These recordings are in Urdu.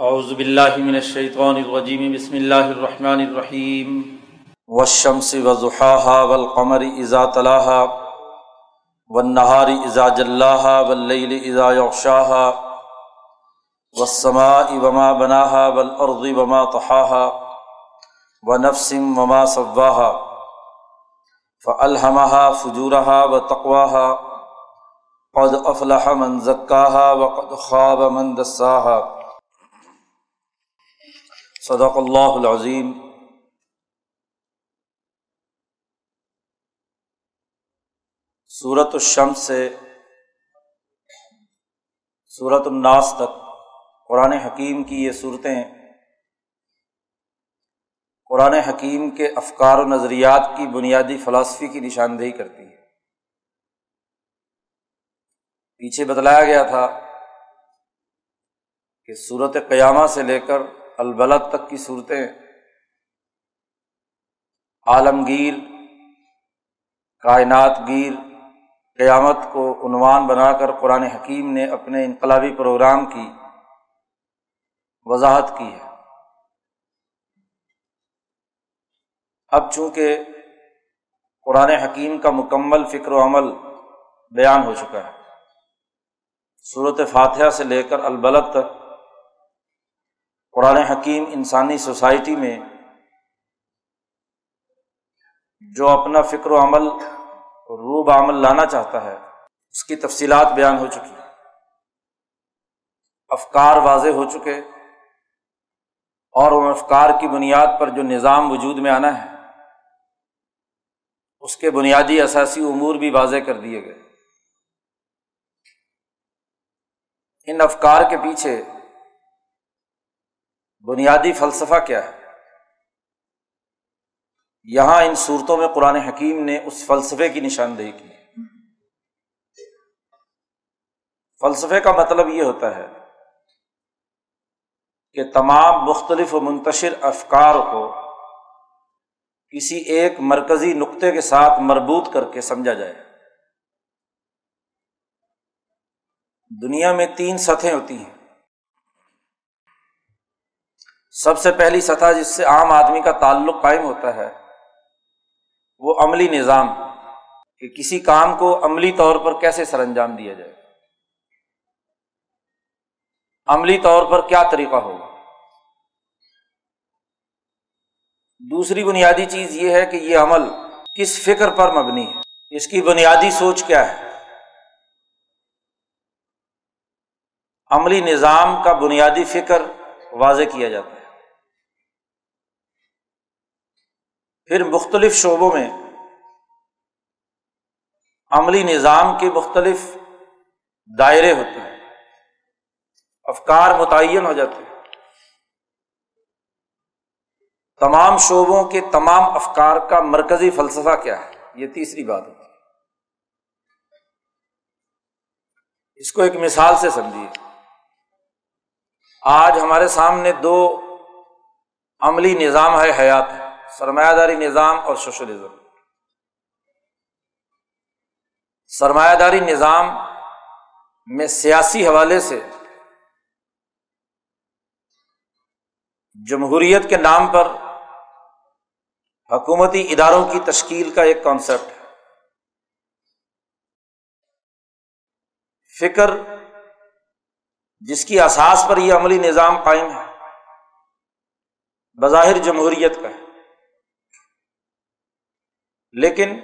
اعوذ باللہ من الشیطان الرجیم، بسم اللہ الرحمن الرحیم. والشمس وضحاها والقمر اذا تلاها والنهار اذا جلاها، واللیل اذا یغشاها، والسماء وما بناها، والارض وما طحاها، ونفس وما سواها فالهمها فجورها وتقواها، قد افلح من زکاها وقد خاب من دساها. صدق اللہ العظیم۔ صورت الشمس سے صورت الناس تک قرآن حکیم کی یہ صورتیں، قرآن حکیم کے افکار و نظریات کی بنیادی فلاسفی کی نشاندہی کرتی ہے۔ پیچھے بتلایا گیا تھا کہ صورت قیامہ سے لے کر البلد تک کی صورتیں، عالمگیر، کائنات گیر، قیامت کو عنوان بنا کر قرآن حکیم نے اپنے انقلابی پروگرام کی وضاحت کی ہے۔ اب چونکہ قرآن حکیم کا مکمل فکر و عمل بیان ہو چکا ہے صورت فاتحہ سے لے کر البلد تک قرآن حکیم انسانی سوسائٹی میں جو اپنا فکر و عمل روب عمل لانا چاہتا ہے، اس کی تفصیلات بیان ہو چکی افکار واضح ہو چکے اور ان افکار کی بنیاد پر جو نظام وجود میں آنا ہے، اس کے بنیادی اثاثی امور بھی واضح کر دیے گئے۔ ان افکار کے پیچھے بنیادی فلسفہ کیا ہے؟ یہاں ان صورتوں میں قرآن حکیم نے اس فلسفے کی نشاندہی کی۔ فلسفے کا مطلب یہ ہوتا ہے کہ تمام مختلف و منتشر افکار کو کسی ایک مرکزی نقطے کے ساتھ مربوط کر کے سمجھا جائے۔ دنیا میں تین سطحیں ہوتی ہیں۔ سب سے پہلی سطح جس سے عام آدمی کا تعلق قائم ہوتا ہے، وہ عملی نظام کہ کسی کام کو عملی طور پر کیسے سر انجام دیا جائے۔ عملی طور پر کیا طریقہ ہوگا دوسری بنیادی چیز یہ ہے کہ یہ عمل کس فکر پر مبنی ہے، اس کی بنیادی سوچ کیا ہے۔ عملی نظام کا بنیادی فکر واضح کیا جاتا ہے۔ پھر مختلف شعبوں میں عملی نظام کے مختلف دائرے ہوتے ہیں، افکار متعین ہو جاتے ہیں۔ تمام شعبوں کے تمام افکار کا مرکزی فلسفہ کیا ہے؟ یہ تیسری بات ہوتی ہے۔ اس کو ایک مثال سے سمجھیے۔ آج ہمارے سامنے دو عملی نظام ہے حیات۔ ہے سرمایہ داری نظام اور سوشلزم۔ سرمایہ داری نظام میں سیاسی حوالے سے جمہوریت کے نام پر حکومتی اداروں کی تشکیل کا ایک کانسیپٹ ہے۔ فکر جس کی اساس پر یہ عملی نظام قائم ہے، بظاہر جمہوریت کا ہے۔ لیکن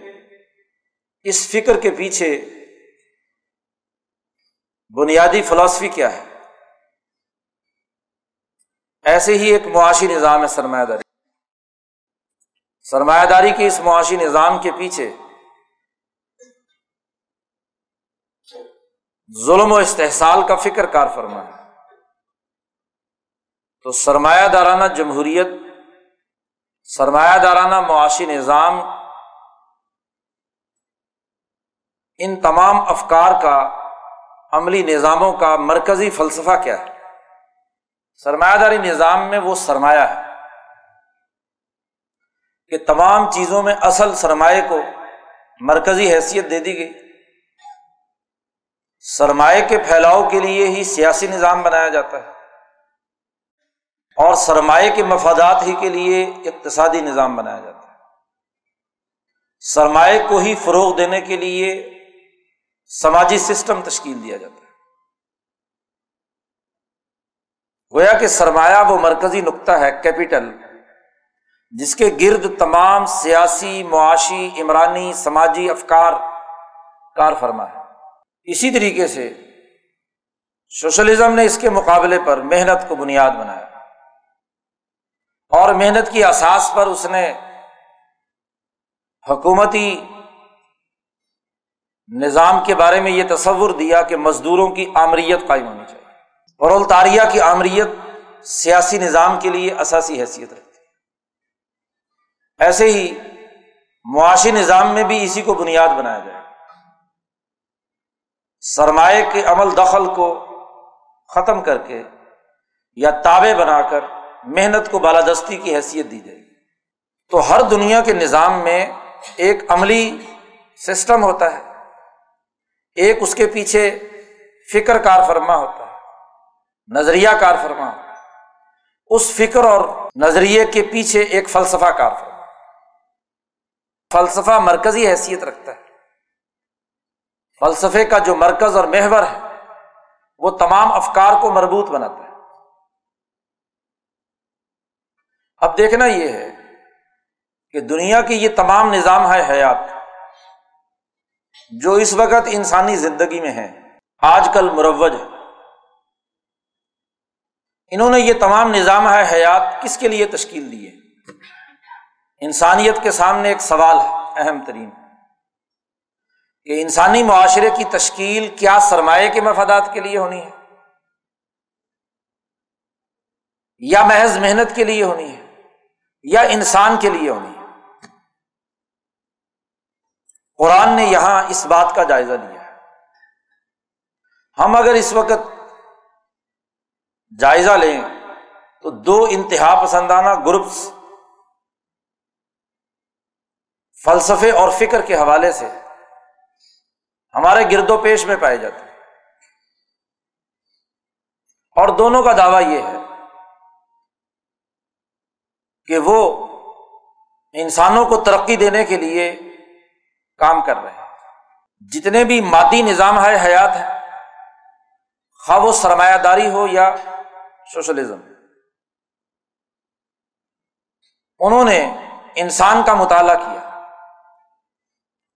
اس فکر کے پیچھے بنیادی فلاسفی کیا ہے؟ ایسے ہی ایک معاشی نظام ہے سرمایہ داری۔ سرمایہ داری کے اس معاشی نظام کے پیچھے ظلم و استحصال کا فکر کار فرما ہے۔ تو سرمایہ دارانہ جمہوریت، سرمایہ دارانہ معاشی نظام ان تمام افکار کا، عملی نظاموں کا مرکزی فلسفہ کیا ہے؟ سرمایہ داری نظام میں وہ سرمایہ ہے کہ تمام چیزوں میں اصل سرمایہ کو مرکزی حیثیت دے دی گئی۔ سرمایہ کے پھیلاؤ کے لیے ہی سیاسی نظام بنایا جاتا ہے۔ اور سرمایہ کے مفادات ہی کے لیے اقتصادی نظام بنایا جاتا ہے۔ سرمایہ کو ہی فروغ دینے کے لیے سماجی سسٹم تشکیل دیا جاتا ہے۔ گویا کہ سرمایہ وہ مرکزی نقطہ ہے، کیپیٹل، جس کے گرد تمام سیاسی، معاشی، عمرانی، سماجی افکار کار فرما ہے۔ اسی طریقے سے سوشلزم نے اس کے مقابلے پر محنت کو بنیاد بنایا۔ اور محنت کی اساس پر اس نے حکومتی نظام کے بارے میں یہ تصور دیا کہ مزدوروں کی آمریت قائم ہونی چاہیے۔ اور کی آمریت سیاسی نظام کے لیے اثاثی حیثیت رکھتی ہے۔ ایسے ہی معاشی نظام میں بھی اسی کو بنیاد بنایا جائے سرمایہ کے عمل دخل کو ختم کر کے یا تابے بنا کر محنت کو بالادستی کی حیثیت دی جائے گی۔ تو ہر دنیا کے نظام میں ایک عملی سسٹم ہوتا ہے۔ ایک اس کے پیچھے فکر کار فرما ہوتا ہے، نظریہ کار فرما ہوتا ہے۔ اس فکر اور نظریے کے پیچھے ایک فلسفہ کار فرما فلسفہ مرکزی حیثیت رکھتا ہے۔ فلسفے کا جو مرکز اور محور ہے، وہ تمام افکار کو مربوط بناتا ہے۔ اب دیکھنا یہ ہے کہ دنیا کی یہ تمام نظام ہے حیات۔ جو اس وقت انسانی زندگی میں ہے آج کل مروج ہے انہوں نے یہ تمام نظام ہے حیات کس کے لیے تشکیل دی ہے؟ انسانیت کے سامنے ایک سوال ہے، اہم ترین۔ کہ انسانی معاشرے کی تشکیل کیا سرمایہ کے مفادات کے لیے ہونی ہے؟ یا محض محنت کے لیے ہونی ہے؟ یا انسان کے لیے ہونی ہے؟ قرآن نے یہاں اس بات کا جائزہ لیا ہے۔ ہم اگر اس وقت جائزہ لیں تو دو انتہا پسندانہ گروپس فلسفے اور فکر کے حوالے سے ہمارے گرد و پیش میں پائے جاتے ہیں۔ اور دونوں کا دعویٰ یہ ہے کہ وہ انسانوں کو ترقی دینے کے لیے کام کر رہے ہیں۔ جتنے بھی مادی نظام ہے، حیات ہے، خواہ وہ سرمایہ داری ہو یا سوشلزم۔ انہوں نے انسان کا مطالعہ کیا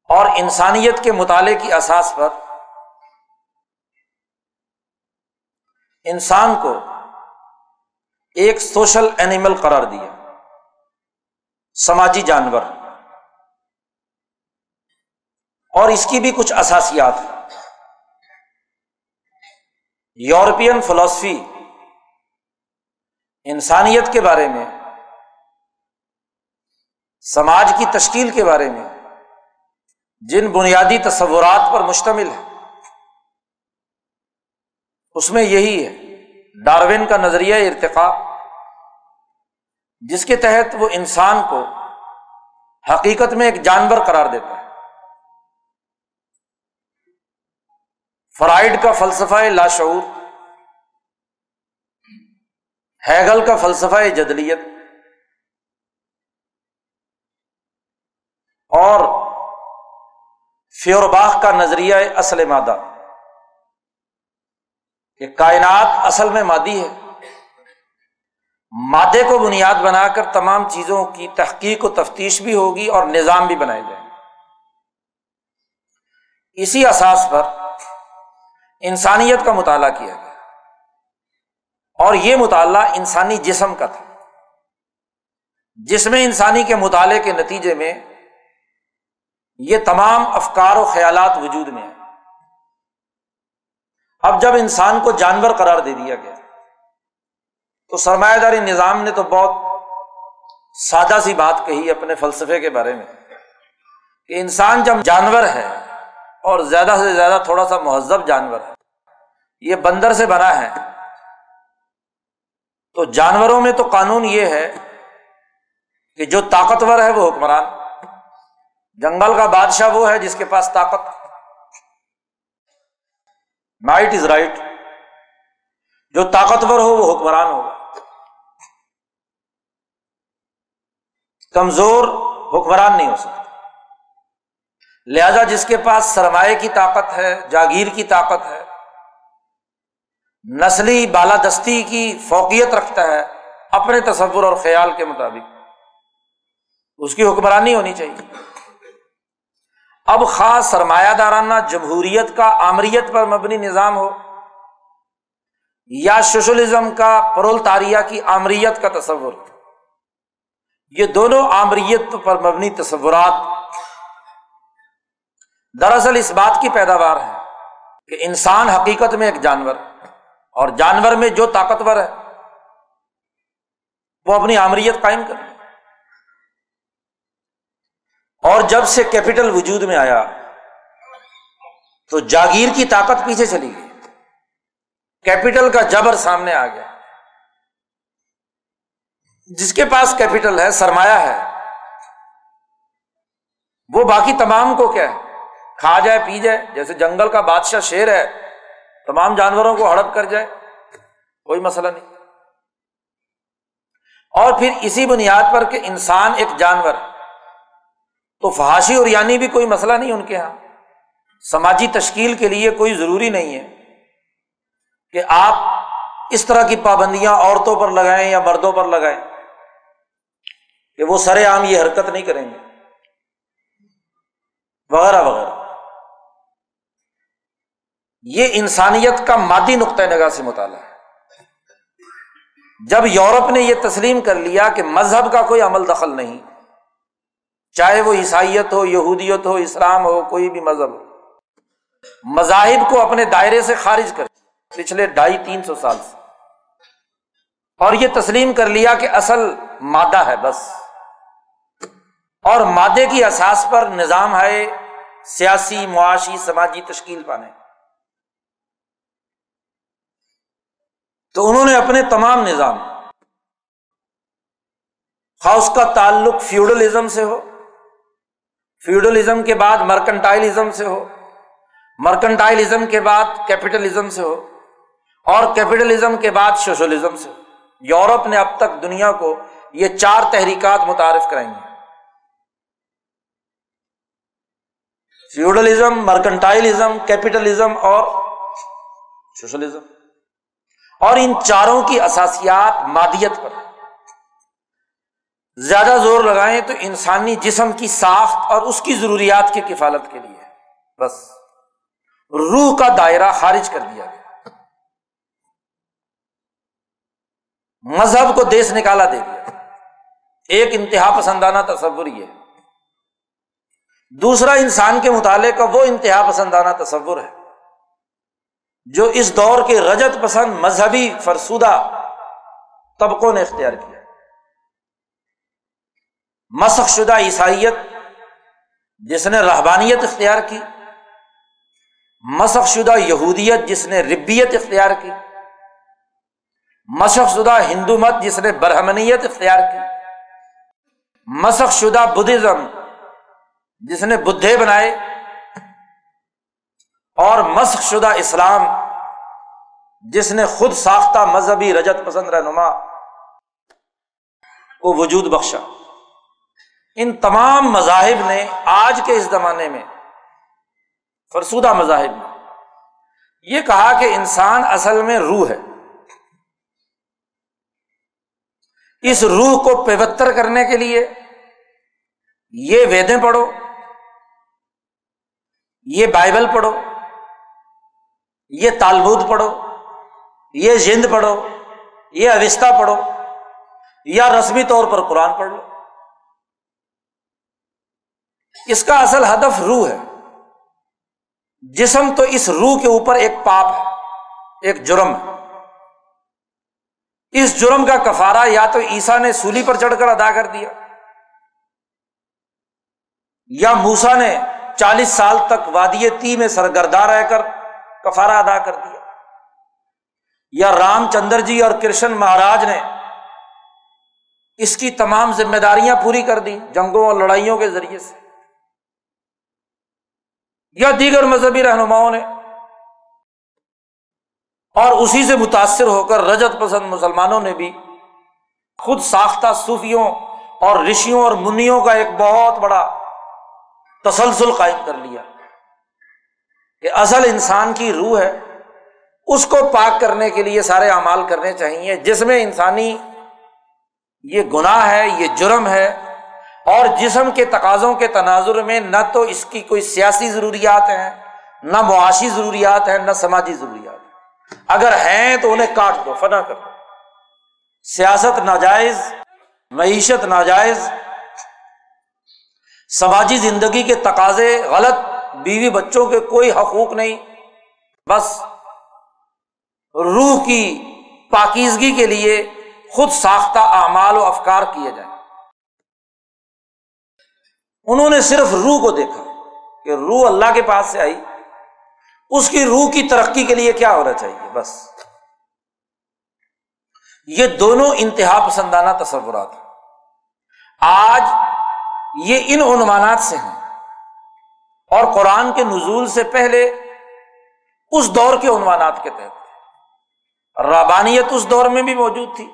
اور انسانیت کے مطالعے کی اساس پر انسان کو ایک سوشل اینیمل قرار دیا۔ سماجی جانور۔ اور اس کی بھی کچھ اثاسیات ہیں۔ یورپین فلاسفی انسانیت کے بارے میں، سماج کی تشکیل کے بارے میں، جن بنیادی تصورات پر مشتمل ہے اس میں یہی ہے، ڈاروین کا نظریہ ارتقا جس کے تحت وہ انسان کو حقیقت میں ایک جانور قرار دیتا ہے۔ فرائڈ کا فلسفہ لاشعور ہیگل کا فلسفہ جدلیت، اور فیورباخ کا نظریہ اصل مادہ، کہ کائنات اصل میں مادی ہے۔ مادے کو بنیاد بنا کر تمام چیزوں کی تحقیق و تفتیش بھی ہوگی اور نظام بھی بنائے جائیں۔ اسی اساس پر انسانیت کا مطالعہ کیا گیا۔ اور یہ مطالعہ انسانی جسم کا تھا۔ جس میں انسانی کے مطالعے کے نتیجے میں یہ تمام افکار و خیالات وجود میں ہیں۔ اب جب انسان کو جانور قرار دے دیا گیا، تو سرمایہ داری نظام نے تو بہت سادہ سی بات کہی اپنے فلسفے کے بارے میں کہ انسان جب جانور ہے اور زیادہ سے زیادہ تھوڑا سا مہذب جانور ہے یہ بندر سے بنا ہے۔ تو جانوروں میں تو قانون یہ ہے کہ جو طاقتور ہے وہ حکمران۔ جنگل کا بادشاہ وہ ہے جس کے پاس طاقت۔ مائٹ از رائٹ جو طاقتور ہو وہ حکمران ہوگا۔ کمزور حکمران نہیں ہو سکتا۔ لہذا جس کے پاس سرمایہ کی طاقت ہے، جاگیر کی طاقت ہے نسلی بالادستی کی فوقیت رکھتا ہے اپنے تصور اور خیال کے مطابق۔ اس کی حکمرانی ہونی چاہیے۔ اب خاص سرمایہ دارانہ جمہوریت کا آمریت پر مبنی نظام ہو یا سوشلزم کا پرول تاریہ کی آمریت کا تصور۔ یہ دونوں آمریت پر مبنی تصورات۔ دراصل اس بات کی پیداوار ہے کہ انسان حقیقت میں ایک جانور۔ اور جانور میں جو طاقتور ہے، وہ اپنی آمریت قائم کر اور جب سے کیپٹل وجود میں آیا، تو جاگیر کی طاقت پیچھے چلی گئی۔ کیپٹل کا جبر سامنے آ گیا۔ جس کے پاس کیپٹل ہے، سرمایہ ہے، وہ باقی تمام کو کیا ہے؟ کھا جائے، پی جائے، جیسے جنگل کا بادشاہ شیر ہے تمام جانوروں کو ہڑپ کر جائے، کوئی مسئلہ نہیں۔ اور پھر اسی بنیاد پر کہ انسان ایک جانور، تو فحاشی اور یعنی بھی کوئی مسئلہ نہیں ان کے یہاں سماجی تشکیل کے لیے کوئی ضروری نہیں ہے کہ آپ اس طرح کی پابندیاں عورتوں پر لگائیں یا مردوں پر لگائیں کہ وہ سرے عام یہ حرکت نہیں کریں گے۔ وغیرہ وغیرہ۔ یہ انسانیت کا مادی نقطۂ نگاہ سے مطالعہ ہے۔ جب یورپ نے یہ تسلیم کر لیا کہ مذہب کا کوئی عمل دخل نہیں، چاہے وہ عیسائیت ہو، یہودیت ہو، اسلام ہو، کوئی بھی مذہب ہو، مذاہب کو اپنے دائرے سے خارج کر پچھلے ڈھائی، تین سو سال سے۔ اور یہ تسلیم کر لیا کہ اصل مادہ ہے بس۔ اور مادے کی اساس پر نظام ہے سیاسی، معاشی، سماجی تشکیل پانے۔ تو انہوں نے اپنے تمام نظام ہاؤس کا تعلق فیوڈلزم سے ہو، فیوڈلزم کے بعد مرکنٹائلزم سے ہو، مرکنٹائلزم کے بعد کیپٹلزم سے ہو، اور کیپٹلزم کے بعد سوشلزم سے ہو۔ یورپ نے اب تک دنیا کو یہ چار تحریکات متعارف کرائیں گے فیوڈلزم، مرکنٹائلزم، کیپٹلزم اور سوشلزم۔ اور ان چاروں کی اساسیات مادیت پر زیادہ زور لگائیں تو انسانی جسم کی ساخت اور اس کی ضروریات کی کفالت کے لیے۔ بس۔ روح کا دائرہ خارج کر دیا گیا۔ مذہب کو دیس نکالا دے دیا۔ ایک انتہا پسندانہ تصور یہ۔ دوسرا انسان کے مطالعے کا وہ انتہا پسندانہ تصور ہے۔ جو اس دور کے رجت پسند مذہبی فرسودہ طبقوں نے اختیار کیا مسخ شدہ عیسائیت، جس نے رحبانیت اختیار کی، مسخ شدہ یہودیت، جس نے ربیت اختیار کی مشق شدہ ہندو مت، جس نے برہمنیت اختیار کی، مسخ شدہ بدھزم، جس نے بدھے بنائے۔ اور مسخ شدہ اسلام جس نے خود ساختہ مذہبی رجت پسند رہنما کو وجود بخشا۔ ان تمام مذاہب نے آج کے اس زمانے میں، فرسودہ مذاہب میں یہ کہا کہ انسان اصل میں روح ہے۔ اس روح کو پیوتر کرنے کے لیے یہ ویدیں پڑھو، یہ بائبل پڑھو یہ تالبود پڑھو، یہ زند پڑھو، یہ اوستہ پڑھو، یا رسمی طور پر قرآن پڑھ لو۔ اس کا اصل ہدف روح ہے۔ جسم تو اس روح کے اوپر ایک پاپ ہے، ایک جرم ہے۔ اس جرم کا کفارہ یا تو عیسا نے سولی پر چڑھ کر ادا کر دیا، یا موسا نے چالیس سال تک وادی تی میں سرگردہ رہ کر کفارا ادا کر دیا۔ یا رام چندر جی اور کرشن مہاراج نے اس کی تمام ذمہ داریاں پوری کر دی جنگوں اور لڑائیوں کے ذریعے سے۔ یا دیگر مذہبی رہنماؤں نے اور اسی سے متاثر ہو کر رجت پسند مسلمانوں نے بھی خود ساختہ صوفیوں اور رشیوں اور منیوں کا ایک بہت بڑا تسلسل قائم کر لیا۔ کہ اصل انسان کی روح ہے، اس کو پاک کرنے کے لیے سارے اعمال کرنے چاہیے، جس میں انسانی یہ گناہ ہے، یہ جرم ہے، اور جسم کے تقاضوں کے تناظر میں نہ تو اس کی کوئی سیاسی ضروریات ہیں، نہ معاشی ضروریات ہیں، نہ سماجی ضروریات اگر ہیں تو انہیں کاٹ دو، فنا کر دو۔ سیاست ناجائز، معیشت ناجائز، سماجی زندگی کے تقاضے غلط بیوی بچوں کے کوئی حقوق نہیں۔ بس روح کی پاکیزگی کے لیے خود ساختہ اعمال و افکار کیے جائیں۔ انہوں نے صرف روح کو دیکھا کہ روح اللہ کے پاس سے آئی۔ اس کی روح کی ترقی کے لیے کیا ہونا چاہیے؟ بس۔ یہ دونوں انتہا پسندانہ تصورات آج یہ ان عنوانات سے ہیں۔ اور قرآن کے نزول سے پہلے اس دور کے عنوانات کے تحت رابانیت اس دور میں بھی موجود تھی۔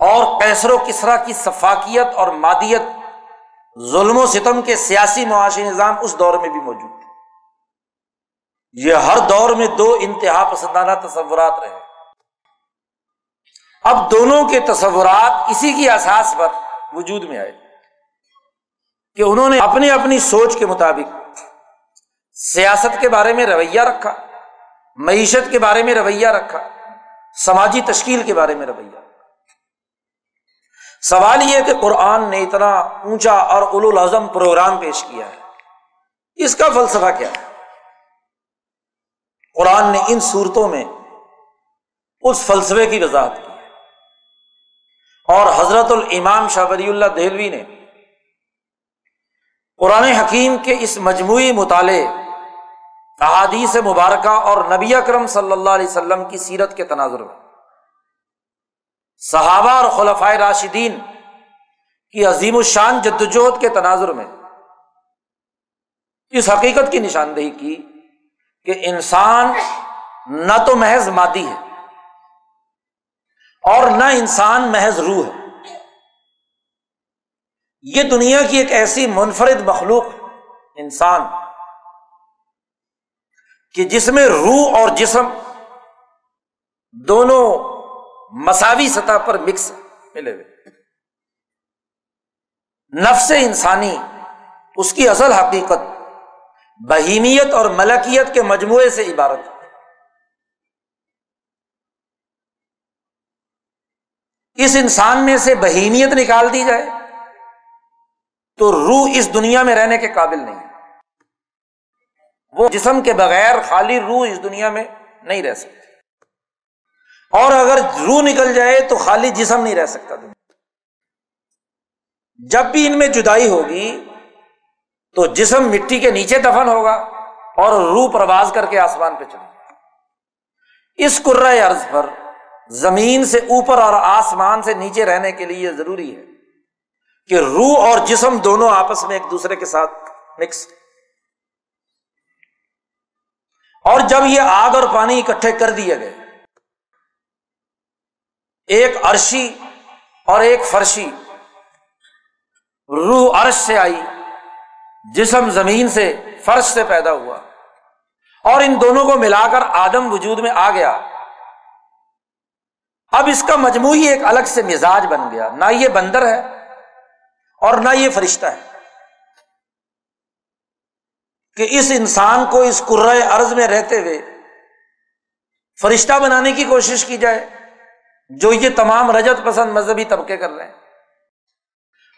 اور کیسر و کسرا کی ثفاقیت اور مادیت، ظلم و ستم کے سیاسی معاشی نظام اس دور میں بھی موجود تھے۔ یہ ہر دور میں دو انتہا پسندانہ تصورات رہے۔ اب دونوں کے تصورات اسی کی احساس پر وجود میں آئے۔ کہ انہوں نے اپنی اپنی سوچ کے مطابق سیاست کے بارے میں رویہ رکھا، معیشت کے بارے میں رویہ رکھا، سماجی تشکیل کے بارے میں رویہ سوال یہ کہ قرآن نے اتنا اونچا اور اول پروگرام پیش کیا ہے، اس کا فلسفہ کیا ہے؟ قرآن نے ان صورتوں میں اس فلسفے کی وضاحت کی ہے۔ اور حضرت الامام شاہ ولی اللہ دہلوی نے قرآن حکیم کے اس مجموعی مطالعے، احادیث مبارکہ اور نبی اکرم صلی اللہ علیہ وسلم کی سیرت کے تناظر میں۔ صحابہ اور خلفائے راشدین کی عظیم الشان جدوجہد کے تناظر میں اس حقیقت کی نشاندہی کی کہ انسان نہ تو محض مادی ہے اور نہ انسان محض روح ہے۔ یہ دنیا کی ایک ایسی منفرد مخلوق، انسان، کہ جس میں روح اور جسم دونوں مساوی سطح پر مکس ملے ہوئے۔ نفس انسانی، اس کی اصل حقیقت بہیمیت اور ملکیت کے مجموعے سے عبارت اس انسان میں سے بہیمیت نکال دی جائے۔ تو روح اس دنیا میں رہنے کے قابل نہیں وہ جسم کے بغیر خالی روح اس دنیا میں نہیں رہ سکتی۔ اور اگر روح نکل جائے تو خالی جسم نہیں رہ سکتا۔ جب بھی ان میں جدائی ہوگی تو جسم مٹی کے نیچے دفن ہوگا اور روح پرواز کر کے آسمان پہ چلے اس عرض پر زمین سے اوپر اور آسمان سے نیچے رہنے کے لیے ضروری ہے۔ کہ روح اور جسم دونوں آپس میں ایک دوسرے کے ساتھ مکس اور جب یہ آگ اور پانی اکٹھے کر دیے گئے، ایک عرشی اور ایک فرشی، روح عرش سے آئی، جسم زمین سے، فرش سے پیدا ہوا، اور ان دونوں کو ملا کر آدم وجود میں آ گیا۔ اب اس کا مجموعی ایک الگ سے مزاج بن گیا۔ نہ یہ بندر ہے اور نہ یہ فرشتہ ہے کہ اس انسان کو اس ارض میں رہتے ہوئے فرشتہ بنانے کی کوشش کی جائے جو یہ تمام رجت پسند مذہبی طبقے کر رہے ہیں۔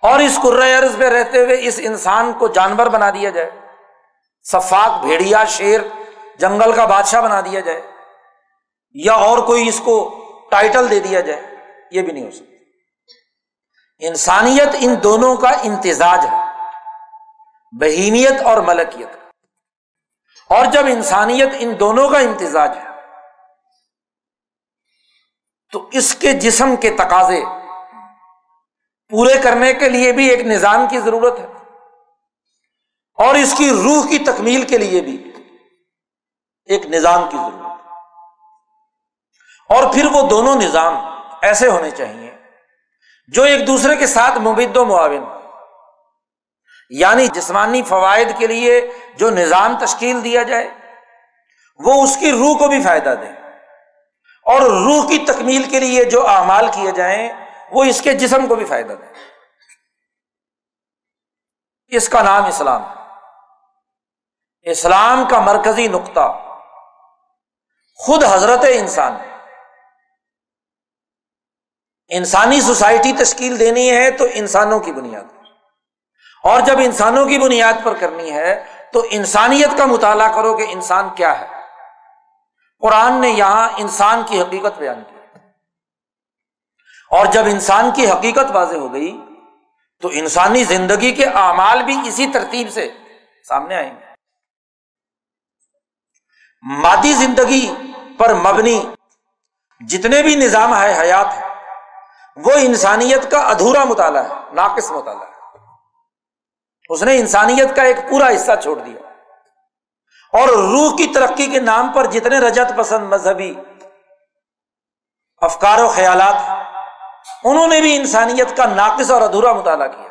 اور اس عرض پہ رہتے ہوئے اس انسان کو جانور بنا دیا جائے صفاق بھیڑیا، شیر، جنگل کا بادشاہ بنا دیا جائے، یا اور کوئی اس کو ٹائٹل دے دیا جائے، یہ بھی نہیں ہو سکتا۔ انسانیت ان دونوں کا امتزاج ہے بہیمیت اور ملکیت اور جب انسانیت ان دونوں کا امتزاج ہے، تو اس کے جسم کے تقاضے پورے کرنے کے لیے بھی ایک نظام کی ضرورت ہے۔ اور اس کی روح کی تکمیل کے لیے بھی ایک نظام کی ضرورت ہے۔ اور پھر وہ دونوں نظام ایسے ہونے چاہیے جو ایک دوسرے کے ساتھ مبید و معاون یعنی جسمانی فوائد کے لیے جو نظام تشکیل دیا جائے، وہ اس کی روح کو بھی فائدہ دے۔ اور روح کی تکمیل کے لیے جو اعمال کیے جائیں، وہ اس کے جسم کو بھی فائدہ دے۔ اس کا نام اسلام ہے۔ اسلام کا مرکزی نقطہ خود حضرت انسان ہے۔ انسانی سوسائٹی تشکیل دینی ہے تو انسانوں کی بنیاد اور جب انسانوں کی بنیاد پر کرنی ہے تو انسانیت کا مطالعہ کرو کہ انسان کیا ہے۔ قرآن نے یہاں انسان کی حقیقت بیان کی۔ اور جب انسان کی حقیقت واضح ہو گئی تو انسانی زندگی کے اعمال بھی اسی ترتیب سے سامنے آئیں گے۔ مادی زندگی پر مبنی جتنے بھی نظام ہے، حیات ہے وہ انسانیت کا ادھورا مطالعہ ہے، ناقص مطالعہ ہے۔ اس نے انسانیت کا ایک پورا حصہ چھوڑ دیا۔ اور روح کی ترقی کے نام پر جتنے رجت پسند مذہبی افکار و خیالات انہوں نے بھی انسانیت کا ناقص اور ادھورا مطالعہ کیا۔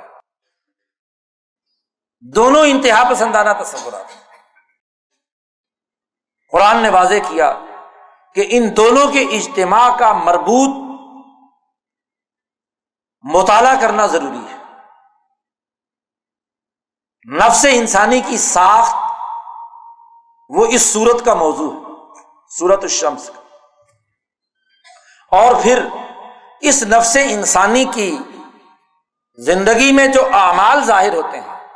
دونوں انتہا پسندانہ تصورات قرآن نے واضح کیا کہ ان دونوں کے اجتماع کا مربوط مطالعہ کرنا ضروری ہے۔ نفس انسانی کی ساخت، وہ اس سورت کا موضوع ہے سورت الشمس کا۔ اور پھر اس نفس انسانی کی زندگی میں جو اعمال ظاہر ہوتے ہیں،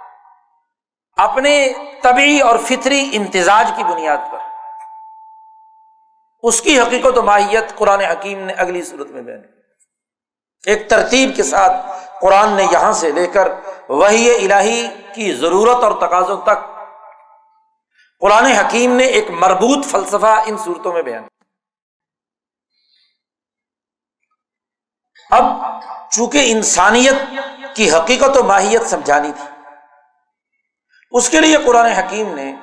اپنے طبی اور فطری امتزاج کی بنیاد پر۔ اس کی حقیقت و ماہیت قرآن حکیم نے اگلی صورت میں بیان ایک ترتیب کے ساتھ قرآن نے یہاں سے لے کر وہی الہی کی ضرورت اور تقاضوں تک قرآن حکیم نے ایک مربوط فلسفہ ان صورتوں میں بیان اب چونکہ انسانیت کی حقیقت و ماہیت سمجھانی تھی، اس کے لیے قرآن حکیم نے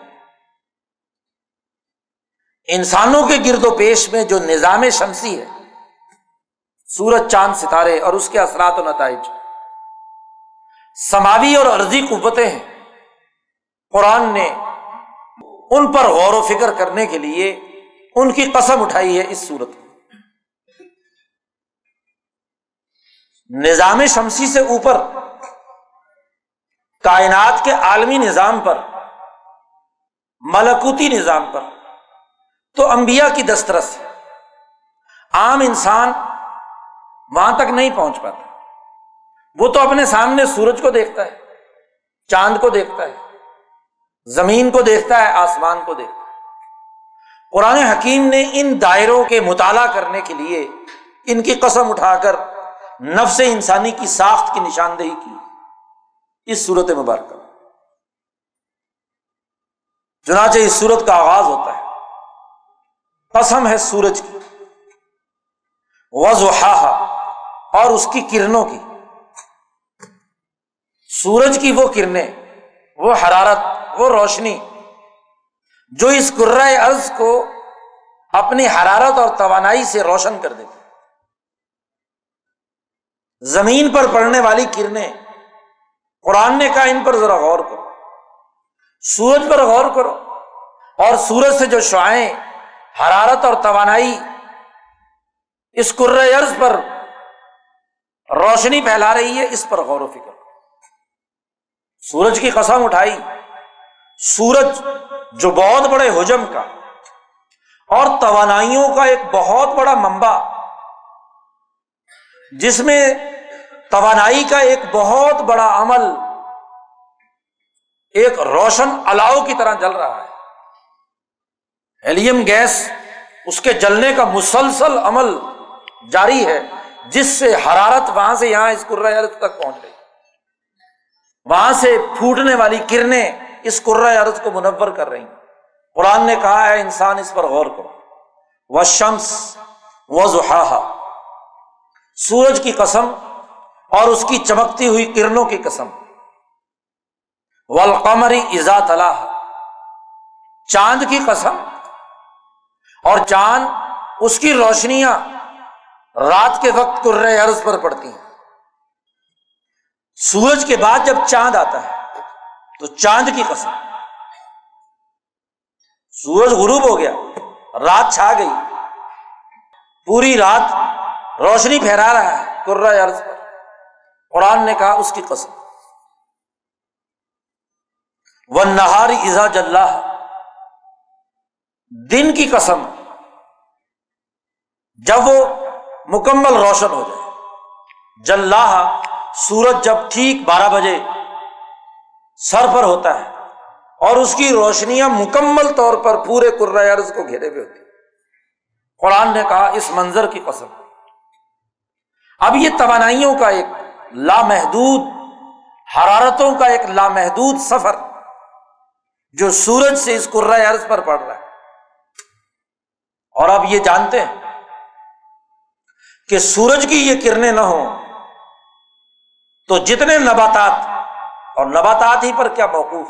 انسانوں کے گرد و پیش میں جو نظام شمسی ہے سورج، چاند، ستارے اور اس کے اثرات و نتائج۔ سماوی اور عرضی قوتیں ہیں۔ قرآن نے ان پر غور و فکر کرنے کے لیے ان کی قسم اٹھائی ہے اس صورت میں۔ نظام شمسی سے اوپر، کائنات کے عالمی نظام پر، ملکوتی نظام پر تو انبیاء کی دسترس۔ عام انسان وہاں تک نہیں پہنچ پاتا۔ وہ تو اپنے سامنے سورج کو دیکھتا ہے، چاند کو دیکھتا ہے، زمین کو دیکھتا ہے، آسمان کو دیکھتا ہے۔ قرآن حکیم نے ان دائروں کے مطالعہ کرنے کے لیے ان کی قسم اٹھا کر نفس انسانی کی ساخت کی نشاندہی کی۔ اس صورت مبارکہ۔ چنانچہ اس صورت کا آغاز ہوتا ہے۔ قسم ہے سورج کی۔ وضحا اور اس کی کرنوں کی۔ سورج کی وہ کرنیں، وہ حرارت، وہ روشنی، جو اس ارض کو اپنی حرارت اور توانائی سے روشن کر دیتی۔ زمین پر پڑنے والی کرنیں، قرآن نے کہا ان پر ذرا غور کرو۔ سورج پر غور کرو۔ اور سورج سے جو شعائیں، حرارت اور توانائی اس ارض پر روشنی پھیلا رہی ہے، اس پر غور و فکر سورج کی قسم اٹھائی۔ سورج جو بہت بڑے حجم کا اور توانائیوں کا ایک بہت بڑا منبع، جس میں توانائی کا ایک بہت بڑا عمل، ایک روشن الاؤ کی طرح جل رہا ہے۔ ہیلیم گیس، اس کے جلنے کا مسلسل عمل جاری ہے۔ جس سے حرارت وہاں سے یہاں اس ارض تک پہنچ گئی۔ وہاں سے پھوٹنے والی کرنیں اس ارض کو منور کر رہی قرآن نے کہا ہے انسان، اس پر غور کرو۔ وہ شمس و زحا سورج کی قسم اور اس کی چمکتی ہوئی کرنوں کی قسم۔ والقمری ازا تلاح چاند کی قسم اور چاند اس کی روشنیاں رات کے وقت عرض پر پڑتی ہیں۔ سورج کے بعد جب چاند آتا ہے، تو چاند کی قسم۔ سورج غروب ہو گیا، رات چھا گئی۔ پوری رات روشنی پھیرا رہا ہے کرا عرض پر۔ قرآن نے کہا اس کی قسم۔ وہ نہاری ازا جلح دن کی قسم۔ جب وہ مکمل روشن ہو جائے۔ جلح سورج جب ٹھیک بارہ بجے سر پر ہوتا ہے اور اس کی روشنیاں مکمل طور پر پورے عرض کو گھیرے ہوئے ہوتی قرآن نے کہا، اس منظر کی قسم۔ اب یہ توانائیوں کا ایک لامحدود، حرارتوں کا ایک لامحدود سفر جو سورج سے اس عرض پر پڑ رہا ہے۔ اور اب یہ جانتے ہیں کہ سورج کی یہ کرنیں نہ ہوں تو جتنے نباتات اور نباتات ہی پر کیا موقوف؟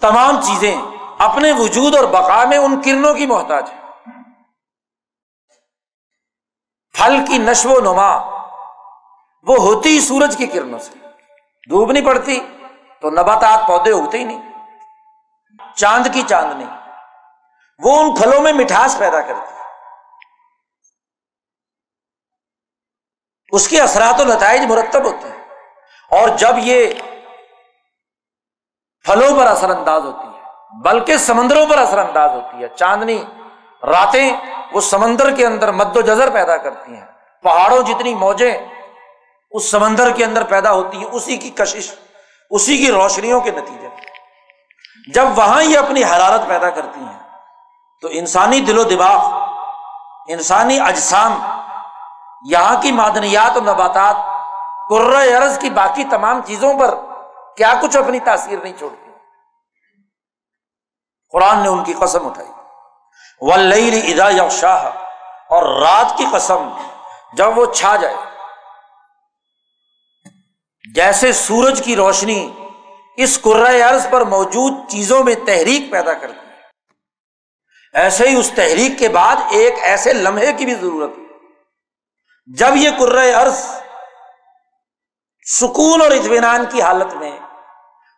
تمام چیزیں اپنے وجود اور بقا میں ان کرنوں کی محتاج ہے پھل کی نشو و نما وہ ہوتی ہی سورج کی کرنوں سے۔ دھوپ نہیں پڑتی تو نباتات پودے اگتے ہی نہیں۔ چاند کی چاندنی وہ ان پھلوں میں مٹھاس پیدا کرتی۔ اس کے اثرات و نتائج مرتب ہوتے ہیں اور جب یہ پھلوں پر اثر انداز ہوتی ہے، بلکہ سمندروں پر اثر انداز ہوتی ہے، چاندنی راتیں وہ سمندر کے اندر مد و جذر پیدا کرتی ہیں، پہاڑوں جتنی موجیں اس سمندر کے اندر پیدا ہوتی ہیں، اسی کی کشش، اسی کی روشنیوں کے نتیجے میں۔ جب وہاں یہ اپنی حرارت پیدا کرتی ہیں، تو انسانی دل و دماغ، انسانی اجسام یہاں کی معدنیات اور نباتات عرض کی باقی تمام چیزوں پر کیا کچھ اپنی تاثیر نہیں چھوڑتی قرآن نے ان کی قسم اٹھائی۔ ولئی ادا یا شاہ اور رات کی قسم جب وہ چھا جائے۔ جیسے سورج کی روشنی اس عرض پر موجود چیزوں میں تحریک پیدا کرتی ہے، ایسے ہی اس تحریک کے بعد ایک ایسے لمحے کی بھی ضرورت ہے۔ جب یہ عرض سکون اور اطمینان کی حالت میں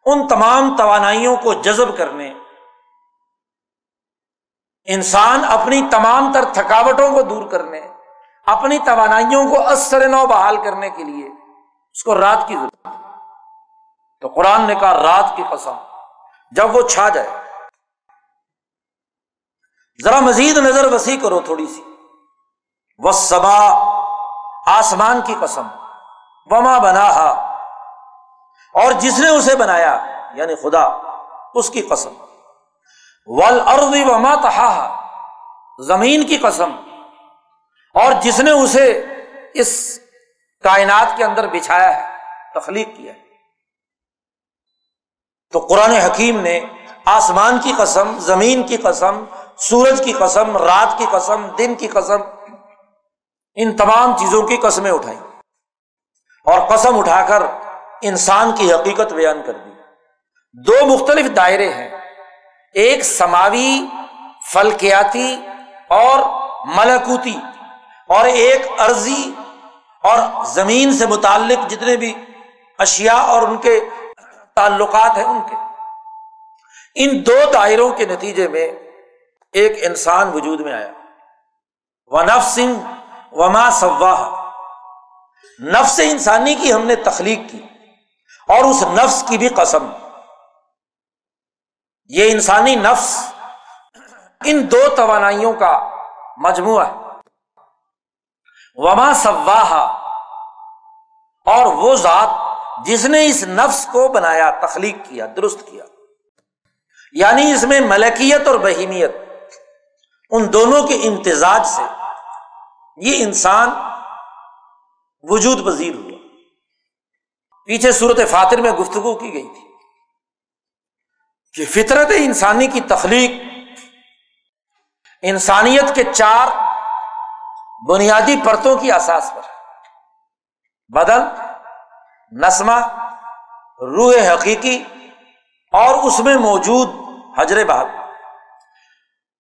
ان تمام توانائیوں کو جذب کرنے، انسان اپنی تمام تر تھکاوٹوں کو دور کرنے، اپنی توانائیوں کو اثر نو بحال کرنے کے لیے اس کو رات کی ضرورت تو قرآن نے کہا رات کی قسم، جب وہ چھا جائے۔ ذرا مزید نظر وسیع کرو تھوڑی سی۔ وہ سبا آسمان کی قسم۔ وما بنا اور جس نے اسے بنایا یعنی خدا، اس کی قسم۔ ول ارض وما تہا زمین کی قسم۔ اور جس نے اسے اس کائنات کے اندر بچھایا ہے، تخلیق کیا ہے۔ تو قرآن حکیم نے آسمان کی قسم، زمین کی قسم، سورج کی قسم، رات کی قسم، دن کی قسم ان تمام چیزوں کی قسمیں اٹھائی اور قسم اٹھا کر انسان کی حقیقت بیان کر دی۔ دو مختلف دائرے ہیں۔ ایک سماوی، فلکیاتی اور ملکوتی اور ایک عرضی اور زمین سے متعلق جتنے بھی اشیاء اور ان کے تعلقات ہیں ان کے۔ ان دو دائروں کے نتیجے میں ایک انسان وجود میں آیا۔ ونف سنگھ وما سواہ۔ نفس انسانی کی ہم نے تخلیق کی اور اس نفس کی بھی قسم۔ یہ انسانی نفس ان دو توانائیوں کا مجموعہ ہے۔ وما سواہ۔ اور وہ ذات جس نے اس نفس کو بنایا، تخلیق کیا، درست کیا۔ یعنی اس میں ملکیت اور بہیمیت۔ ان دونوں کے امتزاج سے۔ یہ انسان وجود پذیر ہوا۔ پیچھے صورت فاتر میں گفتگو کی گئی تھی۔ کہ فطرت انسانی کی تخلیق، انسانیت کے چار بنیادی پرتوں کی اساس پر۔ بدل نسمہ، روح حقیقی اور اس میں موجود حجر بہت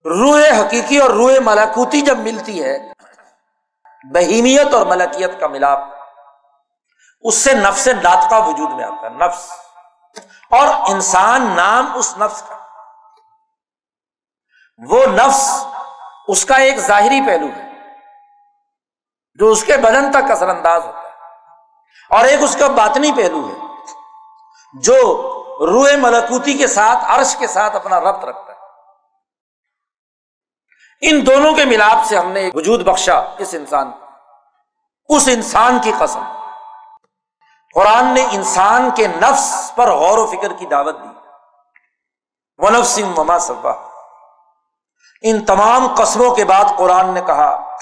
روح حقیقی اور روح ملاکوتی جب ملتی ہے بہیمیت اور ملکیت کا ملاپ۔ اس سے نفس ناطقہ وجود میں آتا ہے، نفس۔ اور انسان نام اس نفس کا۔ وہ نفس اس کا ایک ظاہری پہلو ہے، جو اس کے بدن تک اثر انداز ہوتا ہے۔ اور ایک اس کا باطنی پہلو ہے، جو روح ملکوتی کے ساتھ، عرش کے ساتھ اپنا ربط رکھتا ہے۔ ان دونوں کے ملاپ سے ہم نے وجود بخشا اس انسان اس انسان کی قسم۔ قرآن نے انسان کے نفس پر غور و فکر کی دعوت دی۔ ونف مما صبا ان تمام قصبوں کے بعد قرآن نے کہا،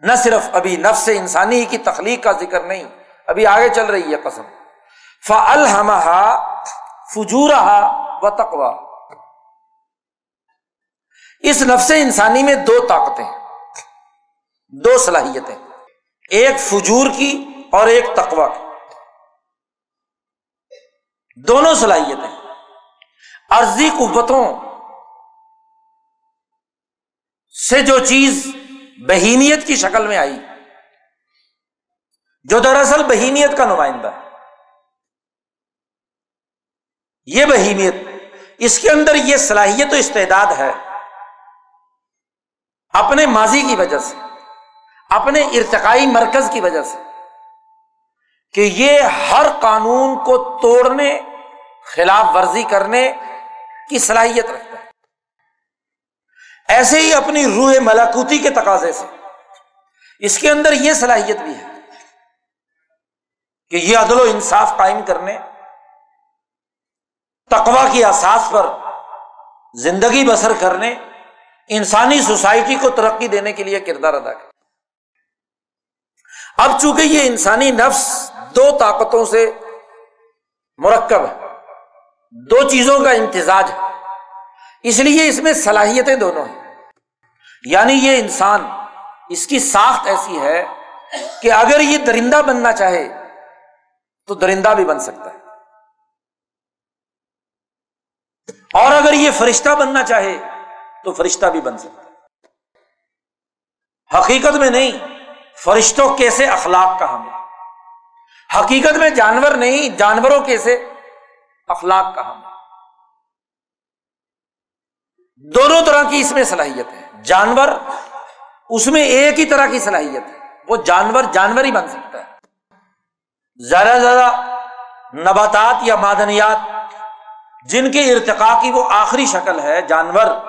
نہ صرف ابھی نفس انسانی کی تخلیق کا ذکر نہیں، ابھی آگے چل رہی ہے قسم۔ ف فجورہ و تقوا اس نفس انسانی میں دو طاقتیں دو صلاحیتیں۔ ایک فجور کی اور ایک تقوا کی۔ دونوں صلاحیتیں۔ عرضی قوتوں سے جو چیز بہیمیت کی شکل میں آئی، جو دراصل بہیمیت کا نمائندہ ہے۔ یہ بہیمیت اس کے اندر یہ صلاحیت و استعداد ہے۔ اپنے ماضی کی وجہ سے، اپنے ارتقائی مرکز کی وجہ سے، کہ یہ ہر قانون کو توڑنے، خلاف ورزی کرنے کی صلاحیت رکھتا ہے۔ ایسے ہی اپنی روح ملاکوتی کے تقاضے سے۔ اس کے اندر یہ صلاحیت بھی ہے کہ یہ عدل و انصاف قائم کرنے تقوا کی احساس پر زندگی بسر کرنے انسانی سوسائٹی کو ترقی دینے کے لیے کردار ادا کر اب چونکہ یہ انسانی نفس دو طاقتوں سے مرکب ہے، دو چیزوں کا امتزاج ہے، اس لیے اس میں صلاحیتیں دونوں ہیں۔ یعنی یہ انسان اس کی ساخت ایسی ہے کہ اگر یہ درندہ بننا چاہے تو درندہ بھی بن سکتا ہے۔ اور اگر یہ فرشتہ بننا چاہے تو فرشتہ بھی بن سکتا ہے۔ حقیقت میں نہیں، فرشتوں کیسے اخلاق کا ہم حقیقت میں جانور نہیں، جانوروں کیسے اخلاق کا ہم دونوں طرح کی اس میں صلاحیت ہے۔ جانور اس میں ایک ہی طرح کی صلاحیت ہے۔ وہ جانور جانور ہی بن سکتا ہے۔ زیادہ زیادہ نباتات یا معدنیات جن کے ارتقا کی وہ آخری شکل ہے، جانور۔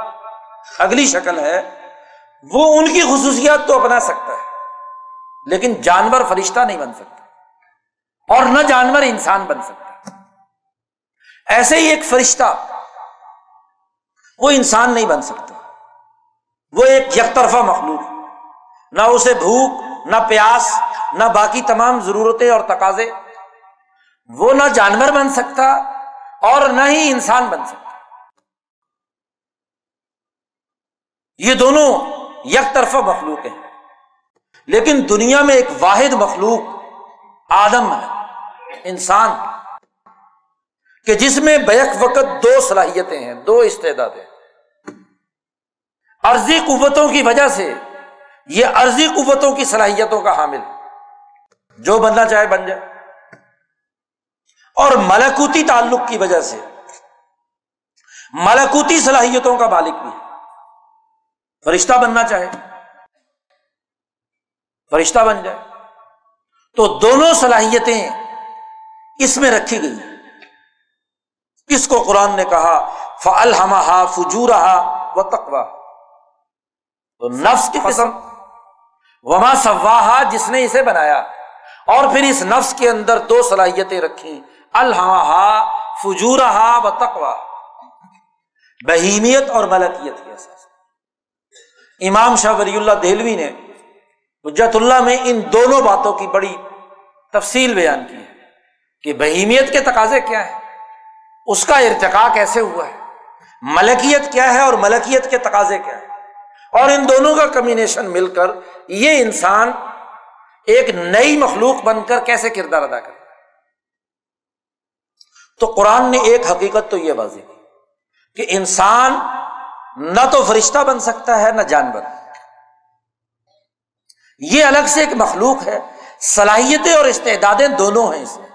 اگلی شکل ہے، وہ ان کی خصوصیات تو اپنا سکتا ہے، لیکن جانور فرشتہ نہیں بن سکتا، اور نہ جانور انسان بن سکتا۔ ایسے ہی ایک فرشتہ، وہ انسان نہیں بن سکتا۔ وہ ایک یک طرفہ مخلوق، نہ اسے بھوک، نہ پیاس، نہ باقی تمام ضرورتیں اور تقاضے۔ وہ نہ جانور بن سکتا اور نہ ہی انسان بن سکتا۔ یہ دونوں یک طرفہ مخلوق ہیں۔ لیکن دنیا میں ایک واحد مخلوق آدم ہے، انسان، کہ جس میں بیک وقت دو صلاحیتیں ہیں، دو استعدادیں عرضی قوتوں کی وجہ سے یہ عرضی قوتوں کی صلاحیتوں کا حامل۔ جو بننا چاہے بن جائے۔ اور ملکوتی تعلق کی وجہ سے ملکوتی صلاحیتوں کا مالک بھی ہے۔ فرشتہ بننا چاہے، فرشتہ بن جائے، تو دونوں صلاحیتیں اس میں رکھی گئی اس کو قرآن نے کہا ف الحمہ فجور و تقوا تو نفس کی قسم، وما سواہا جس نے اسے بنایا۔ اور پھر اس نفس کے اندر دو صلاحیتیں رکھی الحا فجورہ و تقوا بہیمیت اور ملکیت کے احساس امام شاہ ولی اللہ دہلوی نے حجت اللہ میں ان دونوں باتوں کی بڑی تفصیل بیان کی ہے کہ بہیمیت کے تقاضے کیا ہے اس کا ارتقا کیسے ہوا ہے، ملکیت کیا ہے اور ملکیت کے تقاضے کیا ہے اور ان دونوں کا کمبینیشن مل کر یہ انسان ایک نئی مخلوق بن کر کیسے کردار ادا کرتا تو قرآن نے ایک حقیقت تو یہ واضح کی کہ انسان نہ تو فرشتہ بن سکتا ہے، نہ جانور۔ یہ الگ سے ایک مخلوق ہے۔ صلاحیتیں اور استعدادیں دونوں ہیں اس میں۔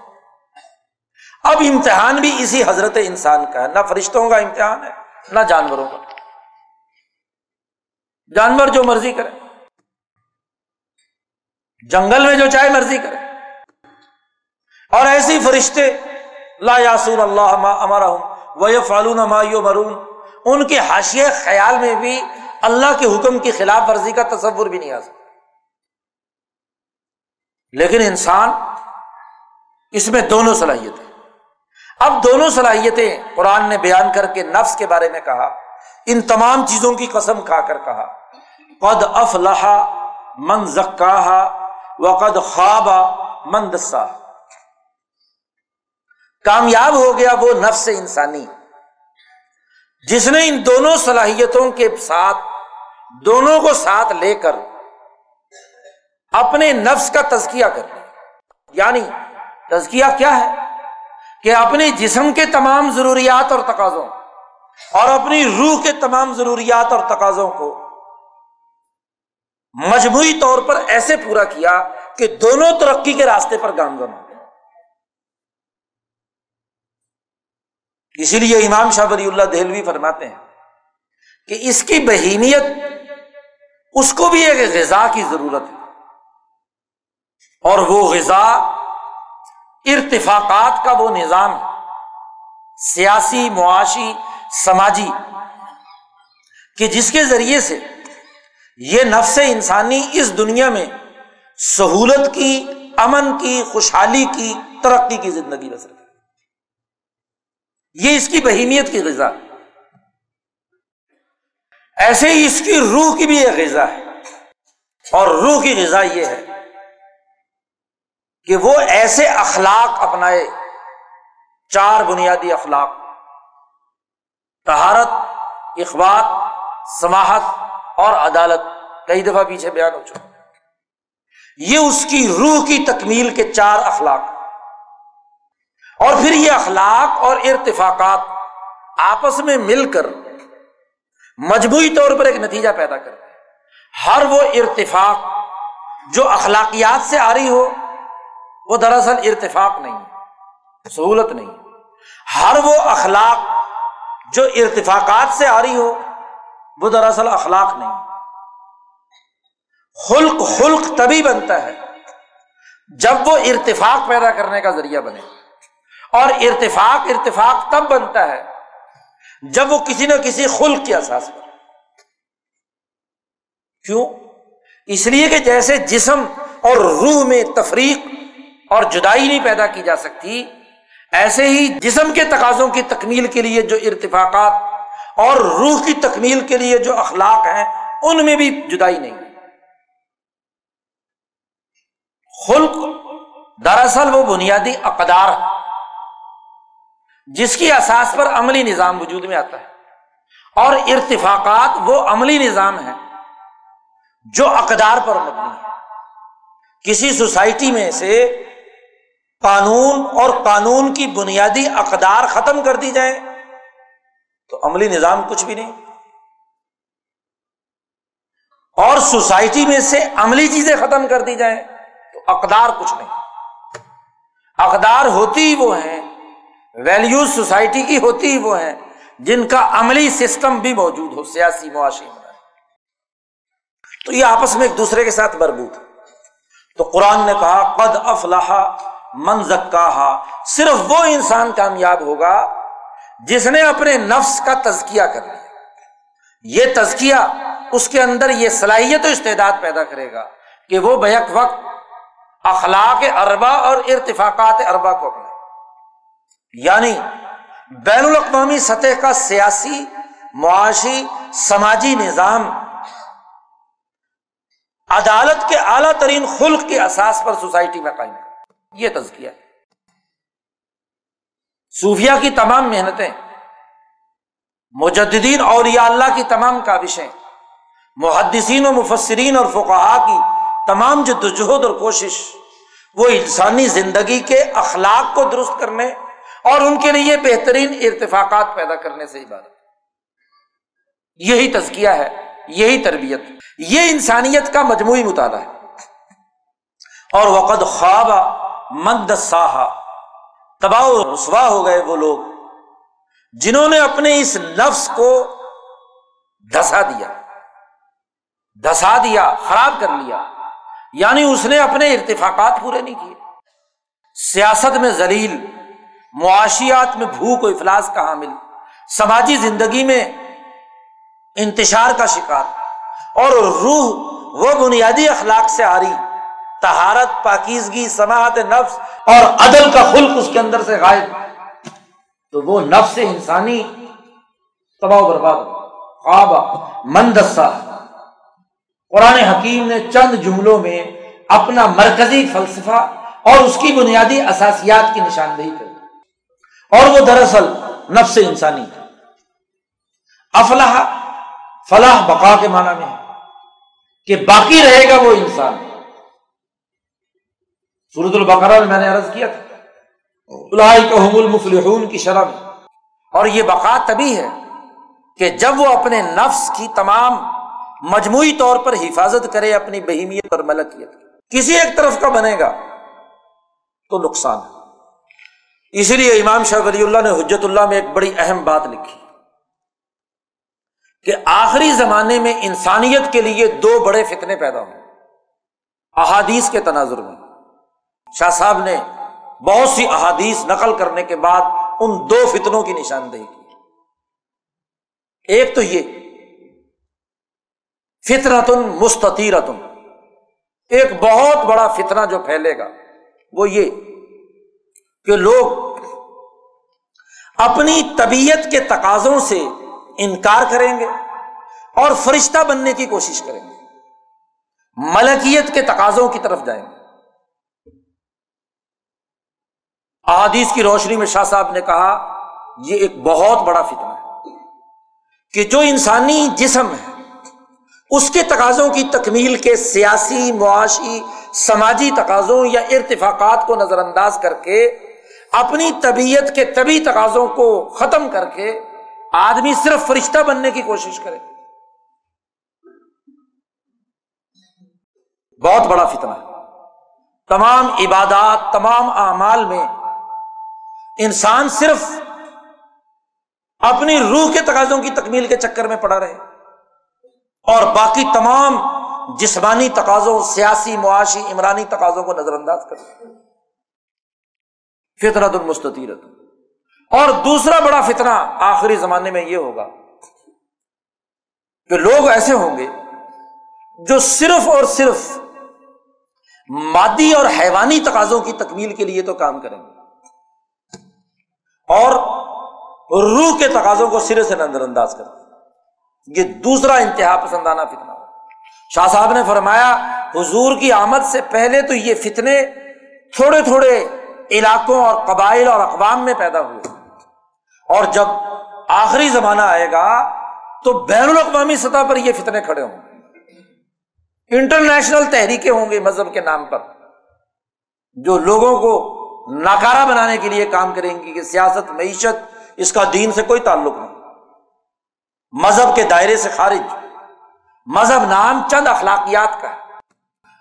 اب امتحان بھی اسی حضرت انسان کا ہے۔ نہ فرشتوں کا امتحان ہے، نہ جانوروں کا۔ جانور جو مرضی کرے۔ جنگل میں جو چاہے مرضی کرے۔ اور ایسی فرشتے، لا یاسون اللہ ہمارا ہوں وہ فالون مرون ان کے حاشیے خیال میں بھی اللہ کے حکم کی خلاف ورزی کا تصور بھی نہیں آ سکتا۔ لیکن انسان اس میں دونوں صلاحیتیں اب دونوں صلاحیتیں قرآن نے بیان کر کے نفس کے بارے میں کہا، ان تمام چیزوں کی قسم کھا کر کہا، قد افلاح من زکا و قد خواب من دسا کامیاب ہو گیا وہ نفس انسانی۔ جس نے ان دونوں صلاحیتوں کے ساتھ دونوں کو ساتھ لے کر اپنے نفس کا تزکیہ کر یعنی تزکیہ کیا ہے؟ کہ اپنے جسم کے تمام ضروریات اور تقاضوں اور اپنی روح کے تمام ضروریات اور تقاضوں کو مجموعی طور پر ایسے پورا کیا کہ دونوں ترقی کے راستے پر گامزن ہو اسی لیے امام شاہ بری اللہ دہلوی فرماتے ہیں کہ اس کی بہیمیت اس کو بھی ایک غذا کی ضرورت ہے۔ اور وہ غذا ارتفاقات کا وہ نظام ہے۔ سیاسی، معاشی، سماجی۔ کہ جس کے ذریعے سے یہ نفس انسانی اس دنیا میں سہولت کی، امن کی، خوشحالی کی، ترقی کی زندگی بسر۔ یہ اس کی بہیمیت کی غذا ایسے ہی اس کی روح کی بھی ایک غذا ہے۔ اور روح کی غذا یہ ہے کہ وہ ایسے اخلاق اپنائے، چار بنیادی اخلاق تہارت اخبات سماہت اور عدالت۔ کئی دفعہ پیچھے بیان ہو چکا۔ یہ اس کی روح کی تکمیل کے چار اخلاق اور پھر یہ اخلاق اور ارتفاقات آپس میں مل کر مجموعی طور پر ایک نتیجہ پیدا کرتے ہر وہ ارتفاق جو اخلاقیات سے آ رہی ہو، وہ دراصل ارتفاق نہیں، سہولت نہیں۔ ہر وہ اخلاق جو ارتفاقات سے آ رہی ہو، وہ دراصل اخلاق نہیں۔ خلق خلق تبھی بنتا ہے جب وہ ارتفاق پیدا کرنے کا ذریعہ بنے۔ اور ارتفاق ارتفاق تب بنتا ہے جب وہ کسی نہ کسی خلق کے احساس پر۔ کیوں؟ اس لیے کہ جیسے جسم اور روح میں تفریق اور جدائی نہیں پیدا کی جا سکتی، ایسے ہی جسم کے تقاضوں کی تکمیل کے لیے جو ارتفاقات اور روح کی تکمیل کے لیے جو اخلاق ہیں، ان میں بھی جدائی نہیں۔ خلق دراصل وہ بنیادی اقدار جس کی اساس پر عملی نظام وجود میں آتا ہے۔ اور ارتفاقات وہ عملی نظام ہے جو اقدار پر مبنی ہے کسی سوسائٹی میں سے قانون اور قانون کی بنیادی اقدار ختم کر دی جائے تو عملی نظام کچھ بھی نہیں۔ اور سوسائٹی میں سے عملی چیزیں ختم کر دی جائیں تو اقدار کچھ نہیں۔ اقدار ہوتی ہی وہ ہیں ویلیوز سوسائٹی کی ہوتی ہی وہ ہیں، جن کا عملی سسٹم بھی موجود ہو، سیاسی معاشی میں۔ تو یہ آپس میں ایک دوسرے کے ساتھ بربوط تو قرآن نے کہا، قد افلاح من زکا صرف وہ انسان کامیاب ہوگا جس نے اپنے نفس کا تزکیہ کر لیا۔ یہ تزکیہ اس کے اندر یہ صلاحیت و استعداد پیدا کرے گا کہ وہ بیک وقت اخلاق اربا اور ارتفاقات اربا کو اپنے یعنی بین الاقوامی سطح کا سیاسی، معاشی، سماجی نظام عدالت کے اعلیٰ ترین خلق کے احساس پر سوسائٹی میں قائم یہ تزکیہ ہے۔ صوفیہ کی تمام محنتیں، مجددین اور یا اللہ کی تمام کابشیں محدثین و مفسرین اور فقہا کی تمام جدوجہد اور کوشش، وہ انسانی زندگی کے اخلاق کو درست کرنے اور ان کے لیے بہترین ارتفاقات پیدا کرنے سے عبادت۔ یہی تزکیہ ہے، یہی تربیت۔ یہ انسانیت کا مجموعی مطالعہ ہے۔ اور وقت خواب مند ساہا تباہ رسوا ہو گئے وہ لوگ جنہوں نے اپنے اس نفس کو دھسا دیا۔ دھسا دیا، خراب کر لیا۔ یعنی اس نے اپنے ارتفاقات پورے نہیں کیے۔ سیاست میں ذلیل معاشیات میں بھوک و افلاس کا حامل، سماجی زندگی میں انتشار کا شکار اور روح وہ بنیادی اخلاق سے آ رہی تہارت پاکیزگی سماعت نفس اور عدل کا خلق اس کے اندر سے غائب۔ تو وہ نفس انسانی تباہ و برباد خواب مندسا قرآن حکیم نے چند جملوں میں اپنا مرکزی فلسفہ اور اس کی بنیادی اثاسیات کی نشاندہی کری اور وہ دراصل نفس انسانی افلاح فلاح بقا کے معنی میں ہے کہ باقی رہے گا وہ انسان۔ سورت البقرہ میں نے عرض کیا تھا۔ المفلحون کی شرم اور یہ بقا تبھی ہے کہ جب وہ اپنے نفس کی تمام مجموعی طور پر حفاظت کرے اپنی بہیمیت اور ملکیت کسی ایک طرف کا بنے گا تو نقصان ہے۔ اسی لیے امام شاہ ولی اللہ نے حجت اللہ میں ایک بڑی اہم بات لکھی کہ آخری زمانے میں انسانیت کے لیے دو بڑے فتنے پیدا ہوں احادیث کے تناظر میں۔ شاہ صاحب نے بہت سی احادیث نقل کرنے کے بعد ان دو فتنوں کی نشاندہی کی۔ ایک تو یہ، فطرتن مستطیرتن۔ ایک بہت بڑا فتنہ جو پھیلے گا وہ یہ کہ لوگ اپنی طبیعت کے تقاضوں سے انکار کریں گے اور فرشتہ بننے کی کوشش کریں گے۔ ملکیت کے تقاضوں کی طرف جائیں گے۔ احادیث کی روشنی میں شاہ صاحب نے کہا، یہ ایک بہت بڑا فتنہ ہے کہ جو انسانی جسم ہے، اس کے تقاضوں کی تکمیل کے سیاسی، معاشی، سماجی تقاضوں یا ارتفاقات کو نظر انداز کر کے اپنی طبیعت کے طبی تقاضوں کو ختم کر کے آدمی صرف فرشتہ بننے کی کوشش کرے۔ بہت بڑا فتنہ ہے۔ تمام عبادات، تمام اعمال میں انسان صرف اپنی روح کے تقاضوں کی تکمیل کے چکر میں پڑا رہے۔ اور باقی تمام جسمانی تقاضوں، سیاسی، معاشی، عمرانی تقاضوں کو نظر انداز کرے فطرت المستطیرت اور دوسرا بڑا فتنہ آخری زمانے میں یہ ہوگا کہ لوگ ایسے ہوں گے جو صرف اور صرف مادی اور حیوانی تقاضوں کی تکمیل کے لیے تو کام کریں گے، اور روح کے تقاضوں کو سرے سے نظر انداز کرتے یہ دوسرا انتہا پسندانہ فتنہ ہو شاہ صاحب نے فرمایا، حضور کی آمد سے پہلے تو یہ فتنے تھوڑے تھوڑے علاقوں اور قبائل اور اقوام میں پیدا ہوئے۔ اور جب آخری زمانہ آئے گا، تو بین الاقوامی سطح پر یہ فتنے کھڑے ہوں گے۔ انٹرنیشنل تحریکیں ہوں گی مذہب کے نام پر، جو لوگوں کو ناکارا بنانے کے لیے کام کریں گی، کہ سیاست، معیشت، اس کا دین سے کوئی تعلق نہیں۔ مذہب کے دائرے سے خارج۔ مذہب نام چند اخلاقیات کا ہے۔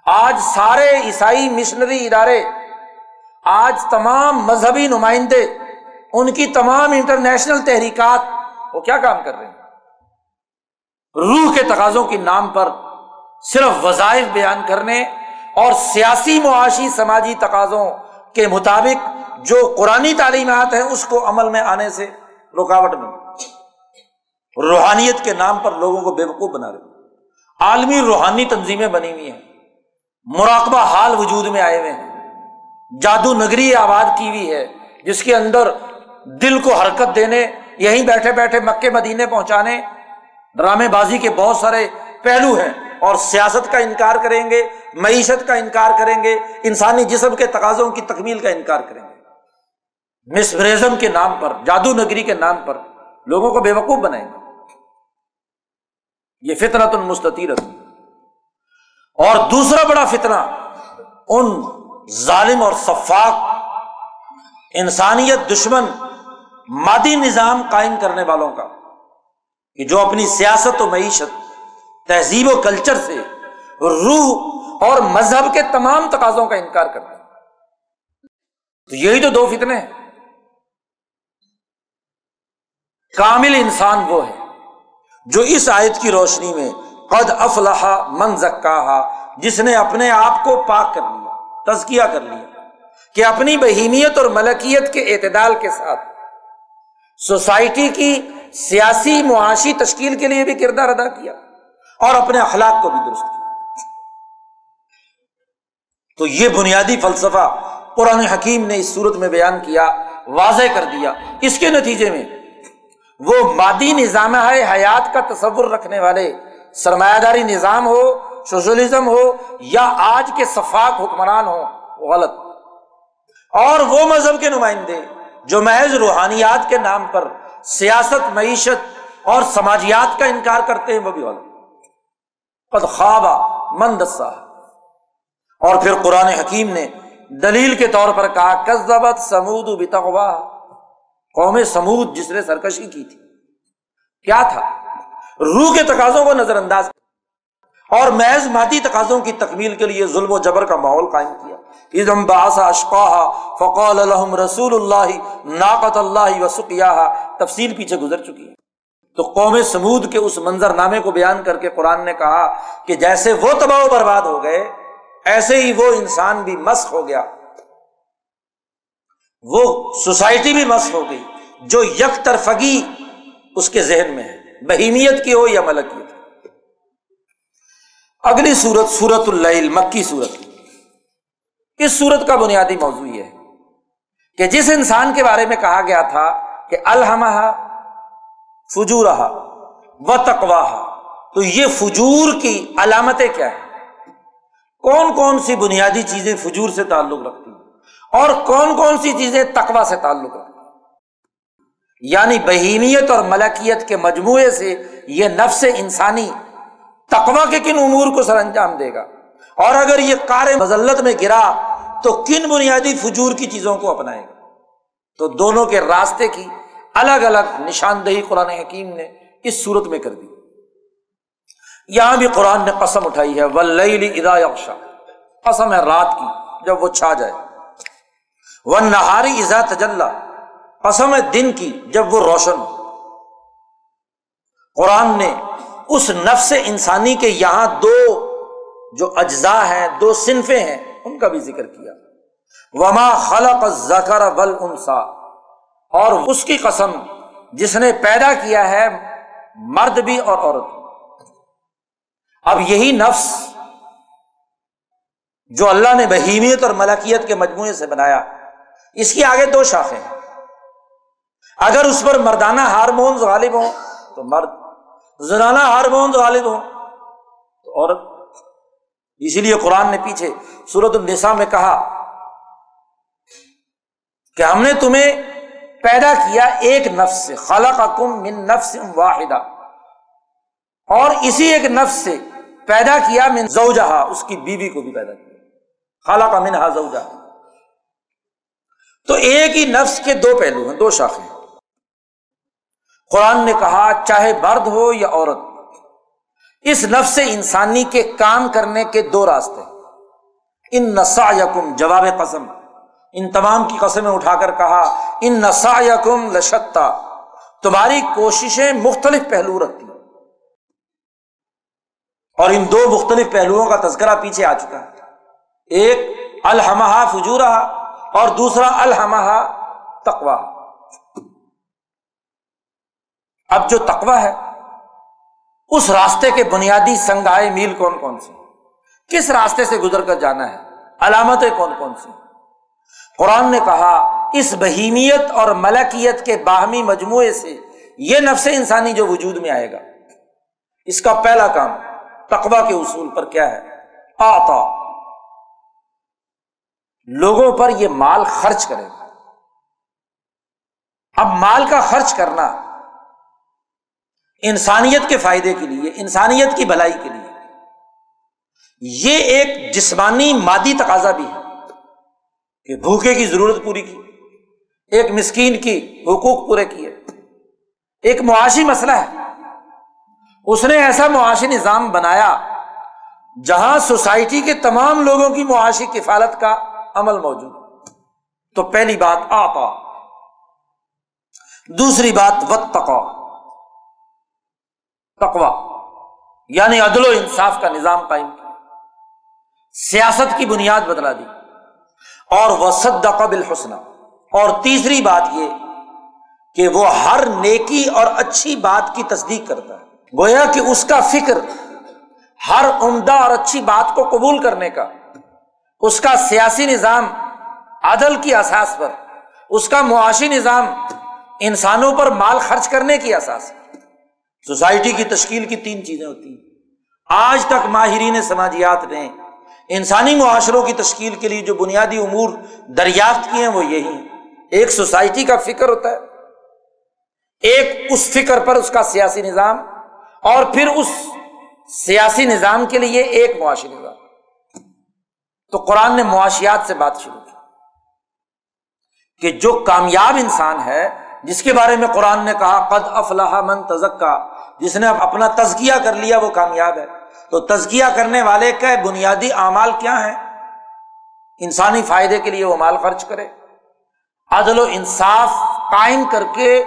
آج سارے عیسائی مشنری ادارے آج تمام مذہبی نمائندے، ان کی تمام انٹرنیشنل تحریکات، وہ کیا کام کر رہے ہیں؟ روح کے تقاضوں کے نام پر صرف وظائف بیان کرنے اور سیاسی معاشی سماجی تقاضوں کے مطابق جو قرآن تعلیمات ہیں، اس کو عمل میں آنے سے رکاوٹ میں روحانیت کے نام پر لوگوں کو بے وقوف بنا رہے عالمی روحانی تنظیمیں بنی ہوئی ہیں۔ مراقبہ حال وجود میں آئے ہوئے ہیں۔ جادو نگری آباد کی ہوئی ہے، جس کے اندر دل کو حرکت دینے، یہیں بیٹھے بیٹھے مکے مدینے پہنچانے ڈرامے بازی کے بہت سارے پہلو ہیں اور سیاست کا انکار کریں گے، معیشت کا انکار کریں گے، انسانی جسم کے تقاضوں کی تکمیل کا انکار کریں گے۔ مسبرزم کے نام پر، جادو نگری کے نام پر لوگوں کو بے وقوف بنائیں گے۔ یہ فطرت المستطیرت اور دوسرا بڑا فتنہ، ان ظالم اور صفاق انسانیت دشمن، مادی نظام قائم کرنے والوں کا۔ کہ جو اپنی سیاست و معیشت، تہذیب و کلچر سے روح اور مذہب کے تمام تقاضوں کا انکار کرتے ہیں تو یہی تو دو فتنے ہیں۔ کامل انسان وہ ہے جو اس آیت کی روشنی میں قد افلاح من زکا جس نے اپنے آپ کو پاک کر لیا تزکیہ کر لیا کہ اپنی بہیمیت اور ملکیت کے اعتدال کے ساتھ سوسائٹی کی سیاسی معاشی تشکیل کے لیے بھی کردار ادا کیا اور اپنے اخلاق کو بھی درست کیا۔ تو یہ بنیادی فلسفہ قرآن حکیم نے اس صورت میں بیان کیا، واضح کر دیا۔ اس کے نتیجے میں وہ مادی نظام حیات کا تصور رکھنے والے سرمایہ داری نظام ہو سوشلزم ہو یا آج کے شفاق حکمران ہو وہ غلط۔ اور وہ مذہب کے نمائندے جو محض روحانیات کے نام پر سیاست، معیشت اور سماجیات کا انکار کرتے ہیں، وہ بھی غلط۔ قد خوابہ مندسا اور پھر قرآن حکیم نے دلیل کے طور پر کہا کزبت سمود بتغوا۔ قوم سمود جس نے سرکشی کی تھی۔ کیا تھا؟ روح کے تقاضوں کو نظر انداز اور محض مادی تقاضوں کی تکمیل کے لیے ظلم و جبر کا ماحول قائم کیا۔ ادم باسا اشقاہ فقال الحم رسول اللہ ناقت اللہ وسقیا تفصیل پیچھے گزر چکی ہے۔ تو قوم سمود کے اس منظر نامے کو بیان کر کے قرآن نے کہا کہ جیسے وہ تباہ و برباد ہو گئے، ایسے ہی وہ انسان بھی مسق ہو گیا۔ وہ سوسائٹی بھی مسق ہو گئی، جو یک طرفگی اس کے ذہن میں ہے۔ بہیمیت کی ہو یا ملکیت اگلی سورت سورت اللہ مکی سورت۔ اس سورت کا بنیادی موضوع یہ ہے کہ جس انسان کے بارے میں کہا گیا تھا کہ الحمہ فجور و تقوا تو یہ فجور کی علامتیں کیا ہیں؟ کون کون سی بنیادی چیزیں فجور سے تعلق رکھتی ہیں؟ اور کون کون سی چیزیں تقوا سے تعلق رکھتی ہیں؟ یعنی بہیمیت اور ملکیت کے مجموعے سے یہ نفس انسانی تقوا کے کن امور کو سر انجام دے گا۔ اور اگر یہ کار مزلت میں گرا، تو کن بنیادی فجور کی چیزوں کو اپنائے گا۔ تو دونوں کے راستے کی الگ الگ نشاندہی قرآن حکیم نے اس صورت میں کر دی۔ یہاں بھی قرآن نے قسم اٹھائی ہے ولی ادا یکشا قسم ہے رات کی، جب وہ چھا جائے۔ وہ نہاری ازا تجلّہ قسم ہے دن کی، جب وہ روشن ہو۔ قرآن نے اس نفس انسانی کے یہاں دو جو اجزاء ہیں، دو صنفیں ہیں، ان کا بھی ذکر کیا۔ وما خلق زکر ول انسا اور اس کی قسم جس نے پیدا کیا ہے، مرد بھی اور عورت اب یہی نفس جو اللہ نے بہیمیت اور ملکیت کے مجموعے سے بنایا، اس کی آگے دو شاخیں ہیں۔ اگر اس پر مردانہ ہارمونز غالب ہوں، تو مرد زنانہ ہارمونز غالب ہوں۔ تو عورت، اسی لیے قرآن نے پیچھے سورت النساء میں کہا کہ ہم نے تمہیں پیدا کیا ایک نفس سے خالہ کا کم من نفس واحدہ۔ اور اسی ایک نفس سے پیدا کیا من زوجہا، اس کی بیوی کو بھی پیدا کیا۔ خالہ کا منہا زوجہ تو ایک ہی نفس کے دو پہلو ہیں، دو شاخیں۔ قرآن نے کہا، چاہے مرد ہو یا عورت، اس نفس انسانی کے کام کرنے کے دو راستے ان نسا یقم جواب قسم۔ ان تمام کی قسمیں اٹھا کر کہا، ان نسا یقم لشتا۔ تمہاری کوششیں مختلف پہلو رکھتی اور ان دو مختلف پہلوؤں کا تذکرہ پیچھے آ چکا ہے۔ ایک الحمہ فجورہ اور دوسرا الحمہ تقوا اب جو تقوا ہے، اس راستے کے بنیادی سنگائے میل کون کون سی؟ کس راستے سے گزر کر جانا ہے؟ علامتیں کون کون سی؟ قرآن نے کہا، اس بہیمیت اور ملکیت کے باہمی مجموعے سے یہ نفس انسانی جو وجود میں آئے گا۔ اس کا پہلا کام تقوا کے اصول پر کیا ہے؟ آتا لوگوں پر یہ مال خرچ کرے گا۔ اب مال کا خرچ کرنا انسانیت کے فائدے کے لیے، انسانیت کی بھلائی کے لیے۔ یہ ایک جسمانی مادی تقاضا بھی ہے کہ بھوکے کی ضرورت پوری کی، ایک مسکین کی حقوق پورے کیے۔ ایک معاشی مسئلہ ہے۔ اس نے ایسا معاشی نظام بنایا جہاں سوسائٹی کے تمام لوگوں کی معاشی کفالت کا عمل موجود تو پہلی بات آپا، دوسری بات وط تقوا تقوا یعنی عدل و انصاف کا نظام قائم کیا۔ سیاست کی بنیاد بدلا دی۔ اور وہ سد قبل حسن اور تیسری بات یہ کہ وہ ہر نیکی اور اچھی بات کی تصدیق کرتا ہے۔ گویا کہ اس کا فکر ہر عمدہ اور اچھی بات کو قبول کرنے کا، اس کا سیاسی نظام عدل کی اساس پر، اس کا معاشی نظام انسانوں پر مال خرچ کرنے کی اساس سوسائٹی کی تشکیل کی تین چیزیں ہوتی ہیں۔ آج تک ماہرین سماجیات نے انسانی معاشروں کی تشکیل کے لیے جو بنیادی امور دریافت کیے ہیں، وہ یہی ہیں۔ ایک سوسائٹی کا فکر ہوتا ہے، ایک اس فکر پر اس کا سیاسی نظام، اور پھر اس سیاسی نظام کے لیے ایک معاشی نظام۔ تو قرآن نے معاشیات سے بات شروع کی کہ جو کامیاب انسان ہے جس کے بارے میں قرآن نے کہا، قد افلاح من تزکا۔ جس نے اپنا تزکیہ کر لیا، وہ کامیاب ہے۔ تو تزکیہ کرنے والے کا بنیادی اعمال کیا ہے انسانی فائدے کے لیے وہ مال خرچ کرے۔ عدل و انصاف قائم کر کے،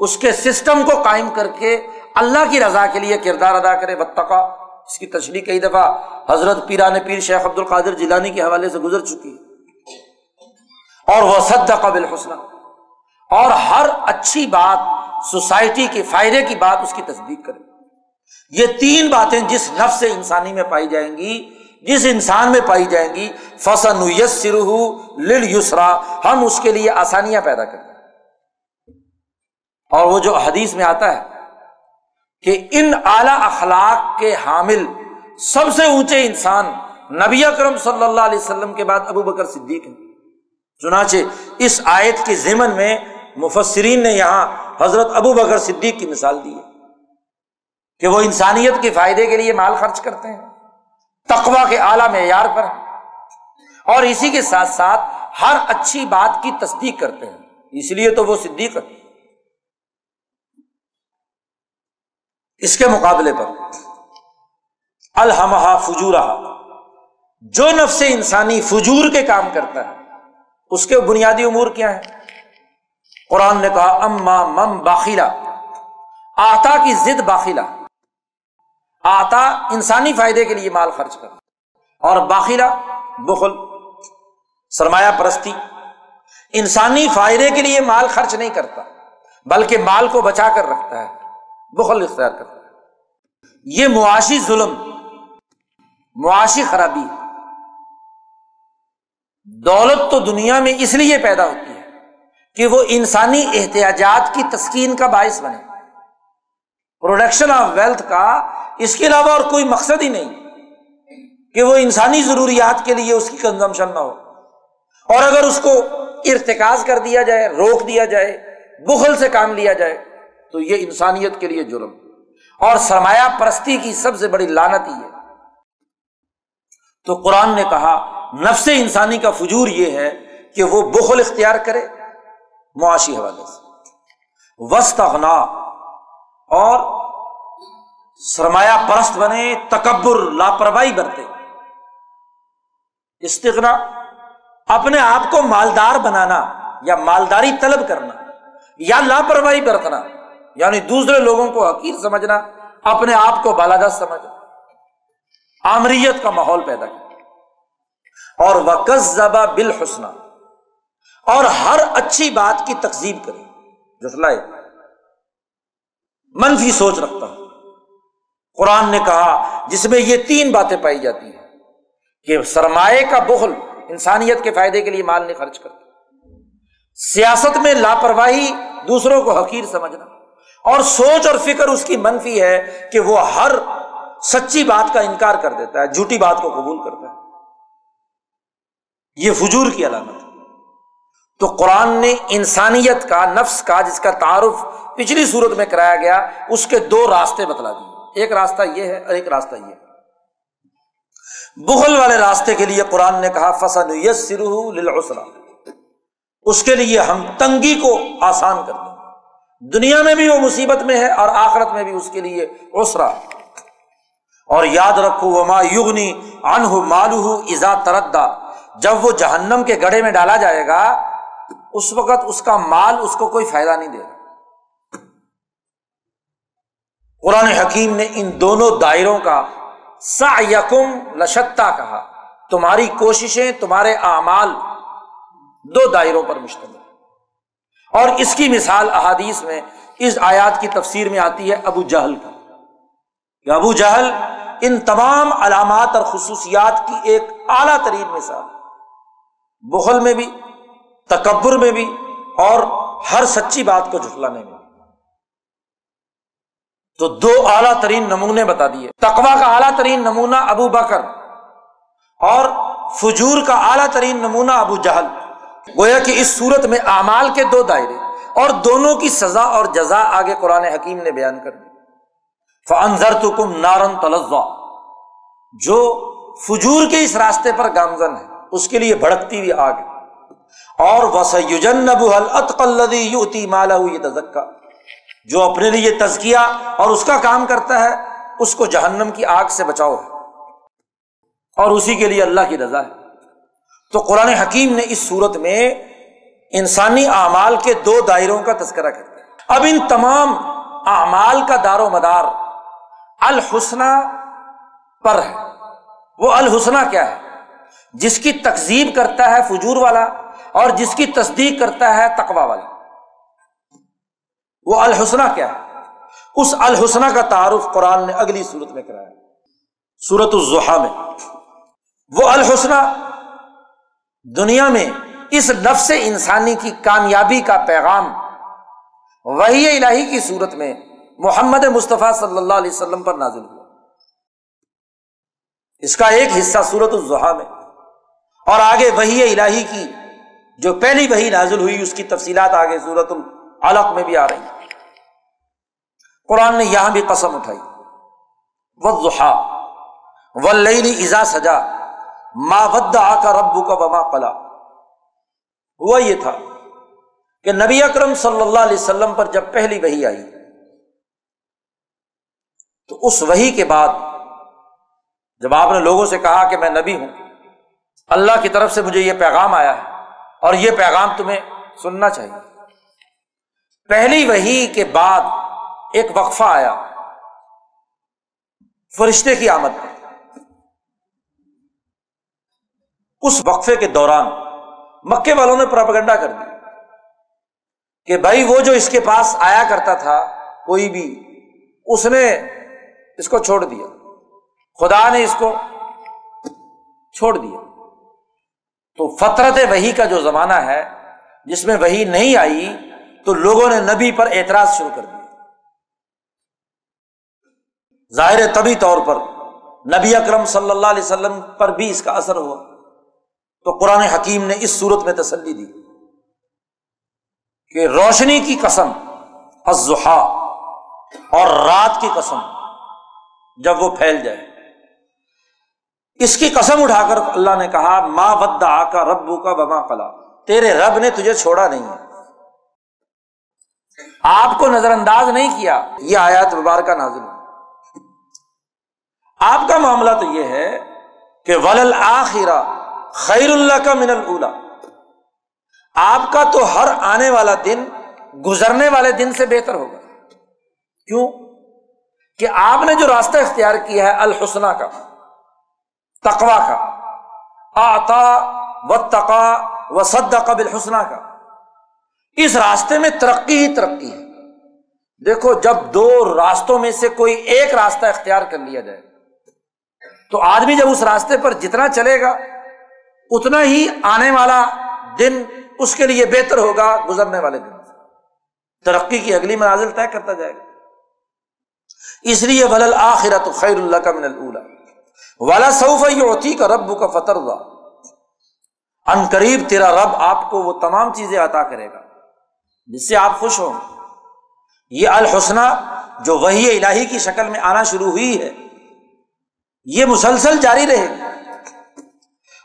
اس کے سسٹم کو قائم کر کے اللہ کی رضا کے لیے کردار ادا کرے۔ بتقا اس کی تشریح کئی دفعہ حضرت پیران پیر شیخ عبد القادر جیلانی کے حوالے سے گزر چکی۔ اور وہ سد قبل اور ہر اچھی بات سوسائٹی کے فائدے کی بات اس کی تصدیق کرے۔ یہ تین باتیں جس نفس سے انسانی میں پائی جائیں گی، جس انسان میں پائی جائیں گی فسن یس لل یسرا ہم اس کے لیے آسانیاں پیدا کریں اور وہ جو حدیث میں آتا ہے کہ ان اعلی اخلاق کے حامل سب سے اونچے انسان نبی اکرم صلی اللہ علیہ وسلم کے بعد ابو بکر صدیق ہیں۔ چنانچہ اس آیت کے ذمن میں مفسرین نے یہاں حضرت ابو بکر صدیق کی مثال دی ہے کہ وہ انسانیت کے فائدے کے لیے مال خرچ کرتے ہیں تقوا کے اعلیٰ معیار پر اور اسی کے ساتھ ساتھ ہر اچھی بات کی تصدیق کرتے ہیں۔ اس لیے تو وہ صدیق ہے اس کے مقابلے پر الحمہ فجورہ جو نفس انسانی فجور کے کام کرتا ہے، اس کے بنیادی امور کیا ہے قرآن نے کہا، اما مم باخیلا آتا کی ضد باخیلا آتا انسانی فائدے کے لیے مال خرچ کر اور باخیلا بخل، سرمایہ پرستی۔ انسانی فائدے کے لیے مال خرچ نہیں کرتا، بلکہ مال کو بچا کر رکھتا ہے، بخل اختیار کرتا ہے۔ یہ معاشی ظلم، معاشی خرابی دولت تو دنیا میں اس لیے پیدا ہوتی ہے۔ کہ وہ انسانی احتیاجات کی تسکین کا باعث بنے۔ پروڈکشن آف ویلتھ کا اس کے علاوہ اور کوئی مقصد ہی نہیں کہ وہ انسانی ضروریات کے لیے اس کی کنزمشن نہ ہو۔ اور اگر اس کو ارتکاز کر دیا جائے، روک دیا جائے، بخل سے کام لیا جائے، تو یہ انسانیت کے لیے جرم۔ اور سرمایہ پرستی کی سب سے بڑی لانت ہی ہے۔ تو قرآن نے کہا، نفس انسانی کا فجور یہ ہے کہ وہ بخل اختیار کرے معاشی حوالے سے۔ وسط اور سرمایہ پرست بنے، تکبر، لاپرواہی برتے۔ استغنا، اپنے آپ کو مالدار بنانا یا مالداری طلب کرنا یا لاپرواہی برتنا یعنی دوسرے لوگوں کو حقیر سمجھنا، اپنے آپ کو بالادست سمجھنا۔ آمریت کا ماحول پیدا کر اور وکس زبا بالحسنہ اور ہر اچھی بات کی تقزیب کرے۔ جٹلائے منفی سوچ رکھتا۔ ہوں قرآن نے کہا، جس میں یہ تین باتیں پائی جاتی ہیں، کہ سرمایہ کا بخل انسانیت کے فائدے کے لیے مال نہیں خرچ کرتا۔ سیاست میں لاپرواہی دوسروں کو حقیر سمجھنا۔ اور سوچ اور فکر اس کی منفی ہے کہ وہ ہر سچی بات کا انکار کر دیتا ہے، جھوٹی بات کو قبول کرتا ہے۔ یہ فجور کی علامت ہے۔ تو قرآن نے انسانیت کا، نفس کا، جس کا تعارف پچھلی صورت میں کرایا گیا، اس کے دو راستے بتلا دیے۔ ایک راستہ یہ ہے اور ایک راستہ یہ بغل والے راستے کے لیے قرآن نے کہا فسن یس اس کے لیے ہم تنگی کو آسان کر دیں۔ دنیا میں بھی وہ مصیبت میں ہے اور آخرت میں بھی اس کے لیے اسرا اور یاد رکھو، وما یغنی انہ مالو ازا تردا جب وہ جہنم کے گڑھے میں ڈالا جائے گا اس وقت اس کا مال اس کو کوئی فائدہ نہیں دے گا قرآن حکیم نے ان دونوں دائروں کا سا یقم لشتا کہا، تمہاری کوششیں، تمہارے اعمال دو دائروں پر مشتمل۔ اور اس کی مثال احادیث میں اس آیات کی تفسیر میں آتی ہے ابو جہل کا۔ کہ ابو جہل ان تمام علامات اور خصوصیات کی ایک اعلیٰ ترین مثال، بخل میں بھی تکبر میں بھی اور ہر سچی بات کو جھٹلانے میں تو دو اعلیٰ ترین نمونے بتا دیے۔ تقوا کا اعلیٰ ترین نمونہ ابو بکر اور فجور کا اعلیٰ ترین نمونہ ابو جہل۔ گویا کہ اس صورت میں اعمال کے دو دائرے اور دونوں کی سزا اور جزا آگے قرآن حکیم نے بیان کر دی۔ فنزر تو کم نارن تلزا جو فجور کے اس راستے پر گامزن ہے، اس کے لیے بھڑکتی ہوئی آگ ہے۔ اور وسیجن مالا تزکا جو اپنے لیے تزکیا اور اس کا کام کرتا ہے، اس کو جہنم کی آگ سے بچاؤ۔ ہے اور اسی کے لیے اللہ کی رضا ہے۔ تو قرآن حکیم نے اس صورت میں انسانی اعمال کے دو دائروں کا تذکرہ کیا۔ اب ان تمام اعمال کا دار و مدار الحسنہ پر ہے۔ وہ الحسنہ کیا ہے؟ جس کی تقزیب کرتا ہے فجور والا۔ اور جس کی تصدیق کرتا ہے تقوا والا۔ وہ الحسنہ کیا ہے؟ اس الحسنہ کا تعارف قرآن نے اگلی صورت میں کرایا۔ سورت الزحا میں۔ وہ الحسنہ دنیا میں اس نفس انسانی کی کامیابی کا پیغام وہی الہی کی صورت میں محمد مصطفیٰ صلی اللہ علیہ وسلم پر نازل ہوا۔ اس کا ایک حصہ سورت الزحا میں۔ اور آگے وہی الہی کی جو پہلی وہی نازل ہوئی، اس کی تفصیلات آگے سورت العلق میں بھی آ رہی قرآن نے یہاں بھی قسم اٹھائی۔ وضحا ولی ازا سجا ما ود آ کا ربو کا بما پلا ہوا یہ تھا کہ نبی اکرم صلی اللہ علیہ وسلم پر جب پہلی وہی آئی، تو اس وہی کے بعد جب آپ نے لوگوں سے کہا کہ میں نبی ہوں، اللہ کی طرف سے مجھے یہ پیغام آیا ہے اور یہ پیغام تمہیں سننا چاہیے۔ پہلی وہی کے بعد ایک وقفہ آیا۔ فرشتے کی آمد پر۔ اس وقفے کے دوران مکے والوں نے پراپگنڈا کر دی کہ بھائی وہ جو اس کے پاس آیا کرتا تھا، کوئی بھی، اس نے اس کو چھوڑ دیا۔ خدا نے اس کو چھوڑ دیا۔ تو فطرت وہی کا جو زمانہ ہے، جس میں وہی نہیں آئی، تو لوگوں نے نبی پر اعتراض شروع کر دیا۔ ظاہر طبی طور پر نبی اکرم صلی اللہ علیہ وسلم پر بھی اس کا اثر ہوا۔ تو قرآن حکیم نے اس صورت میں تسلی دی کہ روشنی کی قسم ازحا اور رات کی قسم جب وہ پھیل جائے۔ اس کی قسم اٹھا کر اللہ نے کہا ماں ودا کا ربو کا بما کلا تیرے رب نے تجھے چھوڑا نہیں ہے۔ آپ کو نظر انداز نہیں کیا، یہ آیات مبارکہ نازل آپ کا معاملہ تو یہ ہے کہ ولل آخرا خیر اللہ کا من اللہ آپ کا تو ہر آنے والا دن گزرنے والے دن سے بہتر ہوگا۔ کیوں؟ کہ آپ نے جو راستہ اختیار کیا ہے الحسنہ کا۔ تقوا کا، آتا و تقا و سد قبل حسنہ کا۔ اس راستے میں ترقی ہی ترقی ہے۔ دیکھو جب دو راستوں میں سے کوئی ایک راستہ اختیار کر لیا جائے، تو آدمی جب اس راستے پر جتنا چلے گا، اتنا ہی آنے والا دن اس کے لیے بہتر ہوگا گزرنے والے دن۔ ترقی کی اگلی منازل طے کرتا جائے گا۔ اس لیے ولل آخرت خیر اللہ کا من اللہ والا سعف ہوتی کا رب کا فتر ہوا ان قریب تیرا رب آپ کو وہ تمام چیزیں عطا کرے گا، جس سے آپ خوش ہوں۔ یہ الحسنہ جو وہی الہی کی شکل میں آنا شروع ہوئی ہے، یہ مسلسل جاری رہے۔ گی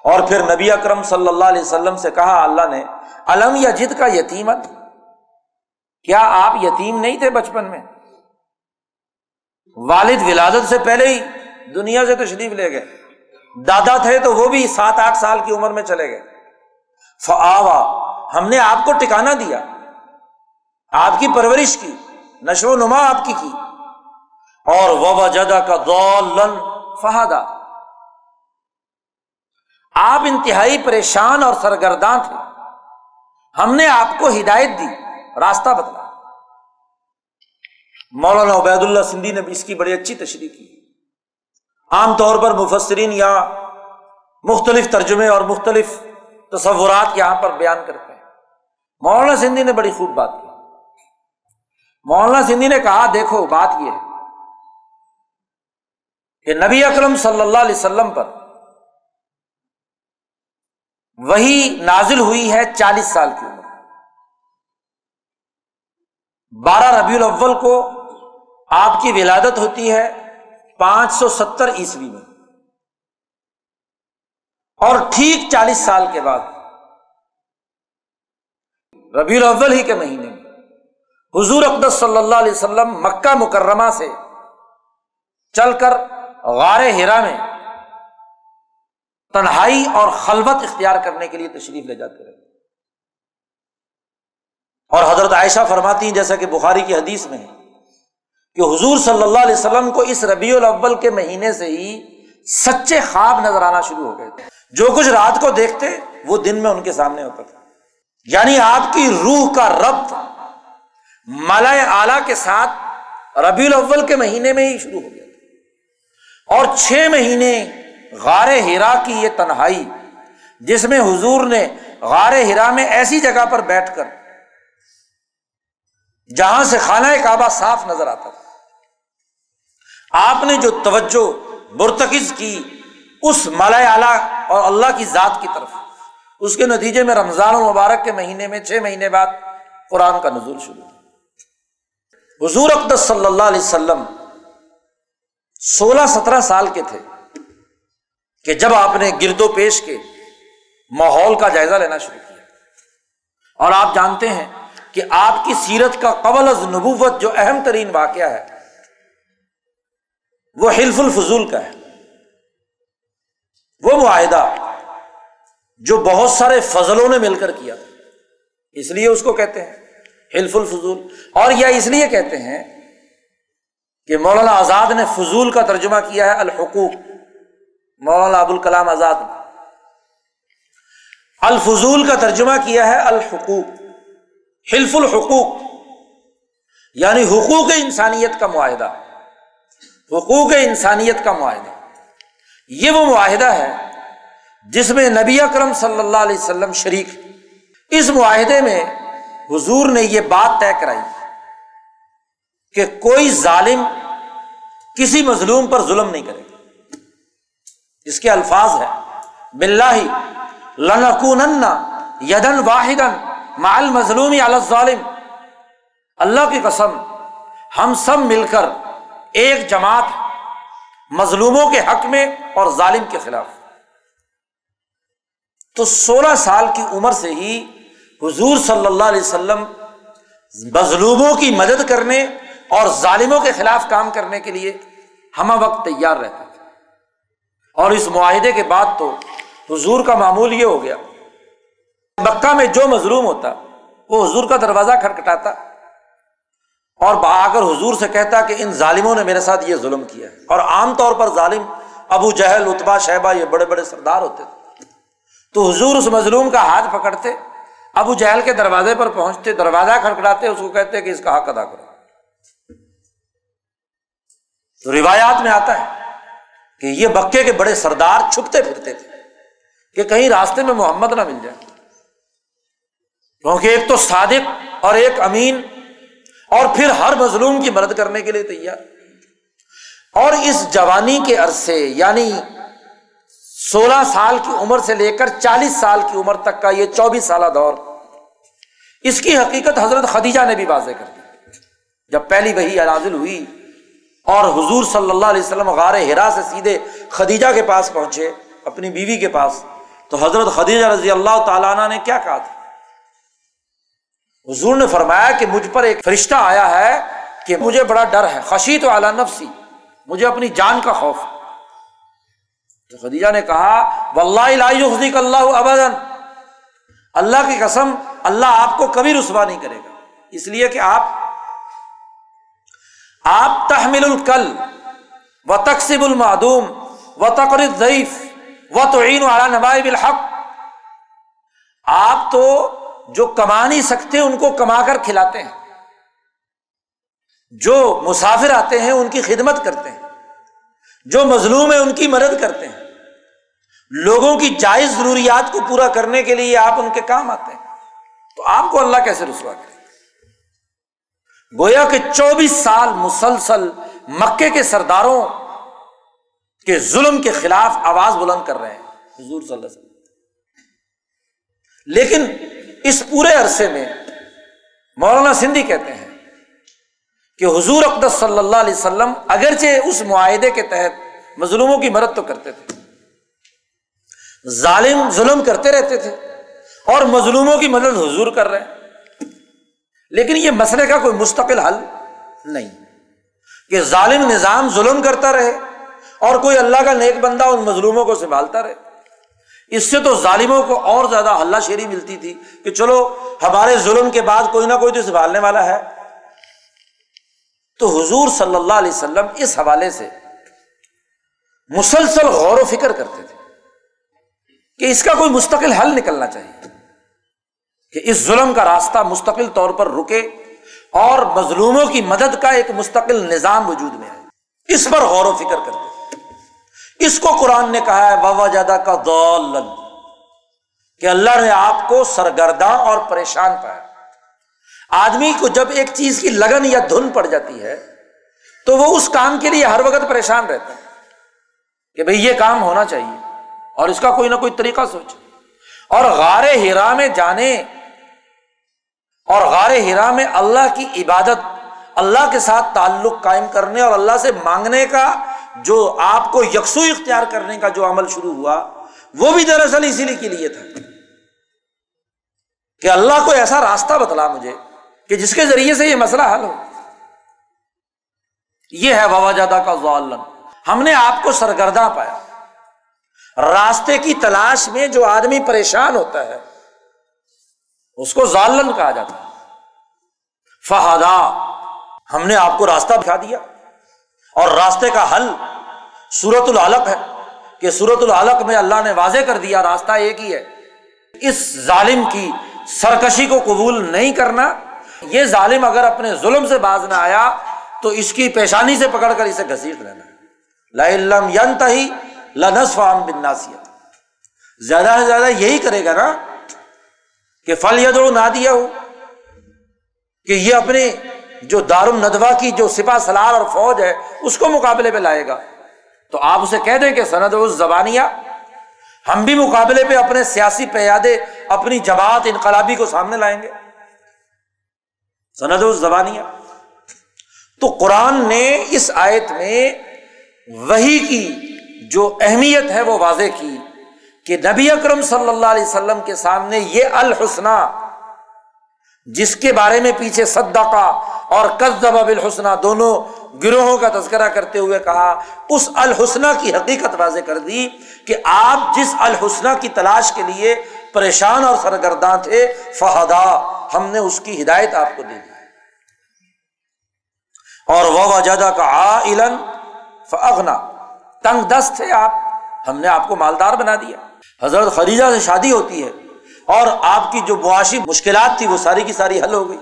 اور پھر نبی اکرم صلی اللہ علیہ وسلم سے کہا، اللہ نے علم یا جد کا یتیمت کیا آپ یتیم نہیں تھے بچپن میں؟ والد ولادت سے پہلے ہی۔ دنیا سے تشریف لے گئے۔ دادا تھے تو وہ بھی سات آٹھ سال کی عمر میں چلے گئے۔ فآوا ہم نے آپ کو ٹکانا دیا۔ آپ کی پرورش کی، نشو و نما آپ کی کی۔ اور وبا جدا کا دولن فہدا۔ آپ انتہائی پریشان اور سرگرداں تھے۔ ہم نے آپ کو ہدایت دی، راستہ بدلا۔ مولانا عبید اللہ سندھی نے بھی اس کی بڑی اچھی تشریح کی۔ عام طور پر مفسرین یا مختلف ترجمے اور مختلف تصورات یہاں پر بیان کرتے ہیں۔ مولانا سندھی نے بڑی خوب بات کی۔ مولانا سندھی نے کہا، دیکھو، بات یہ ہے کہ نبی اکرم صلی اللہ علیہ وسلم پر وہی نازل ہوئی ہے چالیس سال کی عمر۔ بارہ ربیع الاول کو آپ کی ولادت ہوتی ہے۔ پانچ سو ستر عیسوی میں۔ اور ٹھیک چالیس سال کے بعد، ربیع الاول ہی کے مہینے میں، حضور اقدس صلی اللہ علیہ وسلم مکہ مکرمہ سے چل کر غار ہیرا میں تنہائی اور خلبت اختیار کرنے کے لیے تشریف لے جاتے رہے۔ اور حضرت عائشہ فرماتی ہیں، جیسا کہ بخاری کی حدیث میں ہے کہ حضور صلی اللہ علیہ وسلم کو اس ربیع الاول کے مہینے سے ہی سچے خواب نظر آنا شروع ہو گئے تھے۔ جو کچھ رات کو دیکھتے، وہ دن میں ان کے سامنے ہوتا تھا۔ یعنی آپ کی روح کا ربط مالا اعلی کے ساتھ ربیع الاول کے مہینے میں ہی شروع ہو گیا تھا۔ اور چھ مہینے غار ہیرا کی یہ تنہائی، جس میں حضور نے غار ہیرا میں ایسی جگہ پر بیٹھ کر جہاں سے خانہ کعبہ صاف نظر آتا تھا آپ نے جو توجہ مرتکز کی اس مالا اعلی اور اللہ کی ذات کی طرف، اس کے نتیجے میں رمضان المبارک کے مہینے میں چھ مہینے بعد قرآن کا نزول شروع حضور اقدس صلی اللہ علیہ وسلم سولہ سترہ سال کے تھے کہ جب آپ نے گرد و پیش کے ماحول کا جائزہ لینا شروع کیا۔ اور آپ جانتے ہیں کہ آپ کی سیرت کا قبل از نبوت جو اہم ترین واقعہ ہے وہ حلف الفضول کا ہے۔ وہ معاہدہ جو بہت سارے فضلوں نے مل کر کیا۔ اس لیے اس کو کہتے ہیں حلف الفضول۔ اور یہ اس لیے کہتے ہیں کہ مولانا آزاد نے فضول کا ترجمہ کیا ہے الحقوق۔ مولانا ابو الکلام آزاد الفضول کا ترجمہ کیا ہے الحقوق۔ حلف الحقوق یعنی حقوق انسانیت کا معاہدہ۔ حقوق انسانیت کا معاہدہ۔ یہ وہ معاہدہ ہے جس میں نبی اکرم صلی اللہ علیہ وسلم شریک اس معاہدے میں حضور نے یہ بات طے کرائی کہ کوئی ظالم کسی مظلوم پر ظلم نہیں کرے۔ اس کے الفاظ ہے بلّہ لنکون یدن واحدن مال مظلوم ظالم اللہ کی قسم، ہم سب مل کر ایک جماعت مظلوموں کے حق میں اور ظالم کے خلاف۔ تو سولہ سال کی عمر سے ہی حضور صلی اللہ علیہ وسلم مظلوموں کی مدد کرنے اور ظالموں کے خلاف کام کرنے کے لیے ہم وقت تیار رہتے تھے۔ اور اس معاہدے کے بعد تو حضور کا معمول یہ ہو گیا۔ مکہ میں جو مظلوم ہوتا، وہ حضور کا دروازہ کھٹکھٹاتا۔ اور آ کر حضور سے کہتا کہ ان ظالموں نے میرے ساتھ یہ ظلم کیا ہے۔ اور عام طور پر ظالم ابو جہل اتبا شہبہ، یہ بڑے بڑے سردار ہوتے تھے۔ تو حضور اس مظلوم کا ہاتھ پکڑتے، ابو جہل کے دروازے پر پہنچتے، دروازہ کھڑکڑاتے اس کو کہتے کہ اس کا حق ادا کرو۔ تو روایات میں آتا ہے کہ یہ بکے کے بڑے سردار چھپتے پھرتے تھے کہ کہیں راستے میں محمد نہ مل جائے۔ کیونکہ ایک تو صادق اور ایک امین اور پھر ہر مظلوم کی مدد کرنے کے لیے تیار۔ اور اس جوانی کے عرصے یعنی سولہ سال کی عمر سے لے کر چالیس سال کی عمر تک کا یہ چوبیس سالہ دور، اس کی حقیقت حضرت خدیجہ نے بھی واضح کر دی۔ جب پہلی وہی نازل ہوئی اور حضور صلی اللہ علیہ وسلم غار ہرا سے سیدھے خدیجہ کے پاس پہنچے، اپنی بیوی کے پاس، تو حضرت خدیجہ رضی اللہ تعالیٰ نے کیا کہا تھا؟ حضور نے فرمایا کہ مجھ پر ایک فرشتہ آیا ہے کہ مجھے بڑا ڈر ہے خشی تو اعلیٰ نفسی، مجھے اپنی جان کا خوف۔ تو خدیجہ نے کہا، واللہ اللہ ابدن اللہ کی قسم، اللہ آپ کو کبھی رسوا نہیں کرے گا۔ اس لیے کہ آپ آپ تحمل القل و تقسیب المعدوم و تقرر ضعیف و توعین والا نوائب الحق۔ آپ تو جو کما نہیں سکتے ان کو کما کر کھلاتے ہیں۔ جو مسافر آتے ہیں ان کی خدمت کرتے ہیں۔ جو مظلوم ہے ان کی مدد کرتے ہیں۔ لوگوں کی جائز ضروریات کو پورا کرنے کے لیے آپ ان کے کام آتے ہیں۔ تو آپ کو اللہ کیسے رسوا کرے؟ گویا کہ چوبیس سال مسلسل مکے کے سرداروں کے ظلم کے خلاف آواز بلند کر رہے ہیں۔ حضور صلی اللہ علیہ وسلم۔ لیکن اس پورے عرصے میں مولانا سندھی کہتے ہیں کہ حضور اقدس صلی اللہ علیہ وسلم اگرچہ اس معاہدے کے تحت مظلوموں کی مدد تو کرتے تھے، ظالم ظلم کرتے رہتے تھے اور مظلوموں کی مدد حضور کر رہے ہیں۔ لیکن یہ مسئلے کا کوئی مستقل حل نہیں۔ کہ ظالم نظام ظلم کرتا رہے اور کوئی اللہ کا نیک بندہ ان مظلوموں کو سنبھالتا رہے۔ اس سے تو ظالموں کو اور زیادہ ہلہ شیری ملتی تھی کہ چلو ہمارے ظلم کے بعد کوئی نہ کوئی تو سنبھالنے والا ہے۔ تو حضور صلی اللہ علیہ وسلم اس حوالے سے مسلسل غور و فکر کرتے تھے کہ اس کا کوئی مستقل حل نکلنا چاہیے، کہ اس ظلم کا راستہ مستقل طور پر رکے اور مظلوموں کی مدد کا ایک مستقل نظام وجود میں ہے اس پر غور و فکر کرتے اس کو قرآن نے کہا ہے بابا جادہ کا دول کہ اللہ نے آپ کو سرگرداں اور پریشان پایا۔ آدمی کو جب ایک چیز کی لگن یا دھن پڑ جاتی ہے، تو وہ اس کام کے لیے ہر وقت پریشان رہتا ہے کہ بھائی یہ کام ہونا چاہیے اور اس کا کوئی نہ کوئی طریقہ سوچے اور غار ہیرا میں جانے اور غار ہیرا میں اللہ کی عبادت، اللہ کے ساتھ تعلق قائم کرنے اور اللہ سے مانگنے کا جو آپ کو یکسو اختیار کرنے کا جو عمل شروع ہوا، وہ بھی دراصل اسی لیے کے لیے تھا۔ کہ اللہ کو ایسا راستہ بتلا مجھے کہ جس کے ذریعے سے یہ مسئلہ حل ہو۔ یہ ہے بابا جادہ کا ضالن۔ ہم نے آپ کو سرگردہ پایا۔ راستے کی تلاش میں جو آدمی پریشان ہوتا ہے، اس کو ظالن کہا جاتا ہے۔ فہدا ہم نے آپ کو راستہ دکھا دیا۔ اور راستے کا حل سورت العلق ہے کہ سورت العلق میں اللہ نے واضح کر دیا، راستہ ایک ہی ہے۔ اس ظالم کی سرکشی کو قبول نہیں کرنا، یہ ظالم اگر اپنے ظلم سے باز نہ آیا تو اس کی پیشانی سے پکڑ کر اسے گھسیٹ لینا۔ ینتہی لنسفام بن ناسیہ زیادہ سے زیادہ یہی کرے گا نا کہ فل ید نہ دیا ہو کہ یہ اپنے جو دار الدوا کی جو سپا سلار اور فوج ہے، اس کو مقابلے پہ لائے گا۔ تو آپ اسے کہہ دیں کہ سند اس زبانیہ ہم بھی مقابلے پہ اپنے سیاسی پیادے، اپنی جماعت انقلابی کو سامنے لائیں گے۔ سند اس زبانیہ تو قرآن نے اس آیت میں وہی کی جو اہمیت ہے وہ واضح کی کہ نبی اکرم صلی اللہ علیہ وسلم کے سامنے یہ الحسنہ جس کے بارے میں پیچھے صدا کا اور قزب بالحسنہ دونوں گروہوں کا تذکرہ کرتے ہوئے کہا، اس الحسنہ کی حقیقت واضح کر دی کہ آپ جس الحسنہ کی تلاش کے لیے پریشان اور سرگرداں تھے، فہدا، ہم نے اس کی ہدایت آپ کو دے دی۔ اور وہ وجدہ کا آ فغنا تنگ دست تھے آپ، ہم نے آپ کو مالدار بنا دیا۔ حضرت خریجہ سے شادی ہوتی ہے۔ اور آپ کی جو معاشی مشکلات تھی وہ ساری کی ساری حل ہو گئی۔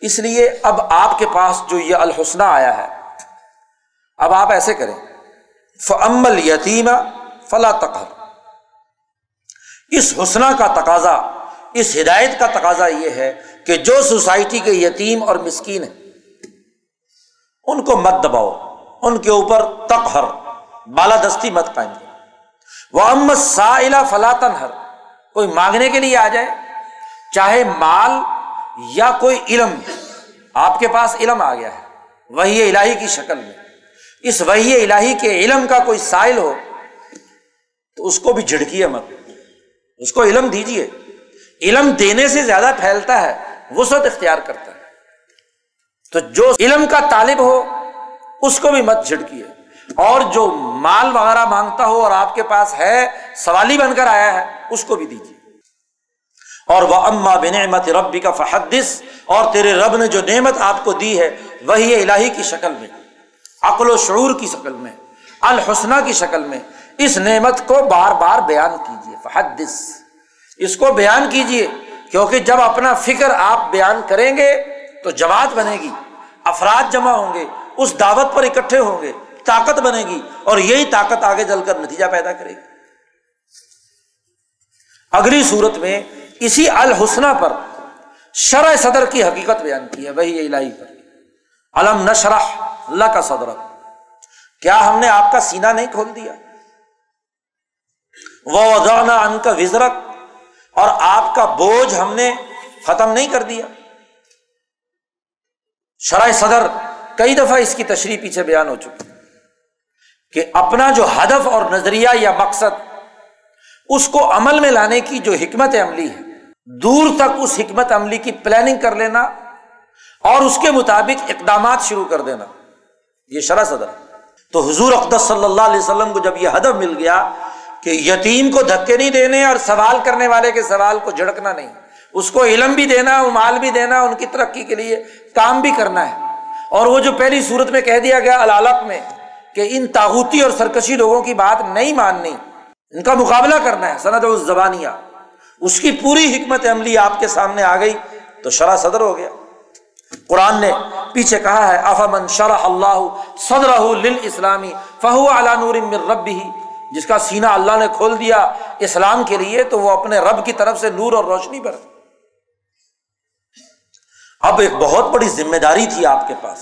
اس لیے اب آپ کے پاس جو یہ الحسنہ آیا ہے، اب آپ ایسے کریں۔ فمل یتیم فلا تقہر اس حسنہ کا تقاضا، اس ہدایت کا تقاضا یہ ہے کہ جو سوسائٹی کے یتیم اور مسکین ہیں، ان کو مت دباؤ، ان کے اوپر تقہر، بالادستی مت قائم کرو۔ وہ امت سا فلاطن ہر کوئی مانگنے کے لیے آ جائے، چاہے مال یا کوئی علم، آپ کے پاس علم آ گیا ہے وہی الہی کی شکل میں۔ اس وہی الہی کے علم کا کوئی سائل ہو، تو اس کو بھی جھڑکیے مت۔ اس کو علم دیجیے علم دینے سے زیادہ پھیلتا ہے، وسعت اختیار کرتا ہے۔ تو جو علم کا طالب ہو، اس کو بھی مت جھڑکیے۔ اور جو مال وغیرہ مانگتا ہو اور آپ کے پاس ہے، سوالی بن کر آیا ہے اس کو بھی دیجیے۔ اور وہ اما بنعمت ربی کا فحدث، اور تیرے رب نے جو نعمت آپ کو دی ہے، وہی الہی کی شکل میں، عقل و شعور کی شکل میں، الحسنہ کی شکل میں۔ اس نعمت کو بار بار بیان کیجیے، فحدث۔ اس کو بیان کیجیے، کیونکہ جب اپنا فکر آپ بیان کریں گے تو جماعت بنے گی، افراد جمع ہوں گے، اس دعوت پر اکٹھے ہوں گے، طاقت بنے گی، اور یہی طاقت آگے چل کر نتیجہ پیدا کرے گی۔ اگلی صورت میں اسی الحسنہ پر شرح صدر کی حقیقت بیان کی ہے، وہی الہی پر۔ علم نشرح اللہ کا صدر کیا ہم نے آپ کا سینہ نہیں کھول دیا؟ وہ ان کا وزرت اور آپ کا بوجھ ہم نے ختم نہیں کر دیا۔ شرح صدر کئی دفعہ اس کی تشریح پیچھے بیان ہو چکی کہ اپنا جو ہدف اور نظریہ یا مقصد اس کو عمل میں لانے کی جو حکمت عملی ہے، دور تک اس حکمت عملی کی پلاننگ کر لینا اور اس کے مطابق اقدامات شروع کر دینا۔ یہ شرح صدر۔ تو حضور اقدس صلی اللہ علیہ وسلم کو جب یہ ہدف مل گیا کہ یتیم کو دھکے نہیں دینے اور سوال کرنے والے کے سوال کو جھڑکنا نہیں، اس کو علم بھی دینا، مال بھی دینا، ان کی ترقی کے لیے کام بھی کرنا ہے۔ اور وہ جو پہلی صورت میں کہہ دیا گیا علالت میں کہ ان تاغوتی اور سرکشی لوگوں کی بات نہیں ماننی ان کا مقابلہ کرنا ہے، سند زبانیہ اس کی پوری حکمت عملی آپ کے سامنے آ گئی تو شرح صدر ہو گیا۔ قرآن نے پیچھے کہا ہے افامن شرح اللہ صدر اسلامی فہو نور رب ہی جس کا سینہ اللہ نے کھول دیا اسلام کے لیے، تو وہ اپنے رب کی طرف سے نور اور روشنی پر۔ اب ایک بہت بڑی ذمہ داری تھی آپ کے پاس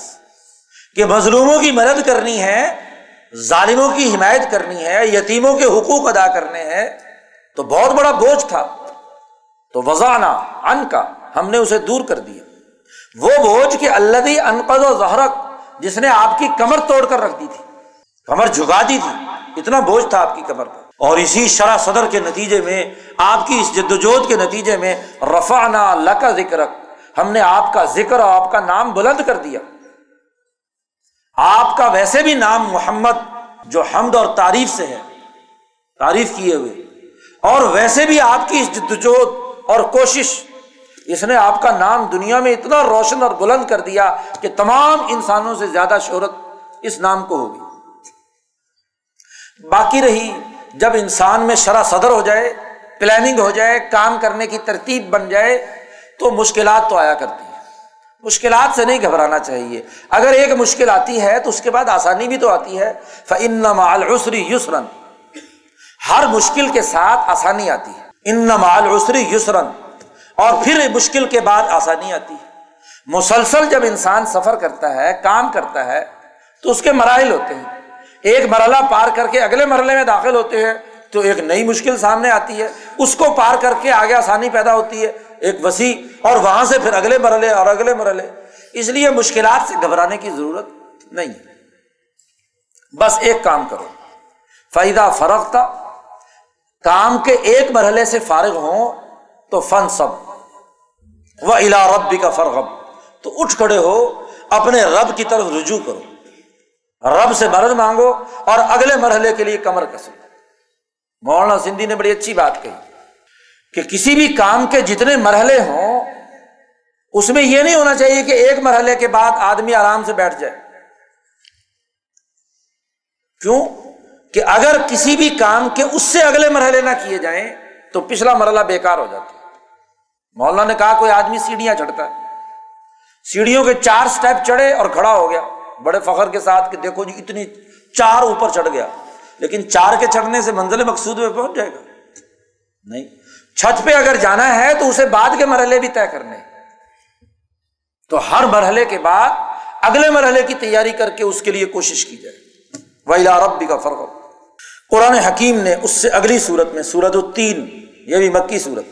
کہ مظلوموں کی مدد کرنی ہے ظالموں کی حمایت کرنی ہے، یتیموں کے حقوق ادا کرنے ہیں، تو بہت بڑا بوجھ تھا۔ تو وزانہ ان کا ہم نے اسے دور کر دیا۔ وہ بوجھ کہ اللہ انقد و زہرک جس نے آپ کی کمر توڑ کر رکھ دی تھی۔ کمر جھکا دی تھی۔ اتنا بوجھ تھا آپ کی کمر پر۔ اور اسی شرح صدر کے نتیجے میں، آپ کی اس جدوجہد کے نتیجے میں رفا نا اللہ کا ذکر ہم نے آپ کا ذکر اور آپ کا نام بلند کر دیا۔ آپ کا ویسے بھی نام محمد جو حمد اور تعریف سے ہے، تعریف کیے ہوئے۔ اور ویسے بھی آپ کی اس جدوجہد اور کوشش، اس نے آپ کا نام دنیا میں اتنا روشن اور بلند کر دیا کہ تمام انسانوں سے زیادہ شہرت اس نام کو ہوگی۔ باقی رہی، جب انسان میں شرح صدر ہو جائے پلاننگ ہو جائے، کام کرنے کی ترتیب بن جائے، تو مشکلات تو آیا کرتی۔ ہیں مشکلات سے نہیں گھبرانا چاہیے۔ اگر ایک مشکل آتی ہے تو اس کے بعد آسانی بھی تو آتی ہے۔ فن العسری یسرن ہر مشکل کے ساتھ آسانی آتی ہے۔ ان مال عسری یسرن اور پھر مشکل کے بعد آسانی آتی ہے۔ مسلسل جب انسان سفر کرتا ہے، کام کرتا ہے، تو اس کے مراحل ہوتے ہیں۔ ایک مرحلہ پار کر کے اگلے مرحلے میں داخل ہوتے ہیں، تو ایک نئی مشکل سامنے آتی ہے۔ اس کو پار کر کے آگے آسانی پیدا ہوتی ہے۔ ایک وسیع اور وہاں سے پھر اگلے مرحلے اور اگلے مرحلے۔ اس لیے مشکلات سے گھبرانے کی ضرورت نہیں۔ ہے بس ایک کام کرو۔ فائدہ فرق تھا کام کے ایک مرحلے سے فارغ ہوں تو فن سب وہ الا ربی کا فرغب تو اٹھ کھڑے ہو، اپنے رب کی طرف رجوع کرو۔ رب سے مرد مانگو اور اگلے مرحلے کے لیے کمر کسو۔ مولانا سندھی نے بڑی اچھی بات کہی۔ کہ کسی بھی کام کے جتنے مرحلے ہوں، اس میں یہ نہیں ہونا چاہیے کہ ایک مرحلے کے بعد آدمی آرام سے بیٹھ جائے۔ کیوں؟ کہ اگر کسی بھی کام کے اس سے اگلے مرحلے نہ کیے جائیں، تو پچھلا مرحلہ بیکار ہو جاتا ہے۔ مولانا نے کہا کوئی آدمی سیڑھیاں چڑھتا ہے۔ سیڑھیوں کے چار اسٹیپ چڑھے اور کھڑا ہو گیا۔ بڑے فخر کے ساتھ کہ دیکھو جی اتنی چار اوپر چڑھ گیا۔ لیکن چار کے چڑھنے سے منزل مقصود میں پہنچ جائے گا۔ نہیں۔ چھت پہ اگر جانا ہے تو اسے بعد کے مرحلے بھی طے کرنے تو ہر مرحلے کے بعد اگلے مرحلے کی تیاری کر کے اس کے لیے کوشش کی جائے۔ ویلا رب بھی کا فرق قرآن حکیم نے اس سے اگلی صورت میں سورت التین، یہ بھی مکی صورت۔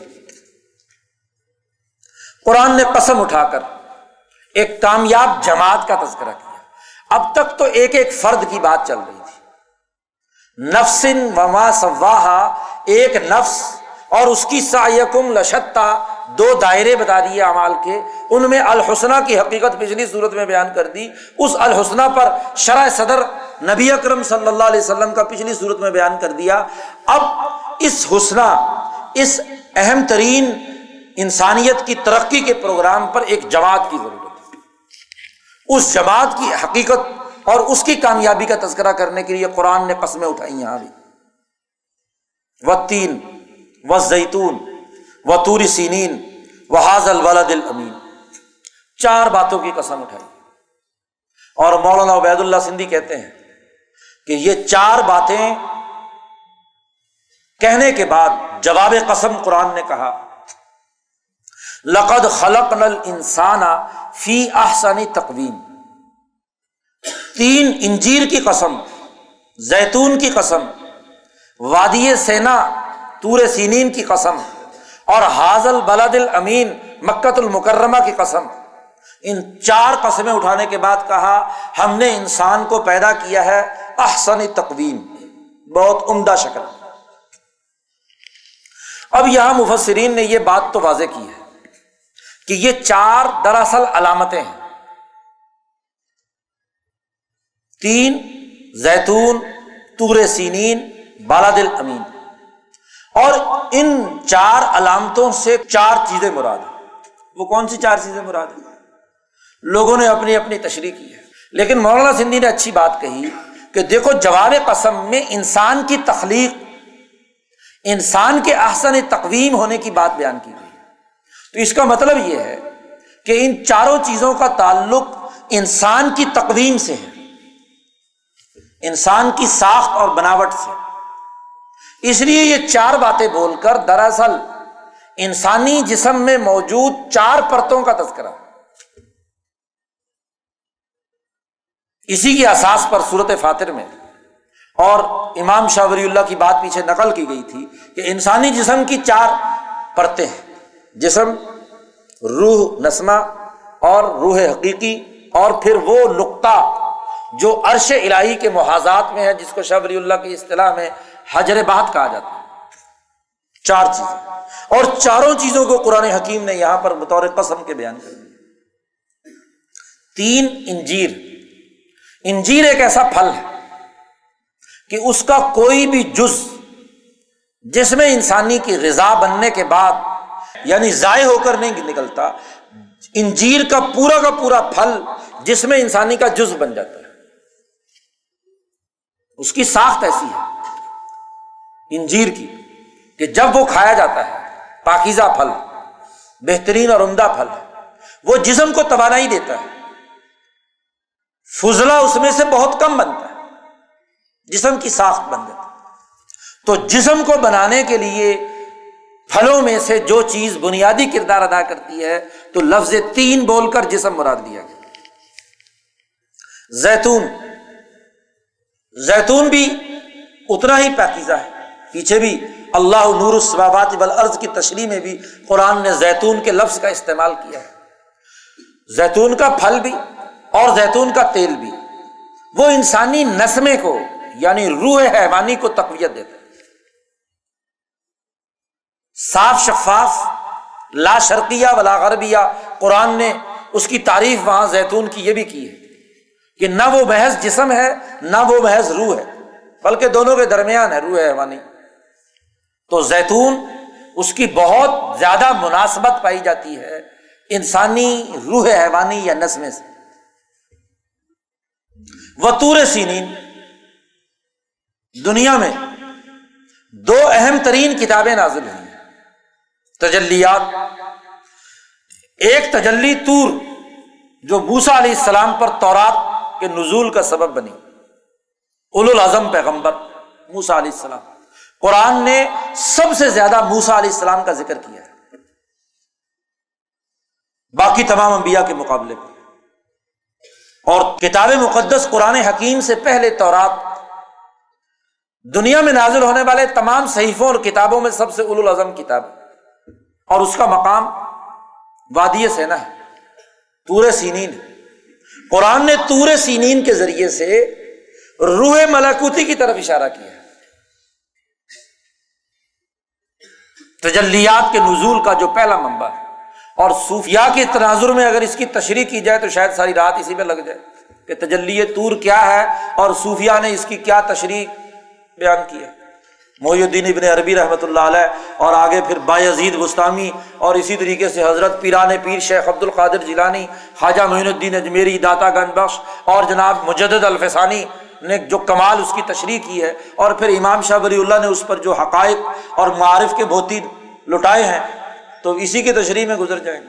قرآن نے قسم اٹھا کر ایک کامیاب جماعت کا تذکرہ کیا۔ اب تک تو ایک ایک فرد کی بات چل رہی تھی۔ نفسن وما سواہا، ایک نفس اور اس کی سایکم لشتا دو دائرے بتا دیے امال کے۔ ان میں الحسنہ کی حقیقت پچھلی صورت میں بیان کر دی۔ اس الحسنہ پر شرح صدر نبی اکرم صلی اللہ علیہ وسلم کا پچھلی صورت میں بیان کر دیا۔ اب اس حسنہ، اس اہم ترین انسانیت کی ترقی کے پروگرام پر ایک جماعت کی ضرورت ہے۔ اس جماعت کی حقیقت اور اس کی کامیابی کا تذکرہ کرنے کے لیے قرآن نے قسمیں اٹھائی یہاں بھی و تین و زیتون و توری سینین و حاضل دل امین چار باتوں کی قسم اٹھائی۔ اور مولانا عبید اللہ سندھی کہتے ہیں کہ یہ چار باتیں کہنے کے بعد جواب قسم قرآن نے کہا، لقد خلق نل انسان فی آسانی تقویم۔ تین انجیر کی قسم، زیتون کی قسم، وادی سینا تور سینین کی قسم اور حاضل بلاد المین مکت المکرمہ کی قسم۔ ان چار قسمیں اٹھانے کے بعد کہا، ہم نے انسان کو پیدا کیا ہے احسن تقویم، بہت عمدہ شکل۔ اب یہاں مفسرین نے یہ بات تو واضح کی ہے کہ یہ چار دراصل علامتیں ہیں۔ تین زیتون تور سینین بالادل امین اور ان چار علامتوں سے چار چیزیں مراد ہیں۔ وہ کون سی چار چیزیں مراد ہیں؟ لوگوں نے اپنی اپنی تشریح کی ہے۔ لیکن مولانا سندھی نے اچھی بات کہی کہ دیکھو، جواب قسم میں انسان کی تخلیق، انسان کے احسن تقویم ہونے کی بات بیان کی گئی تو اس کا مطلب یہ ہے کہ ان چاروں چیزوں کا تعلق انسان کی تقویم سے ہے۔ انسان کی ساخت اور بناوٹ سے۔ اس لیے یہ چار باتیں بول کر دراصل انسانی جسم میں موجود چار پرتوں کا تذکرہ اسی کی احساس پر صورت فاتر میں اور امام شاہ ولی اللہ کی بات پیچھے نقل کی گئی تھی کہ انسانی جسم کی چار پرتیں ہیں۔ جسم، روح نسمہ اور روح حقیقی اور پھر وہ نقطہ جو عرش الہی کے محاذات میں ہے، جس کو شاہ ولی اللہ کی اصطلاح میں حجر بات کہا جاتا ہے۔ چار چیزیں۔ اور چاروں چیزوں کو قرآن حکیم نے یہاں پر بطور قسم کے بیان کر دیا۔ تین انجیر۔ انجیر ایک ایسا پھل ہے کہ اس کا کوئی بھی جز جس میں انسانی کی غذا بننے کے بعد یعنی ضائع ہو کر نہیں نکلتا، انجیر کا پورا کا پورا پھل جس میں انسانی کا جز بن جاتا ہے۔ اس کی ساخت ایسی ہے۔ انجیر کی کہ جب وہ کھایا جاتا ہے، پاکیزہ پھل، بہترین اور عمدہ پھل، وہ جسم کو توانائی دیتا ہے۔ فضلہ اس میں سے بہت کم بنتا ہے، جسم کی ساخت بن جاتی تو جسم کو بنانے کے لیے پھلوں میں سے جو چیز بنیادی کردار ادا کرتی ہے، تو لفظ تین بول کر جسم مراد دیا گیا۔ زیتون زیتون بھی اتنا ہی پاکیزہ ہے۔ پیچھے بھی اللہ نور السبابات والارض کی تشریح میں بھی قرآن نے زیتون کے لفظ کا استعمال کیا ہے۔ زیتون کا پھل بھی اور زیتون کا تیل بھی۔ وہ انسانی نسمے کو یعنی روح حیوانی کو تقویت دیتا ہے۔ صاف شفاف، لا شرقیہ ولا غربیہ، قرآن نے اس کی تعریف وہاں زیتون کی یہ بھی کی ہے کہ نہ وہ محض جسم ہے، نہ وہ محض روح ہے، بلکہ دونوں کے درمیان ہے، روح حیوانی۔ تو زیتون اس کی بہت زیادہ مناسبت پائی جاتی ہے انسانی روح حیوانی یا نسمے سے۔ وطور سینین۔ دنیا میں دو اہم ترین کتابیں نازل ہوئی ہیں۔ تجلیات۔ ایک تجلی تور جو موسا علیہ السلام پر تورات کے نزول کا سبب بنی۔ اول العظم پیغمبر موسا علیہ السلام۔ قرآن نے سب سے زیادہ موسا علیہ السلام کا ذکر کیا ہے۔ باقی تمام انبیاء کے مقابلے میں اور کتاب مقدس قرآن حکیم سے پہلے تورات دنیا میں نازل ہونے والے تمام صحیفوں اور کتابوں میں سب سے اول العظم کتاب اور اس کا مقام وادی سینا ہے تور سینین قرآن نے تور سینین کے ذریعے سے روح ملاکوتی کی طرف اشارہ کیا ہے۔ تجلیات کے نزول کا جو پہلا منبع ہے۔ اور صوفیہ کے تناظر میں اگر اس کی تشریح کی جائے تو شاید ساری رات اسی میں لگ جائے کہ تجلی طور کیا ہے اور صوفیہ نے اس کی کیا تشریح بیان کی ہے۔ محی الدین ابن عربی رحمۃ اللہ علیہ اور آگے پھر باعزید گستامی اور اسی طریقے سے حضرت پیران پیر شیخ عبد القادر جیلانی، خواجہ معین الدین اجمیری، داتا گنج بخش اور جناب مجدد الفسانی نے جو کمال اس کی تشریح کی ہے اور پھر امام شاہ ولی اللہ نے اس پر جو حقائق اور معارف کے بہتی لٹائے ہیں، تو اسی کی تشریح میں گزر جائیں گے۔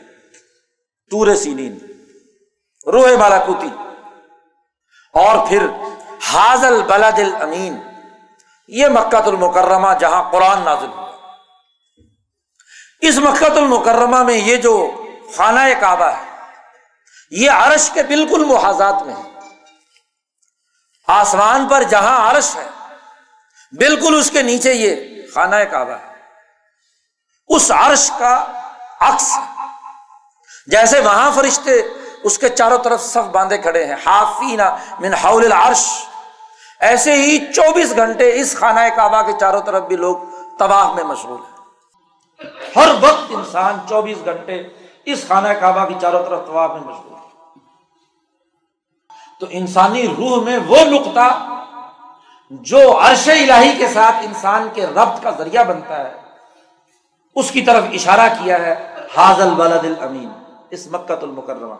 تور سینین، روح بالاکوتی اور پھر، حاضل بلد الامین۔ یہ مکت المکرمہ جہاں قرآن نازل ہوا۔ اس مکت المکرمہ میں یہ جو خانہ کعبہ ہے، یہ عرش کے بالکل محاذات میں ہے۔ آسمان پر جہاں عرش ہے، بالکل اس کے نیچے یہ خانہ کعبہ ہے۔ اس عرش کا عکس جیسے وہاں فرشتے اس کے چاروں طرف صف باندھے کھڑے ہیں۔ حافینا من حول العرش۔ ایسے ہی چوبیس گھنٹے اس خانہ کعبہ کے چاروں طرف بھی لوگ تباہ میں مشغول ہیں۔ ہر وقت انسان چوبیس گھنٹے اس خانہ کعبہ کی چاروں طرف تباہ میں مشغول ہے۔ تو انسانی روح میں وہ نقطہ جو عرش الہی کے ساتھ انسان کے ربط کا ذریعہ بنتا ہے، اس کی طرف اشارہ کیا ہے حاضل بلد الامین اس مکت المکرمہ۔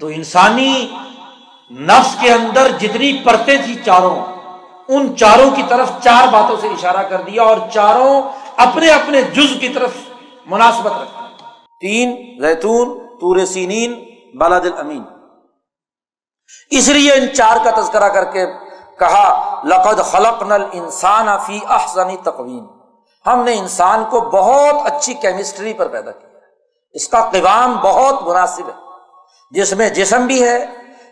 تو انسانی نفس کے اندر جتنی پرتیں تھی چاروں، ان چاروں کی طرف چار باتوں سے اشارہ کر دیا اور چاروں اپنے اپنے جز کی طرف مناسبت رکھتے تین زیتون، تور سینین بالاد الامین۔ اس لیے ان چار کا تذکرہ کر کے کہا، لقد خلق نل انسان فی احسنی تقویم۔ ہم نے انسان کو بہت اچھی کیمسٹری پر پیدا کیا اس کا قوام بہت مناسب ہے۔ جس میں جسم بھی ہے،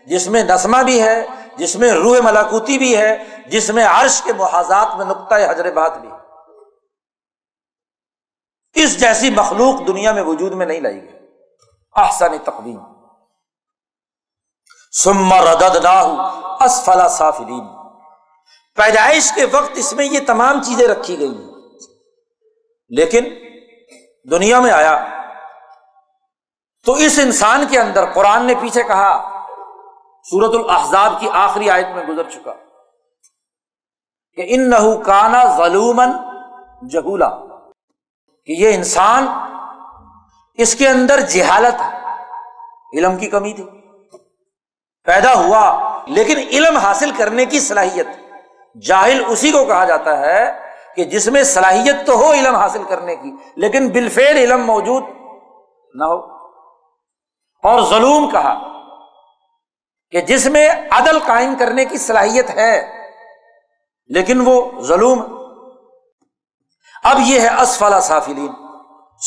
جس میں نسمہ بھی ہے، جس میں روح ملاکوتی بھی ہے، جس میں عرش کے محاذات میں نقطۂ حجر بات بھی اس جیسی مخلوق دنیا میں وجود میں نہیں لائی گئی۔ احسن تقویم۔ سمر ردد اسفلا صافرین پیدائش کے وقت اس میں یہ تمام چیزیں رکھی گئی ہیں لیکن دنیا میں آیا۔ تو اس انسان کے اندر قرآن نے پیچھے کہا سورت الحضاب کی آخری آیت میں گزر چکا۔ کہ ان نہ کانا ظلومن جہولا۔ کہ یہ انسان اس کے اندر جہالت ہے۔ علم کی کمی تھی۔ پیدا ہوا، لیکن علم حاصل کرنے کی صلاحیت۔ جاہل اسی کو کہا جاتا ہے کہ جس میں صلاحیت تو ہو علم حاصل کرنے کی، لیکن بالفیر علم موجود نہ ہو۔ اور ظلم کہا کہ جس میں عدل قائم کرنے کی صلاحیت ہے، لیکن وہ ظلم اب یہ ہے اسفلا صافلین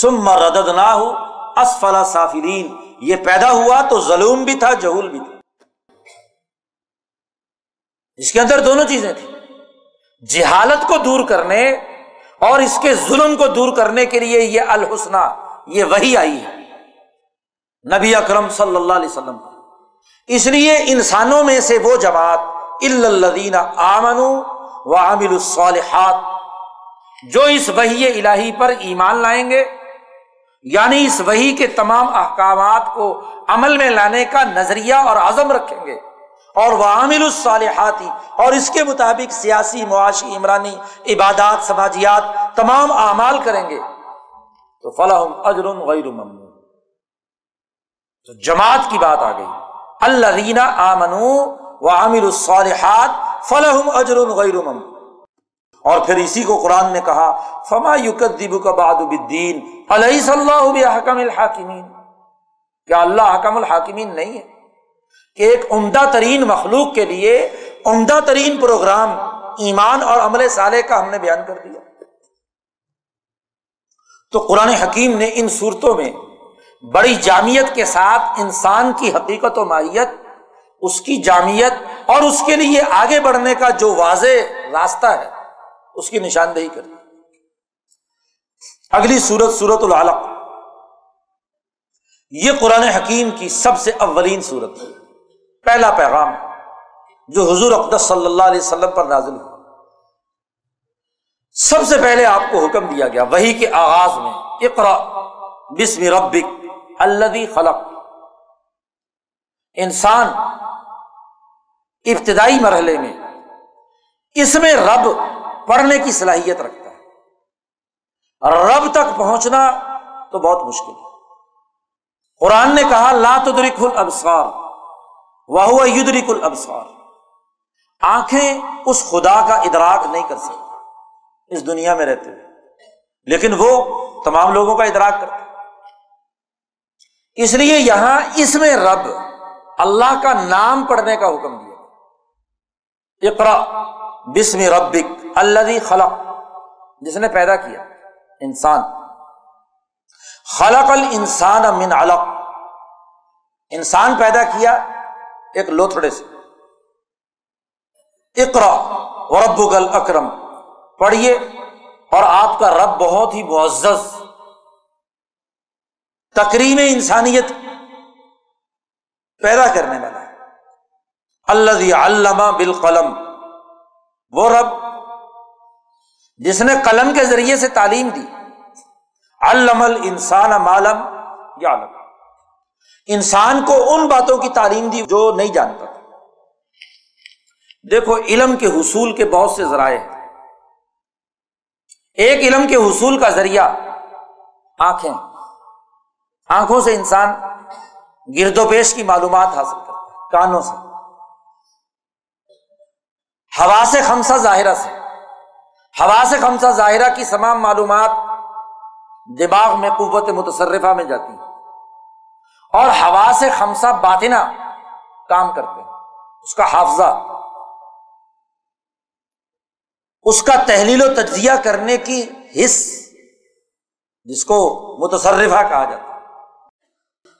سم ردد نہ ہو اسفلا صافلین یہ پیدا ہوا تو ظلم بھی تھا، جہول بھی تھا۔ اس کے اندر دونوں چیزیں تھیں۔ جہالت کو دور کرنے اور اس کے ظلم کو دور کرنے کے لیے یہ الحسنہ، یہ وہی آئی ہے۔ نبی اکرم صلی اللہ علیہ وسلم اس لیے انسانوں میں سے وہ جماعت الدین آمن و عامل الصالحات، جو اس وحی الہی پر ایمان لائیں گے یعنی اس وہی کے تمام احکامات کو عمل میں لانے کا نظریہ اور عزم رکھیں گے۔ اور وہ عامل الصالحاتی اور اس کے مطابق سیاسی، معاشی، عمرانی، عبادات، سماجیات تمام اعمال کریں گے۔ تو فلاح اجر غیر ممنون۔ تو جماعت کی بات آ گئی۔ اللہ رینا آمن و عامل الصالحات فلاح اجر غیر ممنون۔ اور پھر اسی کو قرآن نے کہا، فما یوکدیب کا باد الدین علیہ صلی اللہ حکم الحاکمین کیا اللہ حکم الحاکمین نہیں ہے؟ کہ ایک عمدہ ترین مخلوق کے لیے عمدہ ترین پروگرام ایمان اور عمل صالح کا ہم نے بیان کر دیا۔ تو قرآن حکیم نے ان صورتوں میں بڑی جامعت کے ساتھ انسان کی حقیقت و ماہیت، اس کی جامعت اور اس کے لیے آگے بڑھنے کا جو واضح راستہ ہے، اس کی نشاندہی کر دی۔ اگلی صورت صورت العلق۔ یہ قرآن حکیم کی سب سے اولین صورت ہے۔ پہلا پیغام جو حضور اقدس صلی اللہ علیہ وسلم پر نازل ہوا۔ سب سے پہلے آپ کو حکم دیا گیا، وہی کے آغاز میں اقرا بسم ربک الدی خلق۔ انسان ابتدائی مرحلے میں اس میں رب پڑھنے کی صلاحیت رکھتا ہے۔ رب تک پہنچنا تو بہت مشکل ہے۔ قرآن نے کہا، لا تدرک الابصار وہ یدرک الابصار آنکھیں اس خدا کا ادراک نہیں کر سکتی اس دنیا میں رہتے ہوئے۔ لیکن وہ تمام لوگوں کا ادراک کرتے اس لیے یہاں اس میں رب اللہ کا نام پڑھنے کا حکم دیا اقرا بسم ربک اللہ خلق۔ جس نے پیدا کیا، انسان۔ خلق الانسان من علق۔ انسان پیدا کیا ایک لوتھڑے سے۔ اقرا رب گل اکرم پڑھیے، اور آپ کا رب بہت ہی معزز۔ تقریم انسانیت پیدا کرنے والا ہے۔ اللہ علامہ بال قلم وہ رب جس نے قلم کے ذریعے سے تعلیم دی۔ علم انسان مالم یا انسان کو ان باتوں کی تعلیم دی جو نہیں جانتا۔ تھا دیکھو، علم کے حصول کے بہت سے ذرائع ہیں۔ ایک علم کے حصول کا ذریعہ آنکھیں آنکھوں سے انسان گرد و پیش کی معلومات حاصل کرتا ہے، کانوں سے۔ ہوا سے خمسہ ظاہرہ سے۔ ہوا سے خمسہ ظاہرہ کی تمام معلومات دماغ میں قوت متصرفہ میں جاتی ہیں۔ اور ہوا سے خمسہ باطنا کام کرتے ہیں۔ اس کا حافظہ، اس کا تحلیل و تجزیہ کرنے کی حص، جس کو متصرفہ کہا جاتا ہے۔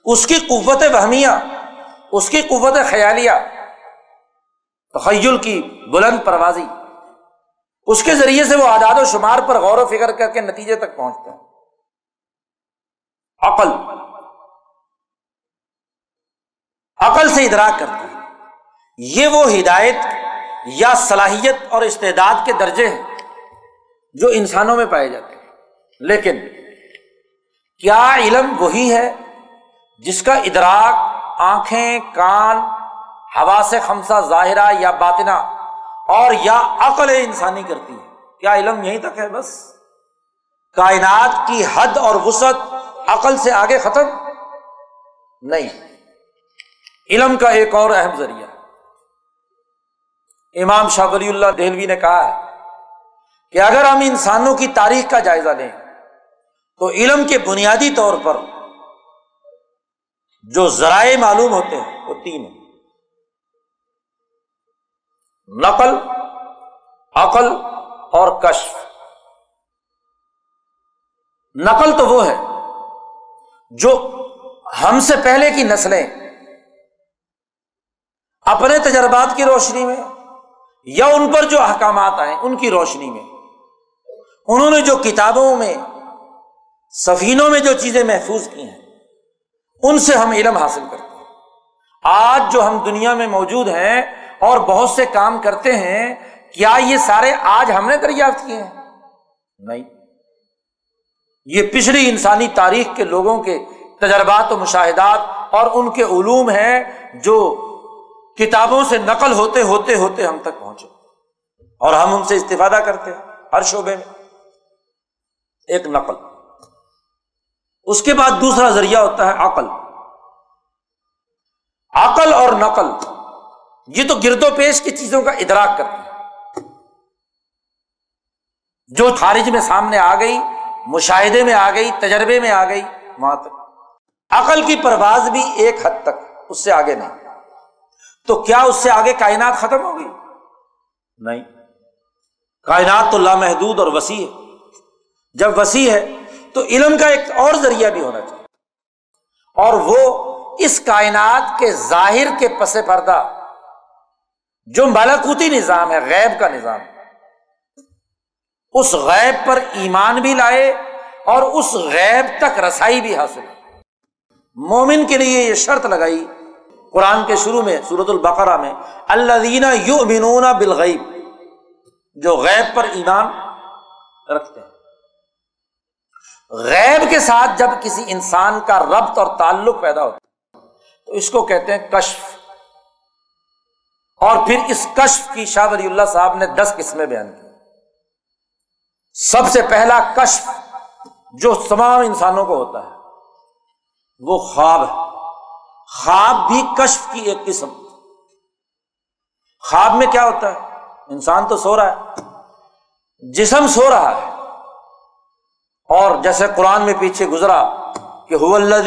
اس کی قوت وہمیہ، اس کی قوت خیالیہ، تخیل کی بلند پروازی، اس کے ذریعے سے وہ اعداد و شمار پر غور و فکر کر کے نتیجے تک پہنچتے ہیں۔ عقل عقل سے ادراک کرتے ہیں۔ یہ وہ ہدایت یا صلاحیت اور استعداد کے درجے ہیں جو انسانوں میں پائے جاتے ہیں۔ لیکن کیا علم وہی ہے جس کا ادراک آنکھیں، کان، ہوا سے خمسہ ظاہرہ یا باطنا اور یا عقل انسانی کرتی ہے کیا علم یہیں تک ہے بس؟ کائنات کی حد اور وسعت عقل سے آگے ختم؟ نہیں۔ علم کا ایک اور اہم ذریعہ امام شاہ ولی اللہ دہلوی نے کہا ہے کہ اگر ہم انسانوں کی تاریخ کا جائزہ لیں تو علم کے بنیادی طور پر جو ذرائع معلوم ہوتے ہیں، وہ تین ہیں۔ نقل، عقل اور کشف۔ نقل تو وہ ہے جو ہم سے پہلے کی نسلیں اپنے تجربات کی روشنی میں یا ان پر جو احکامات آئے ان کی روشنی میں۔ انہوں نے جو کتابوں میں، سفینوں میں جو چیزیں محفوظ کی ہیں، ان سے ہم علم حاصل کرتے ہیں۔ آج جو ہم دنیا میں موجود ہیں اور بہت سے کام کرتے ہیں، کیا یہ سارے آج ہم نے دریافت کیے ہیں؟ نہیں۔ یہ پچھلی انسانی تاریخ کے لوگوں کے تجربات و مشاہدات اور ان کے علوم ہیں جو کتابوں سے نقل ہوتے ہوتے ہوتے ہم تک پہنچے۔ اور ہم ان سے استفادہ کرتے ہیں ہر شعبے میں۔ ایک نقل۔ اس کے بعد دوسرا ذریعہ ہوتا ہے عقل۔ عقل اور نقل، یہ تو گرد و پیش کی چیزوں کا ادراک کرتے ہیں۔ جو خارج میں سامنے آ گئی، مشاہدے میں آ گئی، تجربے میں آ گئی، وہاں تک۔ عقل کی پرواز بھی ایک حد تک، اس سے آگے نہیں۔ تو کیا اس سے آگے کائنات ختم ہوگی نہیں۔ کائنات تو لامحدود اور وسیع ہے۔ جب وسیع ہے تو علم کا ایک اور ذریعہ بھی ہونا چاہیے۔ اور وہ اس کائنات کے ظاہر کے پس پردہ، جو ملکوتی نظام ہے، غیب کا نظام۔ اس غیب پر ایمان بھی لائے اور اس غیب تک رسائی بھی حاصل۔ مومن کے لیے یہ شرط لگائی قرآن کے شروع میں سورت البقرہ میں اللہ دینا یو بنونا بالغیب، جو غیب پر ایمان رکھتے ہیں۔ غیب کے ساتھ جب کسی انسان کا ربط اور تعلق پیدا ہوتا تو اس کو کہتے ہیں کشف۔ اور پھر اس کشف کی شاہ ولی اللہ صاحب نے دس قسمیں بیان کی۔ سب سے پہلا کشف جو تمام انسانوں کو ہوتا ہے، وہ خواب ہے۔ خواب بھی کشف کی ایک قسم۔ خواب میں کیا ہوتا ہے؟ انسان تو سو رہا ہے، جسم سو رہا ہے۔ اور جیسے قرآن میں پیچھے گزرا کہ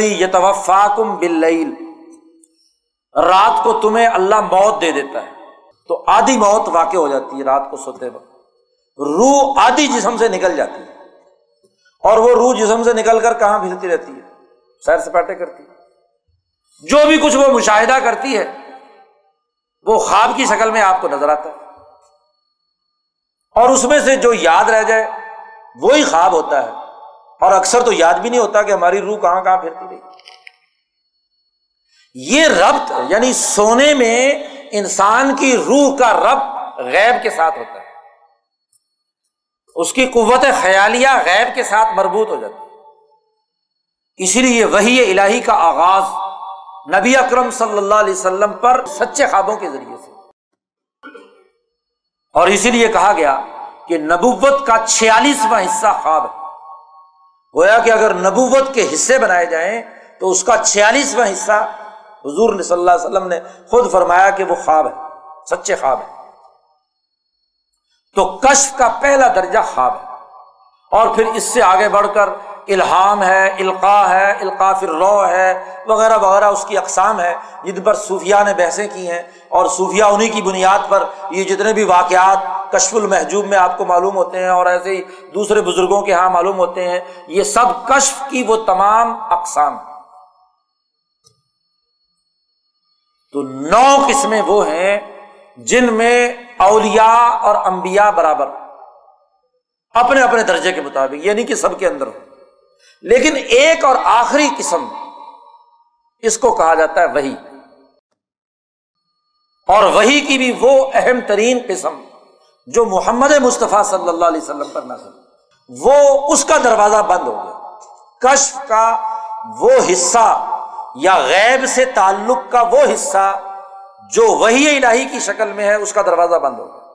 یتوفا کم بل رات کو تمہیں اللہ موت دے دیتا ہے۔ تو آدھی موت واقع ہو جاتی ہے رات کو سوتے وقت۔ روح آدھی جسم سے نکل جاتی ہے۔ اور وہ روح جسم سے نکل کر کہاں بھیجتی رہتی ہے؟ سیر سپاٹے کرتی ہے۔ جو بھی کچھ وہ مشاہدہ کرتی ہے، وہ خواب کی شکل میں آپ کو نظر آتا ہے۔ اور اس میں سے جو یاد رہ جائے، وہی خواب ہوتا ہے۔ اور اکثر تو یاد بھی نہیں ہوتا کہ ہماری روح کہاں کہاں پھرتی رہی۔ یہ ربط یعنی سونے میں انسان کی روح کا ربط غیب کے ساتھ ہوتا ہے۔ اس کی قوت خیالیہ غیب کے ساتھ مربوط ہو جاتی ہے۔ اسی لیے وہی الہی کا آغاز نبی اکرم صلی اللہ علیہ وسلم پر سچے خوابوں کے ذریعے سے۔ اور اسی لیے کہا گیا کہ نبوت کا چھیالیسواں حصہ خواب ہے۔ گویا کہ اگر نبوت کے حصے بنائے جائیں تو اس کا چھیالیسواں حصہ حضور صلی اللہ علیہ وسلم نے خود فرمایا کہ وہ خواب ہے، سچے خواب ہے۔ تو کشف کا پہلا درجہ خواب ہے۔ اور پھر اس سے آگے بڑھ کر الہام ہے القاع ہے القاع فر رو ہے، وغیرہ وغیرہ اس کی اقسام ہے جن پر صوفیہ نے بحثیں کی ہیں اور صوفیہ انہیں کی بنیاد پر یہ جتنے بھی واقعات کشف المحجوب میں آپ کو معلوم ہوتے ہیں اور ایسے ہی دوسرے بزرگوں کے یہاں معلوم ہوتے ہیں، یہ سب کشف کی وہ تمام اقسام تو نو قسمیں وہ ہیں جن میں اولیاء اور انبیاء برابر اپنے اپنے درجے کے مطابق یعنی کہ سب کے اندر ہو لیکن ایک اور آخری قسم، اس کو کہا جاتا ہے وہی۔ اور وہی کی بھی وہ اہم ترین قسم جو محمد مصطفیٰ صلی اللہ علیہ وسلم پر نظر وہ اس کا دروازہ بند ہو گیا۔ کشف کا وہ حصہ یا غیب سے تعلق کا وہ حصہ جو وہی الہی کی شکل میں ہے، اس کا دروازہ بند ہو گیا۔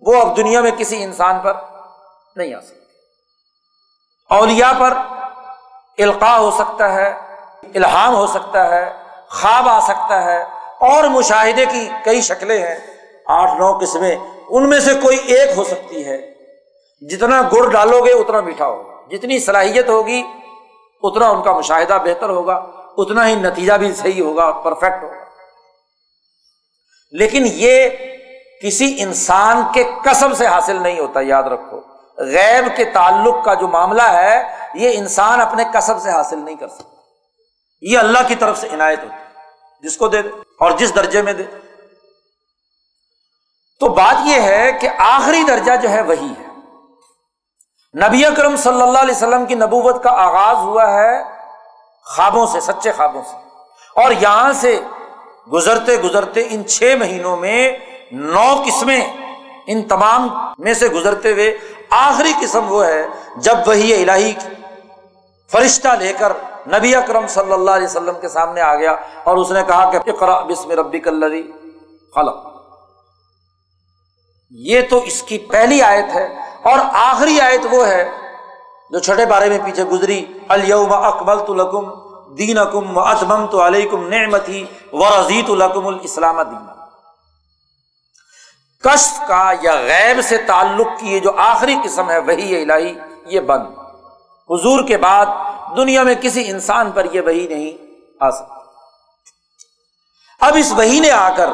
وہ اب دنیا میں کسی انسان پر نہیں آ سکتا۔ اولیاء پر القاع ہو سکتا ہے، الہام ہو سکتا ہے، خواب آ سکتا ہے، اور مشاہدے کی کئی شکلیں ہیں۔ آٹھ، نو قسمیں، ان میں سے کوئی ایک ہو سکتی ہے۔ جتنا گڑ ڈالو گے، اتنا میٹھا ہوگا۔ جتنی صلاحیت ہوگی، اتنا ان کا مشاہدہ بہتر ہوگا، اتنا ہی نتیجہ بھی صحیح ہوگا پرفیکٹ ہوگا۔ لیکن یہ کسی انسان کے قسم سے حاصل نہیں ہوتا، یاد رکھو۔ غیب کے تعلق کا جو معاملہ ہے، یہ انسان اپنے کسب سے حاصل نہیں کر سکتا۔ یہ اللہ کی طرف سے عنایت ہوتی جس کو دے دے اور جس درجے میں دے۔ تو بات یہ ہے کہ آخری درجہ جو ہے وہی ہے۔ نبی اکرم صلی اللہ علیہ وسلم کی نبوت کا آغاز ہوا ہے خوابوں سے، سچے خوابوں سے۔ اور یہاں سے گزرتے گزرتے ان چھ مہینوں میں نو قسمیں ان تمام میں سے گزرتے ہوئے آخری قسم وہ ہے، جب وہی الہی فرشتہ لے کر نبی اکرم صلی اللہ علیہ وسلم کے سامنے آ گیا اور اس نے کہا کہ اقرا بسم ربی کلری خلق۔ یہ تو اس کی پہلی آیت ہے اور آخری آیت وہ ہے جو چھٹے بارے میں پیچھے گزری الم اکبل تو لکم دین اکم و اتمم تو علیکم نعمتی و رضیت الکم الاسلام دین کشف کا یا غیب سے تعلق کی یہ جو آخری قسم ہے وہی الہی، یہ بند۔ حضور کے بعد دنیا میں کسی انسان پر یہ وہی نہیں آ سکتا۔ اب اس وہی نے آ کر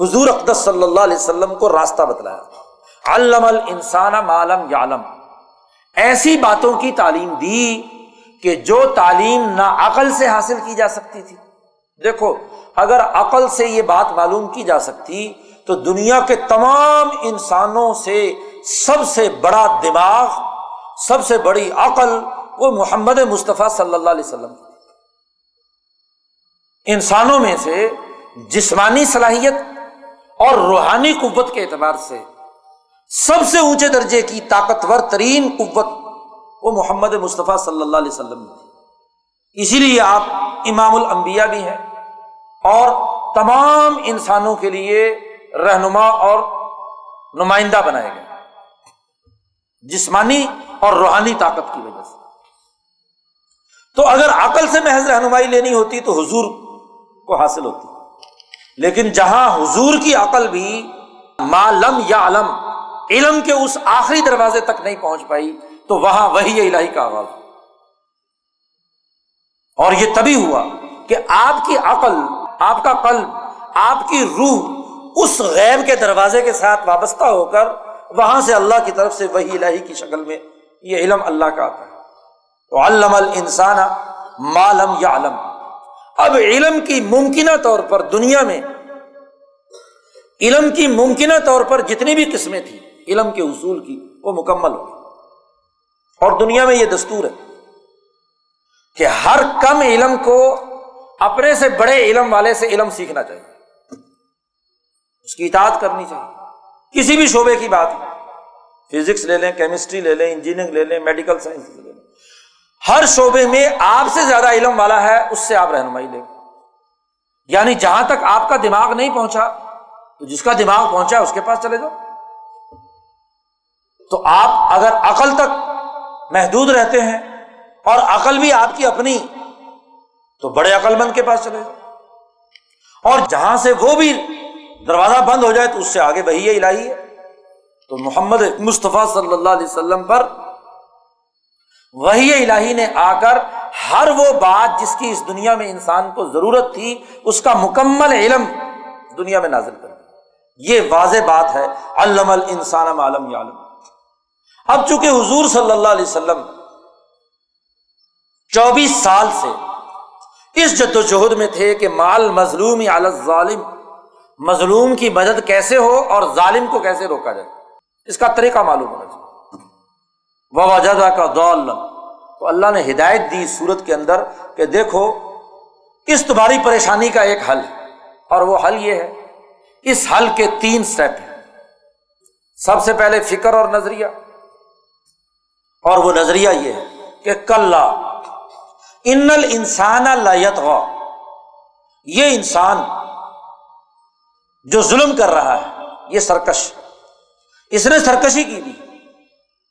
حضور اقدس صلی اللہ علیہ وسلم کو راستہ بتلایا۔ علم الانسان معلم یعلم۔ ایسی باتوں کی تعلیم دی کہ جو تعلیم نہ عقل سے حاصل کی جا سکتی تھی۔ دیکھو، اگر عقل سے یہ بات معلوم کی جا سکتی تو دنیا کے تمام انسانوں سے سب سے بڑا دماغ، سب سے بڑی عقل وہ محمد مصطفیٰ صلی اللہ علیہ وسلم انسانوں میں سے جسمانی صلاحیت اور روحانی قوت کے اعتبار سے سب سے اونچے درجے کی طاقتور ترین قوت وہ محمد مصطفیٰ صلی اللہ علیہ وسلم تھی۔ اسی لیے آپ امام الانبیاء بھی ہیں اور تمام انسانوں کے لیے رہنما اور نمائندہ بنائے گئے۔ جسمانی اور روحانی طاقت کی وجہ سے۔ تو اگر عقل سے محض رہنمائی لینی ہوتی تو حضور کو حاصل ہوتی۔ لیکن جہاں حضور کی عقل بھی معلم یا علم علم کے اس آخری دروازے تک نہیں پہنچ پائی، تو وہاں وہی الہی کا آغاز۔ اور یہ تبھی ہوا کہ آپ کی عقل، آپ کا قلب، آپ کی روح اس غیب کے دروازے کے ساتھ وابستہ ہو کر وہاں سے اللہ کی طرف سے وہی الہی کی شکل میں یہ علم اللہ کا آتا ہے۔ تو علم الانسان معلم یا علم اب علم کی ممکنہ طور پر دنیا میں، علم کی ممکنہ طور پر جتنی بھی قسمیں تھیں، علم کے اصول کی وہ مکمل ہو اور دنیا میں یہ دستور ہے کہ ہر کم علم کو اپنے سے بڑے علم والے سے علم سیکھنا چاہیے۔ اس کی اطاعت کرنی چاہیے۔ کسی بھی شعبے کی بات۔ فزکس لے لیں، کیمسٹری لے لیں، انجینئرنگ لے لیں، میڈیکل سائنس لے لیں۔ ہر شعبے میں آپ سے زیادہ علم والا ہے، اس سے آپ رہنمائی لیں۔ یعنی جہاں تک آپ کا دماغ نہیں پہنچا، تو جس کا دماغ پہنچا اس کے پاس چلے جاؤ۔ تو آپ اگر عقل تک محدود رہتے ہیں اور عقل بھی آپ کی اپنی، تو بڑے عقل مند کے پاس چلے جاؤ۔ اور جہاں سے وہ بھی دروازہ بند ہو جائے تو اس سے آگے وہی الہی ہے۔ تو محمد مصطفیٰ صلی اللہ علیہ وسلم پر وہی الہی نے آ کر ہر وہ بات جس کی اس دنیا میں انسان کو ضرورت تھی، اس کا مکمل علم دنیا میں نازل کر یہ واضح بات ہے، علم الانسان عالم عالم اب چونکہ حضور صلی اللہ علیہ وسلم چوبیس سال سے اس جد و جہد میں تھے کہ مال مظلوم ظالم مظلوم کی مدد کیسے ہو اور ظالم کو کیسے روکا جائے؟ اس کا طریقہ معلوم ہونا چاہیے۔ وجہ کا دول تو اللہ نے ہدایت دی سورت کے اندر کہ دیکھو، اس تمہاری پریشانی کا ایک حل اور وہ حل یہ ہے، اس حل کے تین اسٹیپ ہیں۔ سب سے پہلے فکر اور نظریہ۔ اور وہ نظریہ یہ ہے کہ کل ان انسان لایت ہو یہ انسان جو ظلم کر رہا ہے، یہ سرکش۔ اس نے سرکشی کی بھی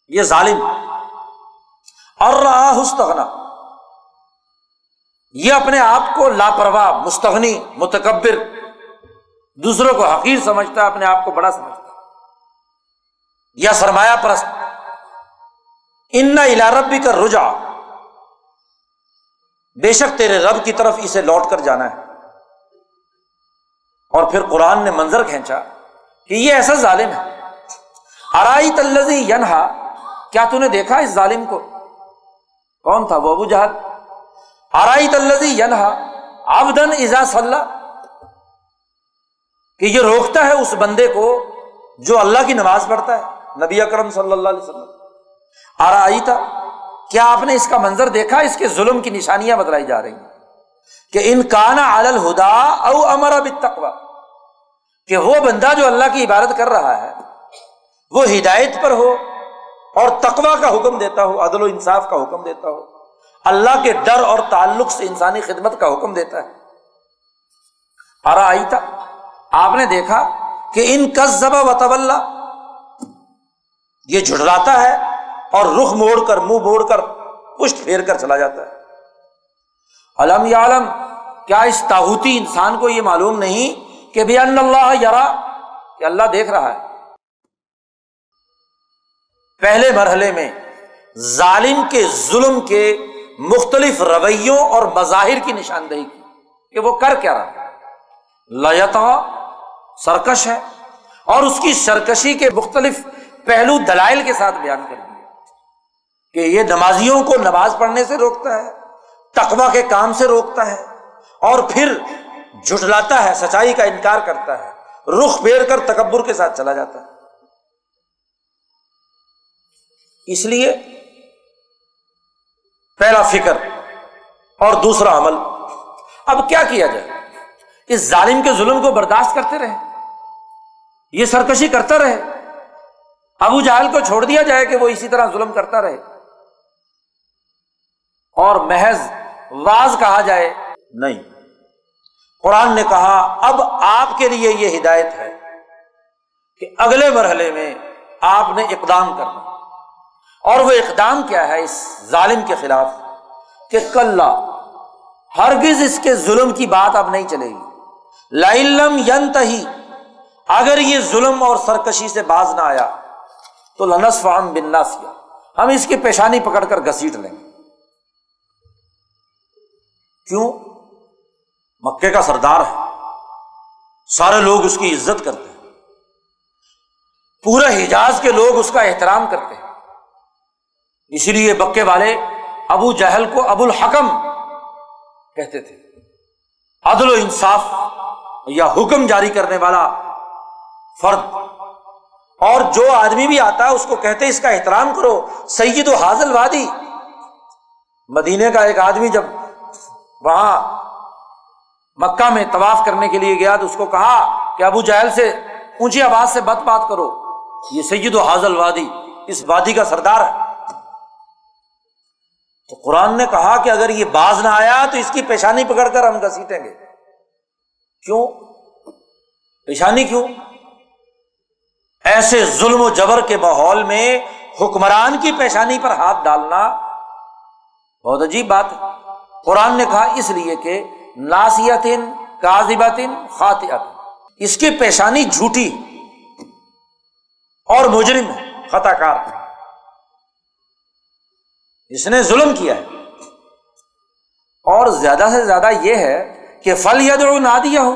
یہ ظالم۔ اور رہا ہستغنا یہ اپنے آپ کو لاپرواہ، مستغنی، متکبر، دوسروں کو حقیر سمجھتا ہے اپنے آپ کو بڑا سمجھتا۔ یا سرمایہ پرست۔ ان رب بھی کر رجا بے شک تیرے رب کی طرف اسے لوٹ کر جانا ہے۔ اور پھر قرآن نے منظر کھینچا کہ یہ ایسا ظالم ہے۔ ارائی تلزی ینہا کیا تو نے دیکھا اس ظالم کو؟ کون تھا؟ وہ ابو جہل۔ ارائی تلزی ینہا آبدن ازا صلاح کہ یہ روکتا ہے اس بندے کو جو اللہ کی نماز پڑھتا ہے۔ نبی اکرم صلی اللہ علیہ وسلم۔ آئی تھا کیا آپ نے اس کا منظر دیکھا؟ اس کے ظلم کی نشانیاں بتلائی جا رہی ہیں۔ کہ ان کانا الہدا او امرا بتقوا کہ وہ بندہ جو اللہ کی عبادت کر رہا ہے، وہ ہدایت پر ہو اور تقوا کا حکم دیتا ہو، عدل و انصاف کا حکم دیتا ہو، اللہ کے ڈر اور تعلق سے انسانی خدمت کا حکم دیتا ہے۔ آرا آئی تھا آپ نے دیکھا کہ ان کسبہ و طول یہ جھڑلاتا ہے اور رخ موڑ کر، منہ موڑ کر پشت پھیر کر چلا جاتا ہے۔ علم یا علم کیا اس تاحوتی انسان کو یہ معلوم نہیں کہ بھی اللہ یار کہ اللہ دیکھ رہا ہے۔ پہلے مرحلے میں ظالم کے ظلم کے مختلف رویوں اور مظاہر کی نشاندہی کی کہ وہ کر کیا رہا لتا سرکش ہے۔ اور اس کی سرکشی کے مختلف پہلو دلائل کے ساتھ بیان کر دیا۔ کہ یہ نمازیوں کو نماز پڑھنے سے روکتا ہے تقوا کے کام سے روکتا ہے اور پھر جھٹلاتا ہے، سچائی کا انکار کرتا ہے، رخ پھیر کر تکبر کے ساتھ چلا جاتا ہے۔ اس لیے پہلا فکر اور دوسرا عمل۔ اب کیا کیا جائے؟ اس ظالم کے ظلم کو برداشت کرتے رہے۔ یہ سرکشی کرتا رہے۔ ابو جہل کو چھوڑ دیا جائے کہ وہ اسی طرح ظلم کرتا رہے۔ اور محض واز کہا جائے، نہیں۔ قرآن نے کہا، اب آپ کے لیے یہ ہدایت ہے کہ اگلے مرحلے میں آپ نے اقدام کرنا۔ اور وہ اقدام کیا ہے اس ظالم کے خلاف؟ کہ کل ہرگز اس کے ظلم کی بات اب نہیں چلے گی۔ لائلم ینت ہی اگر یہ ظلم اور سرکشی سے باز نہ آیا، تو لنس فام بننا سیا ہم اس کی پیشانی پکڑ کر گسیٹ لیں گے۔ کیوں؟ مکے کا سردار ہے۔ سارے لوگ اس کی عزت کرتے ہیں۔ پورے حجاز کے لوگ اس کا احترام کرتے ہیں۔ اسی لیے بکے والے ابو جہل کو ابو الحکم کہتے تھے۔ عدل و انصاف یا حکم جاری کرنے والا فرد۔ اور جو آدمی بھی آتا ہے اس کو کہتے اس کا احترام کرو۔ سید و حاضل وادی۔ مدینے کا ایک آدمی جب وہاں مکہ میں طواف کرنے کے لیے گیا تو اس کو کہا کہ ابو جہل سے اونچی آواز سے بت بات کرو۔ یہ سید و حاضل وادی اس وادی کا سردار ہے۔ تو قرآن نے کہا کہ اگر یہ باز نہ آیا تو اس کی پیشانی پکڑ کر ہم گسیٹیں گے۔ کیوں؟ پیشانی کیوں؟ ایسے ظلم و جبر کے ماحول میں حکمران کی پیشانی پر ہاتھ ڈالنا بہت عجیب بات ہے۔ قرآن نے کہا اس لیے کہ ناسیتن کازبتن خاطیت اس کی پیشانی جھوٹی اور مجرم ہے خطا کار اس نے ظلم کیا ہے۔ اور زیادہ سے زیادہ یہ ہے کہ فل یا جو نادیا ہو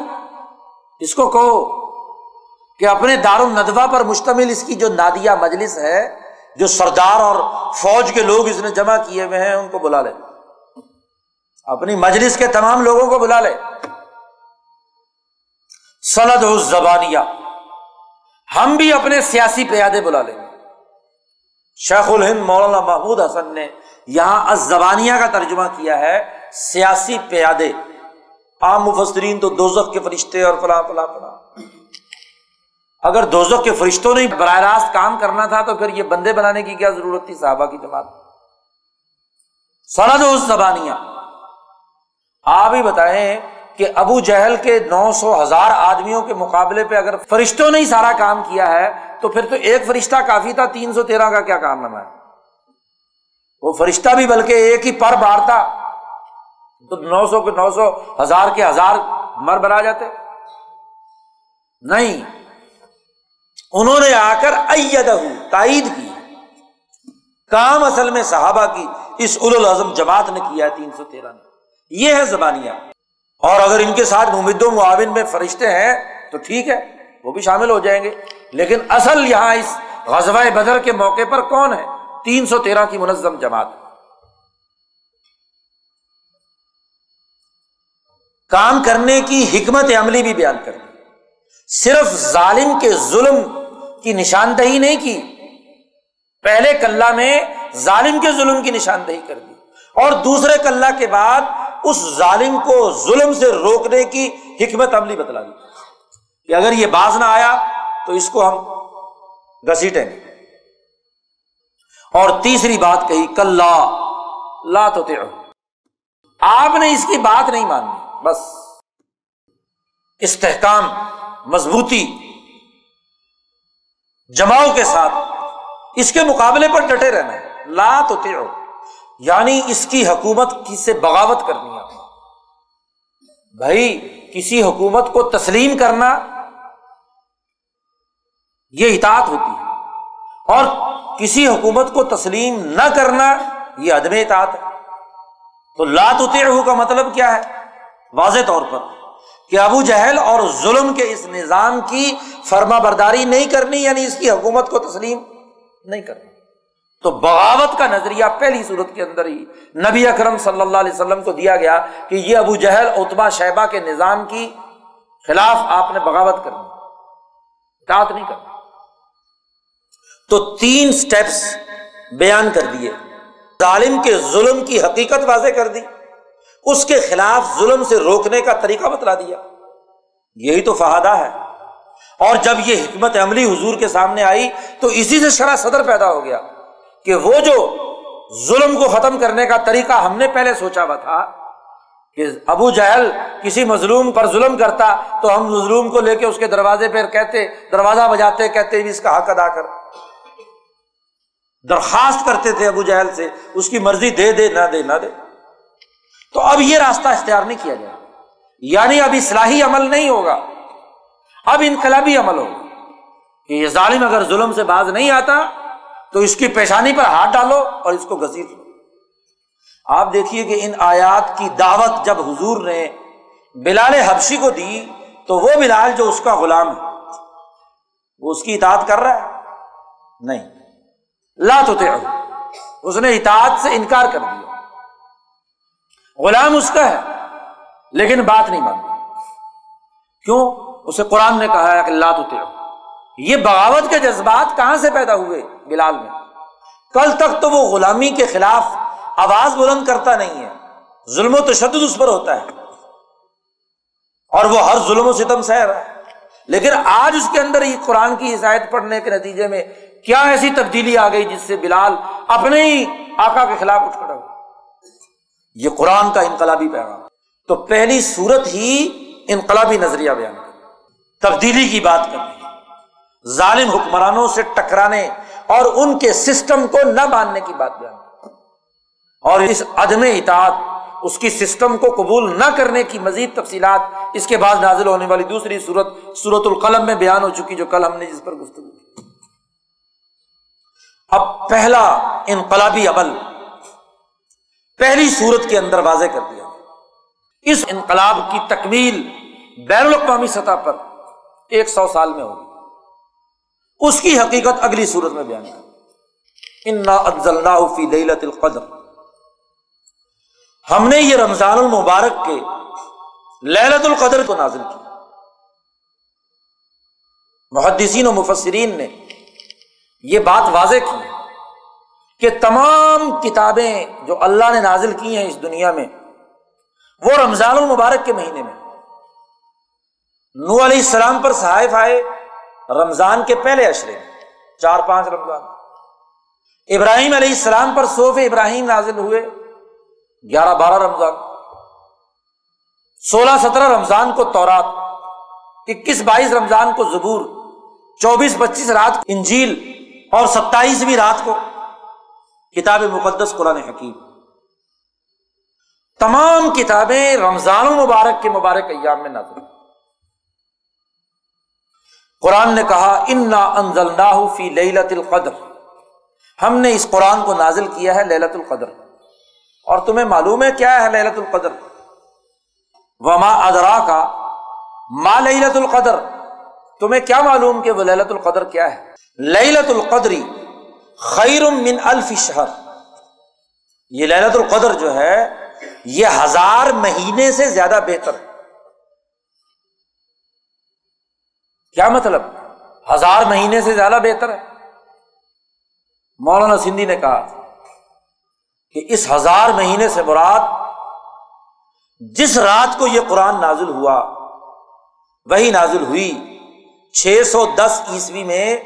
اس کو کہو کہ اپنے دار الدوا پر مشتمل اس کی جو نادیا مجلس ہے، جو سردار اور فوج کے لوگ اس نے جمع کیے ہوئے ہیں، ان کو بلا لے اپنی مجلس کے تمام لوگوں کو بلا لے۔ سند زبانیہ ہم بھی اپنے سیاسی پیادے بلا لیں گے۔ شیخ الہند مولانا محمود حسن نے یہاں زبانیہ کا ترجمہ کیا ہے، سیاسی پیادے۔ عام مفسرین تو دوزخ کے فرشتے اور فلاں فلاں فلاں۔ اگر دوزخ کے فرشتوں نے براہ راست کام کرنا تھا تو پھر یہ بندے بنانے کی کیا ضرورت تھی صحابہ کی جماعت؟ سرد زبانیہ آپ ہی بتائیں کہ ابو جہل کے نو سو ہزار آدمیوں کے مقابلے پہ اگر فرشتوں نے ہی سارا کام کیا ہے، تو پھر تو ایک فرشتہ کافی تھا، تین سو تیرہ کا کیا کام نما ہے؟ وہ فرشتہ بھی بلکہ ایک ہی پر بارتا تو نو سو کے نو سو ہزار کے ہزار مر بنا جاتے۔ نہیں، انہوں نے آ کر تائید کی۔ کام اصل میں صحابہ کی، اس الاظم جماعت نے کیا ہے تین سو تیرہ نے یہ ہے زبانیہ اور اگر ان کے ساتھ ممد و معاون میں فرشتے ہیں، تو ٹھیک ہے، وہ بھی شامل ہو جائیں گے۔ لیکن اصل یہاں اس غزوہ بدر کے موقع پر کون ہے؟ تین سو تیرہ کی منظم جماعت۔ کام کرنے کی حکمت عملی بھی بیان کر دی صرف ظالم کے ظلم کی نشاندہی نہیں کی، پہلے کلّا میں ظالم کے ظلم کی نشاندہی کر دی۔ اور دوسرے کلّا کے بعد اس ظالم کو ظلم سے روکنے کی حکمت عملی بتلا دی۔ کہ اگر یہ باز نہ آیا تو اس کو ہم گسیٹیں گے۔ اور تیسری بات کہی کل لا لا تو آپ نے اس کی بات نہیں ماننی بس استحکام، مضبوطی، جماؤ کے ساتھ اس کے مقابلے پر ڈٹے رہنا۔ ہے لا تو یعنی اس کی حکومت سے بغاوت کرنی ہے۔ بھائی، کسی حکومت کو تسلیم کرنا یہ اطاعت ہوتی ہے۔ اور کسی حکومت کو تسلیم نہ کرنا یہ عدم اطاعت ہے۔ تو لات کا مطلب کیا ہے؟ واضح طور پر کہ ابو جہل اور ظلم کے اس نظام کی فرما برداری نہیں کرنی یعنی اس کی حکومت کو تسلیم نہیں کرنی تو بغاوت کا نظریہ پہلی صورت کے اندر ہی نبی اکرم صلی اللہ علیہ وسلم کو دیا گیا کہ یہ ابو جہل اتبا شہبہ کے نظام کی خلاف آپ نے بغاوت کرنی اطاعت نہیں کرنی۔ تو تین اسٹیپس بیان کر دیے۔ ظالم کے ظلم کی حقیقت واضح کر دی۔ اس کے خلاف ظلم سے روکنے کا طریقہ بتلا دیا۔ یہی تو فہادہ ہے۔ اور جب یہ حکمت عملی حضور کے سامنے آئی تو اسی سے شرح صدر پیدا ہو گیا۔ کہ وہ جو ظلم کو ختم کرنے کا طریقہ ہم نے پہلے سوچا ہوا تھا کہ ابو جہل کسی مظلوم پر ظلم کرتا تو ہم مظلوم کو لے کے اس کے دروازے پہ کہتے، دروازہ بجاتے، کہتے بھی اس کا حق ادا کر۔ درخواست کرتے تھے ابو جہل سے، اس کی مرضی دے دے، نہ دے نہ دے۔ تو اب یہ راستہ اختیار نہیں کیا جائے۔ یعنی اب اصلاحی عمل نہیں ہوگا۔ اب انقلابی عمل ہوگا۔ کہ یہ ظالم اگر ظلم سے باز نہیں آتا تو اس کی پیشانی پر ہاتھ ڈالو اور اس کو گزیر لو۔ آپ دیکھیے کہ ان آیات کی دعوت جب حضور نے بلال حبشی کو دی، تو وہ بلال جو اس کا غلام ہے، وہ اس کی اطاعت کر رہا ہے؟ نہیں۔ لا تو اس نے اطاعت سے انکار کر دیا۔ غلام اس کا ہے، لیکن بات نہیں مانتا۔ کیوں؟ اسے قرآن نے کہا ہے کہ لا تو یہ بغاوت کے جذبات کہاں سے پیدا ہوئے؟ بلال میں۔ کل تک تو وہ غلامی کے خلاف آواز بلند کرتا نہیں ہے۔ ظلم و تشدد اس پر ہوتا ہے۔ اور وہ ہر ظلم و ستم سہ رہا ہے۔ لیکن آج اس کے اندر یہ قرآن کی ہدایت پڑھنے کے نتیجے میں کیا ایسی تبدیلی آ گئی جس سے بلال اپنے ہی آقا کے خلاف اٹھ کھڑا ہو یہ قرآن کا انقلابی پیغام۔ تو پہلی صورت ہی انقلابی نظریہ بیان کر تبدیلی کی بات کر رہی ظالم حکمرانوں سے ٹکرانے اور ان کے سسٹم کو نہ ماننے کی بات بیان اور اس عدم اطاعت، اس کی سسٹم کو قبول نہ کرنے کی مزید تفصیلات اس کے بعد نازل ہونے والی دوسری صورت صورت القلم میں بیان ہو چکی جو کل ہم نے جس پر گفتگو کی۔ اب پہلا انقلابی عمل، پہلی صورت کے اندر واضح کر دیا اس انقلاب کی تکمیل بین الاقوامی سطح پر ایک سو سال میں ہوگی۔ اس کی حقیقت اگلی صورت میں بیان انزل فی لیلت القدر۔ ہم نے یہ رمضان المبارک کے للت القدر کو نازل کیا۔ محدثین و مفسرین نے یہ بات واضح کی کہ تمام کتابیں جو اللہ نے نازل کی ہیں اس دنیا میں، وہ رمضان المبارک کے مہینے میں۔ نو علیہ السلام پر صحائف آئے۔ رمضان کے پہلے اشرے چار پانچ رمضان۔ ابراہیم علیہ السلام پر صوف ابراہیم نازل ہوئے، گیارہ بارہ رمضان۔ سولہ سترہ رمضان کو تورات، اکیس بائیس رمضان کو زبور، چوبیس پچیس رات کو انجیل، اور ستائیسویں رات کو کتاب مقدس قرآن حکیم۔ تمام کتابیں رمضان المبارک کے مبارک ایام میں نازل قرآن نے کہا، انا انزل فی للت القدر. ہم نے اس قرآن کو نازل کیا ہے للت القدر۔ اور تمہیں معلوم ہے کیا ہے للت القدر؟ وما ادرا کا ما للت القدر؟ تمہیں کیا معلوم کہ وہ للت القدر کیا ہے؟ للت القدری خیر من الف شہر یہ للت القدر جو ہے، یہ ہزار مہینے سے زیادہ بہتر ہے۔ کیا مطلب؟ ہزار مہینے سے زیادہ بہتر ہے۔ مولانا سندھی نے کہا کہ اس ہزار مہینے سے مراد جس رات کو یہ قرآن نازل ہوا، وہی نازل ہوئی چھ سو دس عیسوی میں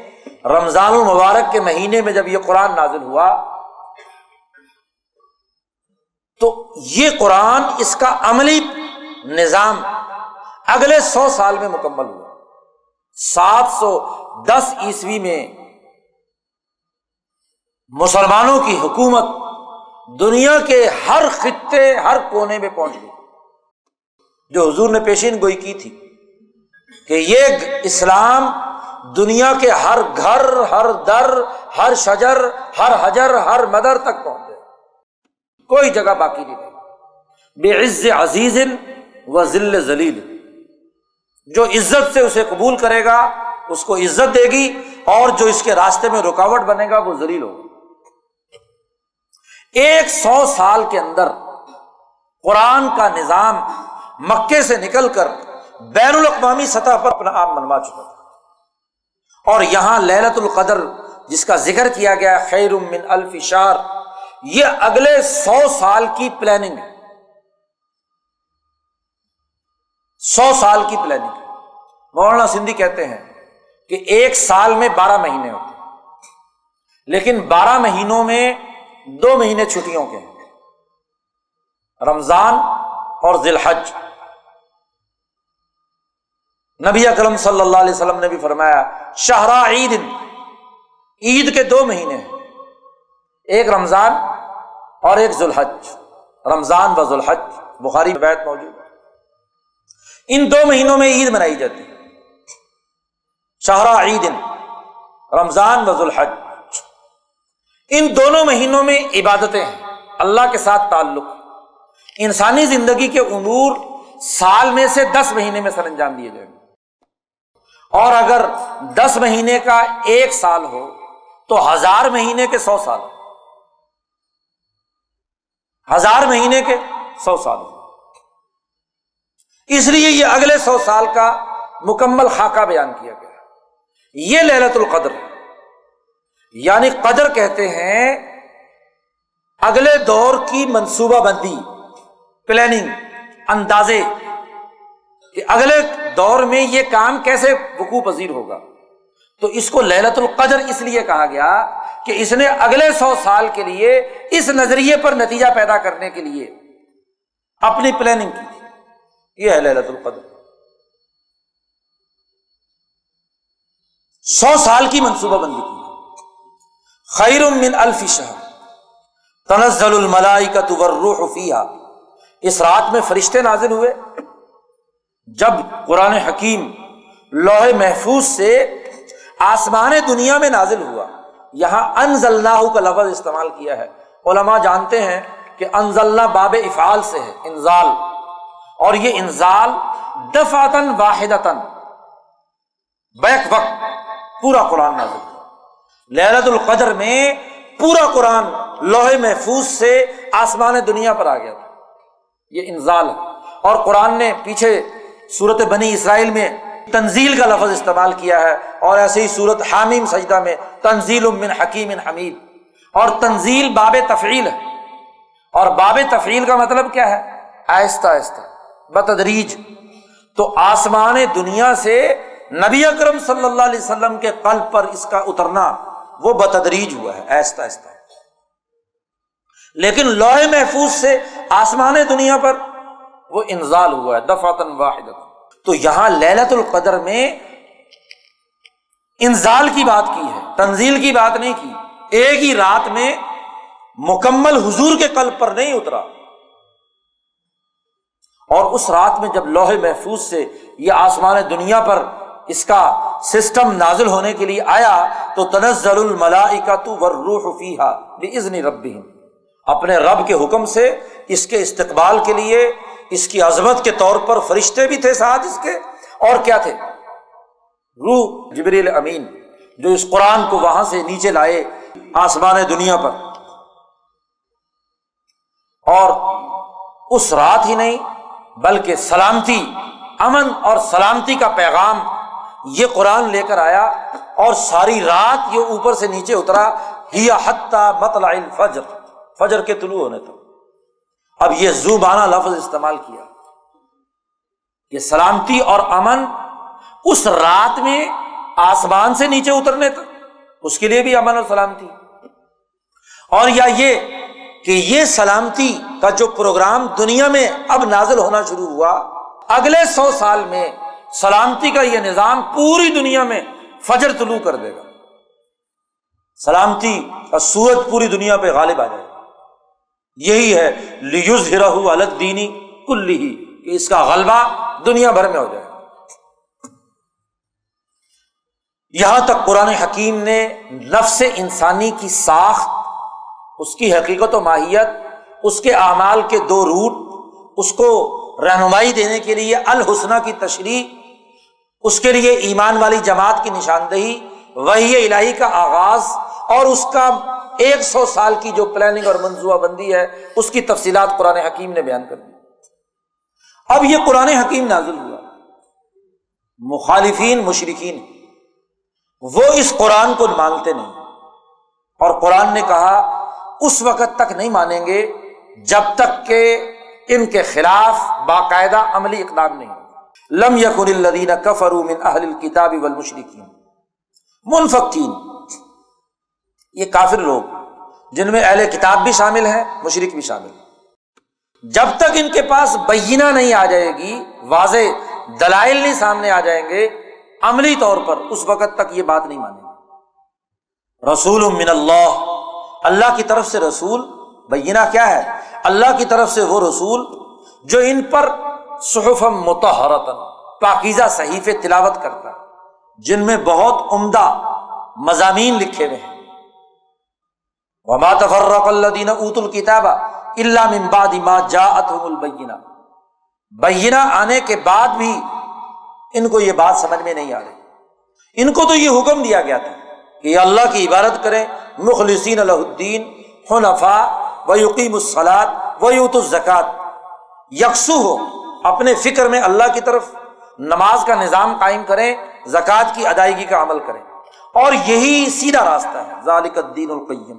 رمضان المبارک کے مہینے میں جب یہ قرآن نازل ہوا۔ تو یہ قرآن اس کا عملی نظام اگلے سو سال میں مکمل ہوا۔ سات سو دس عیسوی میں مسلمانوں کی حکومت دنیا کے ہر خطے، ہر کونے میں پہنچ گئی۔ جو حضور نے پیشین گوئی کی تھی کہ یہ اسلام دنیا کے ہر گھر، ہر در، ہر شجر، ہر حجر، ہر مدر تک پہنچ کوئی جگہ باقی نہیں بے عز عزیز و ذل ذلیل۔ جو عزت سے اسے قبول کرے گا، اس کو عزت دے گی اور جو اس کے راستے میں رکاوٹ بنے گا، وہ ذلیل ہوگا۔ ایک سو سال کے اندر قرآن کا نظام مکے سے نکل کر بین الاقوامی سطح پر اپنا آپ منوا چکا تھا۔ اور یہاں للت القدر جس کا ذکر کیا گیا، خیر من الف شار، یہ اگلے سو سال کی پلاننگ ہے۔ سو سال کی پلاننگ مولانا سندھی کہتے ہیں کہ ایک سال میں بارہ مہینے ہوتے ہیں۔ لیکن بارہ مہینوں میں دو مہینے چھٹیوں کے ہیں۔ رمضان اور ذی الحج نبی اکرم صلی اللہ علیہ وسلم نے بھی فرمایا شاہراہ عید عید کے دو مہینے ہیں۔ ایک رمضان اور ایک ذوالحج رمضان و ذوالحج بخاری بیت موجود۔ ان دو مہینوں میں عید منائی جاتی ہے۔ شاہراہ عید، رمضان و ذوالحج۔ ان دونوں مہینوں میں عبادتیں ہیں اللہ کے ساتھ تعلق، انسانی زندگی کے امور سال میں سے دس مہینے میں سر انجام دیے جائیں گے۔ اور اگر دس مہینے کا ایک سال ہو، تو ہزار مہینے کے سو سال ہزار مہینے کے سو سال ہو۔ اس لیے یہ اگلے سو سال کا مکمل خاکہ بیان کیا گیا۔ یہ للت القدر یعنی قدر کہتے ہیں اگلے دور کی منصوبہ بندی پلاننگ اندازے۔ کہ اگلے دور میں یہ کام کیسے وقوع پذیر ہوگا۔ تو اس کو للت القدر اس لیے کہا گیا کہ اس نے اگلے سو سال کے لیے اس نظریے پر نتیجہ پیدا کرنے کے لیے اپنی پلاننگ کی۔ تھی یہ ہے للت القدر۔ سو سال کی منصوبہ بندی کی۔ خیر من الف شہر۔ تنزل الملائی کا تو فیحا اس رات میں فرشتے نازل ہوئے۔ جب قرآن حکیم لوہے محفوظ سے آسمان دنیا میں نازل ہوا، یہاں انزل کا لفظ استعمال کیا ہے۔ علماء جانتے ہیں کہ انزل باب افعال سے ہے، انزال۔ اور یہ انزال دفاتن واحد بیک وقت پورا قرآن نازل لہرت القدر میں پورا قرآن لوہے محفوظ سے آسمان دنیا پر آ گیا تھا۔ یہ انزال ہے۔ اور قرآن نے پیچھے صورت بنی اسرائیل میں تنزیل کا لفظ استعمال کیا ہے، اور ایسے ہی صورت حامیم سجدہ میں تنزیل من حکیم حمید۔ اور تنزیل باب تفریل ہے۔ اور باب تفریل کا مطلب کیا ہے؟ آہستہ آہستہ۔ بتدریج۔ تو آسمان دنیا سے نبی اکرم صلی اللہ علیہ وسلم کے قلب پر اس کا اترنا وہ بتدریج ہوا ہے، آہستہ آہستہ۔ لیکن لوہے محفوظ سے آسمان دنیا پر وہ انزال ہوا ہے دفاتن واحد تو یہاں للت القدر میں انزال کی بات کی ہے، تنزیل کی بات نہیں کی۔ ایک ہی رات میں مکمل حضور کے قلب پر نہیں اترا۔ اور اس رات میں جب لوہے محفوظ سے یہ آسمان دنیا پر اس کا سسٹم نازل ہونے کے لیے آیا، تو تنزل الملائی کا تو روح فیحا بزنی ربی اپنے رب کے حکم سے اس کے استقبال کے لیے، اس کی عظمت کے طور پر فرشتے بھی تھے ساتھ اس کے۔ اور کیا تھے؟ روح جبریل امین، جو اس قرآن کو وہاں سے نیچے لائے آسمان دنیا پر۔ اور اس رات ہی نہیں بلکہ سلامتی، امن اور سلامتی کا پیغام یہ قرآن لے کر آیا اور ساری رات یہ اوپر سے نیچے اترا۔ ہی حتیٰ مطلع فجر فجر کے طلوع ہونے تک۔ اب یہ زوبانہ لفظ استعمال کیا۔ کہ سلامتی اور امن اس رات میں آسمان سے نیچے اترنے تک۔ اس کے لیے بھی امن اور سلامتی۔ اور یا یہ کہ یہ سلامتی کا جو پروگرام دنیا میں اب نازل ہونا شروع ہوا، اگلے سو سال میں سلامتی کا یہ نظام پوری دنیا میں فجر طلوع کر دے گا۔ سلامتی کا سورج پوری دنیا پہ غالب آ جائے گا۔ یہی ہے لیوز ہرا الگ دینی کل ہی کہ اس کا غلبہ دنیا بھر میں ہو جائے۔ یہاں تک قرآن حکیم نے نفس انسانی کی ساخت، اس کی حقیقت و ماہیت اس کے اعمال کے دو روٹ، اس کو رہنمائی دینے کے لیے الحسنہ کی تشریح، اس کے لیے ایمان والی جماعت کی نشاندہی وہی الہی کا آغاز اور اس کا ایک سو سال کی جو پلاننگ اور منصوبہ بندی ہے، اس کی تفصیلات قرآن حکیم نے بیان کر دی۔ اب یہ قرآن حکیم نازل ہوا۔ مخالفین مشرقین وہ اس قرآن کو مانتے نہیں۔ اور قرآن نے کہا، اس وقت تک نہیں مانیں گے جب تک کہ ان کے خلاف باقاعدہ عملی اقدام نہیں لم یقن الدین کفر من اہل الکتاب والمشرقین منفقین یہ کافر لوگ، جن میں اہل کتاب بھی شامل ہیں مشرق بھی شامل جب تک ان کے پاس بہینہ نہیں آ جائے گی، واضح دلائل نہیں سامنے آ جائیں گے، عملی طور پر اس وقت تک یہ بات نہیں مانیں گے۔ رسول من اللہ اللہ کی طرف سے رسول بہینہ کیا ہے؟ اللہ کی طرف سے وہ رسول جو ان پر صحف متحرتن پاکیزہ صحیف تلاوت کرتا ہے، جن میں بہت عمدہ مضامین لکھے ہوئے ہیں۔ وما تفرق الذين اوتوا الكتاب الا من ما جاءتهم البینہ بینہ آنے کے بعد بھی ان کو یہ بات سمجھ میں نہیں آ رہی۔ ان کو تو یہ حکم دیا گیا تھا کہ اللہ کی عبادت کریں، مخلصین الدین حنفا و یقیم الصلاط و یوت الزکات یکسو ہو اپنے فکر میں اللہ کی طرف نماز کا نظام قائم کریں، زکوٰۃ کی ادائیگی کا عمل کریں۔ اور یہی سیدھا راستہ ہے، ذالک الدین القیم۔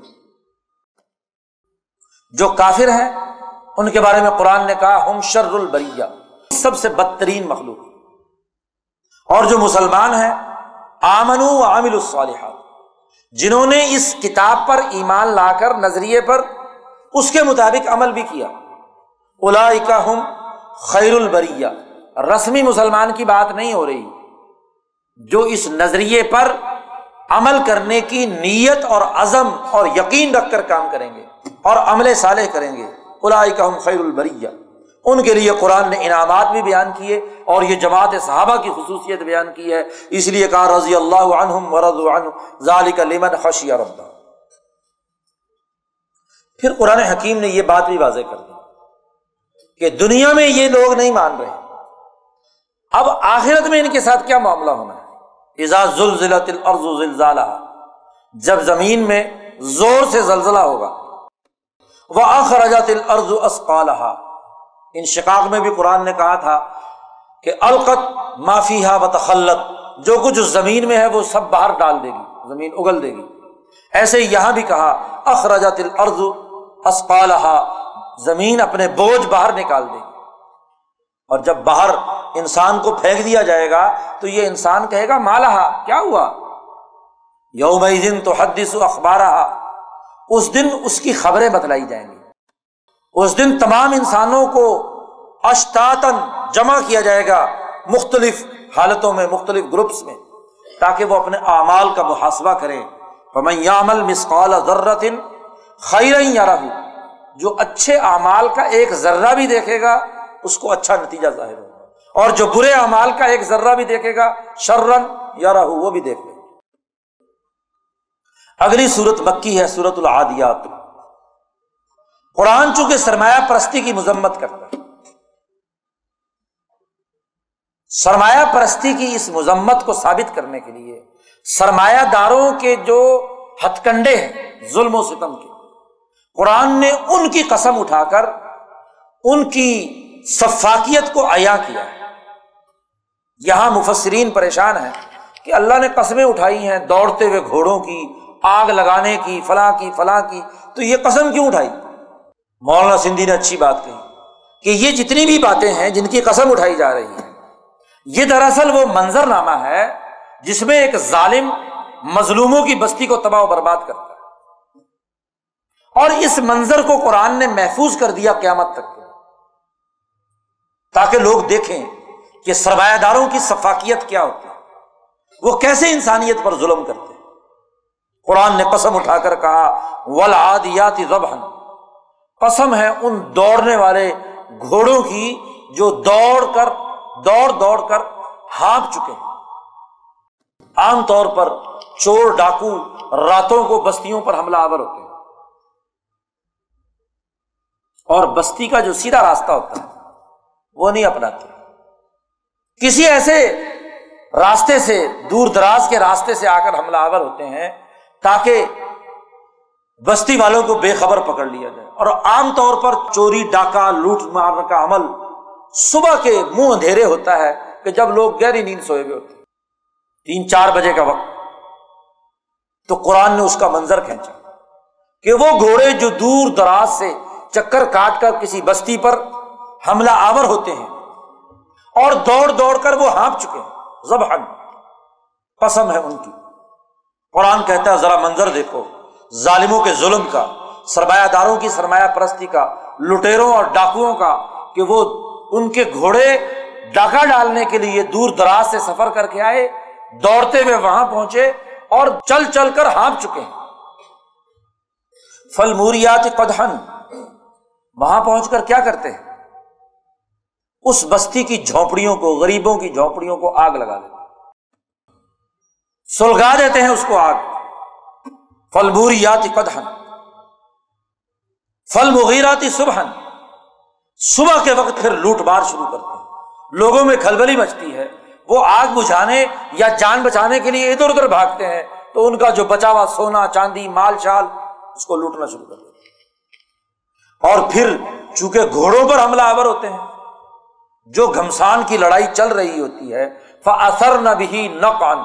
جو کافر ہیں، ان کے بارے میں قرآن نے کہا، ہم شر البریہ۔ سب سے بدترین مخلوق۔ اور جو مسلمان ہیں آمن و عامل الصالحات۔ جنہوں نے اس کتاب پر ایمان لا کر نظریے پر اس کے مطابق عمل بھی کیا۔ الا ہم خیر البریہ۔ رسمی مسلمان کی بات نہیں ہو رہی۔ جو اس نظریے پر عمل کرنے کی نیت اور عزم اور یقین رکھ کر کام کریں گے اور عمل صالح کریں گے کا ہم خیر البریہ۔ ان کے لیے قرآن نے انعامات بھی بیان کیے اور یہ جماعت صحابہ کی خصوصیت بیان کی ہے۔ اس لیے کہا رضی اللہ عنہم ورض ذالک لمن خشی رب پھر قرآن حکیم نے یہ بات بھی واضح کر دی کہ دنیا میں یہ لوگ نہیں مان رہے۔ اب آخرت میں ان کے ساتھ کیا معاملہ ہونا ہے؟ اعزاز زلزلت الارض زلزالہ جب زمین میں زور سے زلزلہ ہوگا۔ وہ اخراجات الارض اسقالہ ان شقاق میں بھی قرآن نے کہا تھا کہ القت معافی و تخلت جو کچھ زمین میں ہے وہ سب باہر ڈال دے گی، زمین اگل دے گی۔ ایسے یہاں بھی کہا اخراجات الارض اسقالہ زمین اپنے بوجھ باہر نکال دے گی۔ اور جب باہر انسان کو پھینک دیا جائے گا، تو یہ انسان کہے گا مالہ کیا ہوا؟ یوم دن تو حدث اخبار اس دن اس کی خبریں بتلائی جائیں گی۔ اس دن تمام انسانوں کو اشتاطن جمع کیا جائے گا مختلف حالتوں میں، مختلف گروپس میں، تاکہ وہ اپنے اعمال کا محاسبہ کریں۔ یامل مسقال ذرت خیر یا رہو جو اچھے اعمال کا ایک ذرہ بھی دیکھے گا، اس کو اچھا نتیجہ ظاہر ہوگا۔ اور جو برے اعمال کا ایک ذرہ بھی دیکھے گا شرن یا رہو وہ بھی دیکھ لے۔ اگلی صورت مکی ہے، سورت العادیات۔ قرآن چونکہ سرمایہ پرستی کی مذمت کرتا ہے۔ سرمایہ پرستی کی اس مذمت کو ثابت کرنے کے لیے سرمایہ داروں کے جو ہتھ کنڈے ہیں، ظلم و ستم کے قرآن نے ان کی قسم اٹھا کر ان کی صفاقیت کو عیا کیا۔ یہاں مفسرین پریشان ہیں کہ اللہ نے قسمیں اٹھائی ہیں دوڑتے ہوئے گھوڑوں کی، آگ لگانے کی، فلاں کی فلاں کی، تو یہ قسم کیوں اٹھائی؟ مولانا سندھی نے اچھی بات کہی کہ یہ جتنی بھی باتیں ہیں جن کی قسم اٹھائی جا رہی ہے یہ دراصل وہ منظر نامہ ہے جس میں ایک ظالم مظلوموں کی بستی کو تباہ و برباد کرتا اور اس منظر کو قرآن نے محفوظ کر دیا قیامت تک۔ تاکہ لوگ دیکھیں کہ سرمایہ داروں کی ثفاقیت کیا ہوتی ہے۔ وہ کیسے انسانیت پر ظلم کرتے قرآن نے قسم اٹھا کر کہا ولادیات ذبحن قسم ہے ان دوڑنے والے گھوڑوں کی جو دوڑ کر، دوڑ دوڑ کر ہانپ چکے ہیں۔ عام طور پر چور ڈاکو راتوں کو بستیوں پر حملہ آور ہوتے ہیں۔ اور بستی کا جو سیدھا راستہ ہوتا ہے، وہ نہیں اپناتے۔ کسی ایسے راستے سے، دور دراز کے راستے سے آ کر حملہ آور ہوتے ہیں تاکہ بستی والوں کو بے خبر پکڑ لیا جائے۔ اور عام طور پر چوری، ڈاکہ، لوٹ مارنے کا عمل صبح کے منہ اندھیرے ہوتا ہے کہ جب لوگ گہری نیند سوئے ہوئے ہوتے تین، چار بجے کا وقت۔ تو قرآن نے اس کا منظر کھینچا کہ وہ گھوڑے جو دور دراز سے چکر کاٹ کر کسی بستی پر حملہ آور ہوتے ہیں اور دوڑ دوڑ کر وہ ہانپ چکے ہیں۔ زبحن قسم ہے ان کی۔ قرآن کہتا ہے، ذرا منظر دیکھو۔ ظالموں کے ظلم کا، سرمایہ داروں کی سرمایہ پرستی کا، لٹیروں اور ڈاکوؤں کا، کہ وہ ان کے گھوڑے ڈاکہ ڈالنے کے لیے دور دراز سے سفر کر کے آئے، دوڑتے ہوئے وہاں پہنچے اور چل چل کر ہانپ چکے ہیں۔ فل موریات قدہن وہاں پہنچ کر کیا کرتے ہیں؟ اس بستی کی جھونپڑیوں کو، غریبوں کی جھونپڑیوں کو آگ لگا دیتے سلگا دیتے ہیں اس کو آگ۔ فل موریات قدہن فل مغیراتی صبحن صبح کے وقت پھر لوٹ مار شروع کرتے ہیں۔ لوگوں میں کھلبلی مچتی ہے۔ وہ آگ بجھانے یا جان بچانے کے لیے ادھر ادھر بھاگتے ہیں۔ تو ان کا جو بچا ہوا سونا، چاندی، مال، شال، اس کو لوٹنا شروع کر دیتے اور پھر چونکہ گھوڑوں پر حملہ آور ہوتے ہیں، جو گھمسان کی لڑائی چل رہی ہوتی ہے فر نہ بھی نہ کان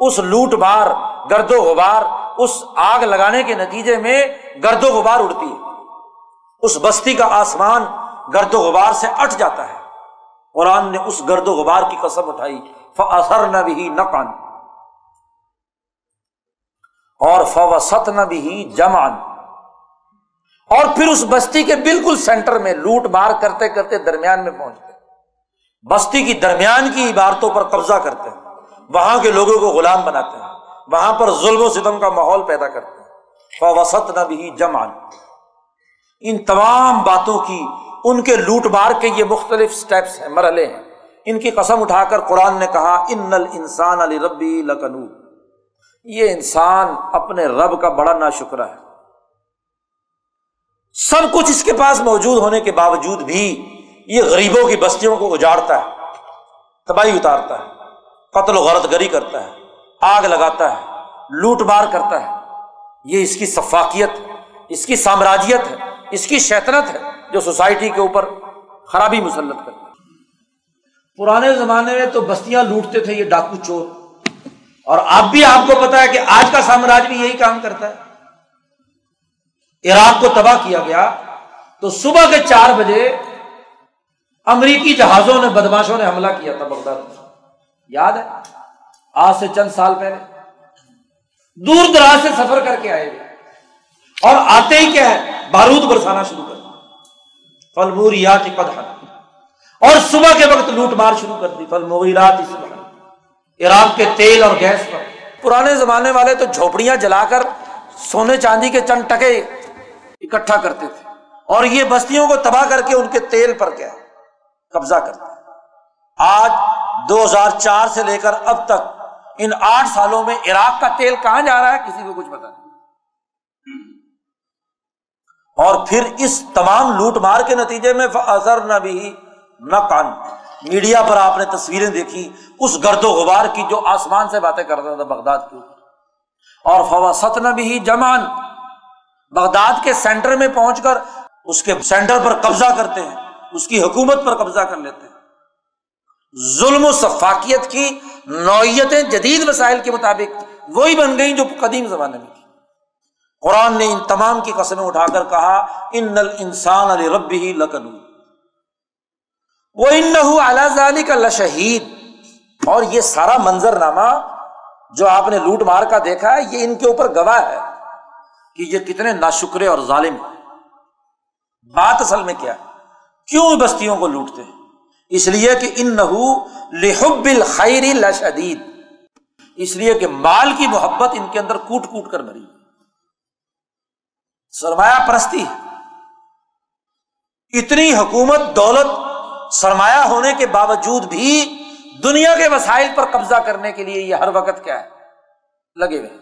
اس لوٹ مار گرد و غبار، اس آگ لگانے کے نتیجے میں گرد و غبار اڑتی ہے۔ اس بستی کا آسمان گرد و غبار سے اٹھ جاتا ہے۔ قرآن نے اس گرد و غبار کی قسم اٹھائی فر نہ بھی نہ کان اور فوسط نہ بھی جمان اور پھر اس بستی کے بالکل سینٹر میں لوٹ مار کرتے کرتے درمیان میں پہنچتے بستی کی درمیان کی عبارتوں پر قبضہ کرتے ہیں۔ وہاں کے لوگوں کو غلام بناتے ہیں۔ وہاں پر ظلم و ستم کا ماحول پیدا کرتے ہیں۔ فوسط نہ بھی جمان ان تمام باتوں کی، ان کے لوٹ مار کے یہ مختلف اسٹیپس ہیں، مرحلے ہیں۔ ان کی قسم اٹھا کر قرآن نے کہا، ان نل انسان علی ربی لکنو یہ انسان اپنے رب کا بڑا ناشکرہ ہے۔ سب کچھ اس کے پاس موجود ہونے کے باوجود بھی یہ غریبوں کی بستیوں کو اجاڑتا ہے، تباہی اتارتا ہے، قتل و غرض گری کرتا ہے، آگ لگاتا ہے، لوٹ مار کرتا ہے۔ یہ اس کی ثفاقیت اس کی سامراجیت ہے، اس کی شیطنت ہے جو سوسائٹی کے اوپر خرابی مسلط کرتی پرانے زمانے میں تو بستیاں لوٹتے تھے یہ ڈاکو چور۔ اور اب بھی آپ کو پتا ہے کہ آج کا سامراج بھی یہی کام کرتا ہے۔ عراق کو تباہ کیا گیا تو صبح کے چار بجے امریکی جہازوں نے بدماشوں نے حملہ کیا تھا بغداد یاد ہے؟ آج سے چند سال پہلے۔ دور دراز سے سفر کر کے آئے اور آتے ہی کیا ہے؟ بارود برسانا شروع کر فلموریات قدح اور صبح کے وقت لوٹ مار شروع کر دی۔ فل عراق کے تیل اور گیس پر۔ پرانے زمانے والے تو جھوپڑیاں جلا کر سونے چاندی کے چند ٹکے اکٹھا کرتے تھے۔ اور یہ بستیوں کو تباہ کر کے ان کے تیل پر کیا قبضہ کرتے آج دو ہزار چار سے لے کر اب تک ان آٹھ سالوں میں عراق کا تیل کہاں جا رہا ہے کسی کو کچھ پتا نہیں۔ اور پھر اس تمام لوٹ مار کے نتیجے میں اثر نہ بھی نہ کان میڈیا پر آپ نے تصویریں دیکھی۔ اس گرد و غبار کی جو آسمان سے باتیں کرتا تھا بغداد کی۔ اور فوا ست نہ بھی جمان بغداد کے سینٹر میں پہنچ کر اس کے سینٹر پر قبضہ کرتے ہیں، اس کی حکومت پر قبضہ کر لیتے ہیں۔ ظلم و صفاقیت کی نوعیتیں جدید وسائل کے مطابق وہی بن گئی جو قدیم زمانے میں قرآن نے ان تمام کی قسمیں اٹھا کر کہا، ان نل انسان علی رب ہی لکن وہ ان نہ کا لشہید اور یہ سارا منظر نامہ جو آپ نے لوٹ مار کا دیکھا ہے، یہ ان کے اوپر گواہ ہے۔ کہ یہ کتنے ناشکرے اور ظالم ہیں۔ بات اصل میں کیا کیوں بستیوں کو لوٹتے ہیں؟ اس لیے کہ ان نہ لحب الخیر لشدید اس لیے کہ مال کی محبت ان کے اندر کوٹ کوٹ کر بھری۔ سرمایہ پرستی۔ اتنی حکومت، دولت سرمایہ ہونے کے باوجود بھی دنیا کے وسائل پر قبضہ کرنے کے لیے یہ ہر وقت کیا ہے؟ لگے ہوئے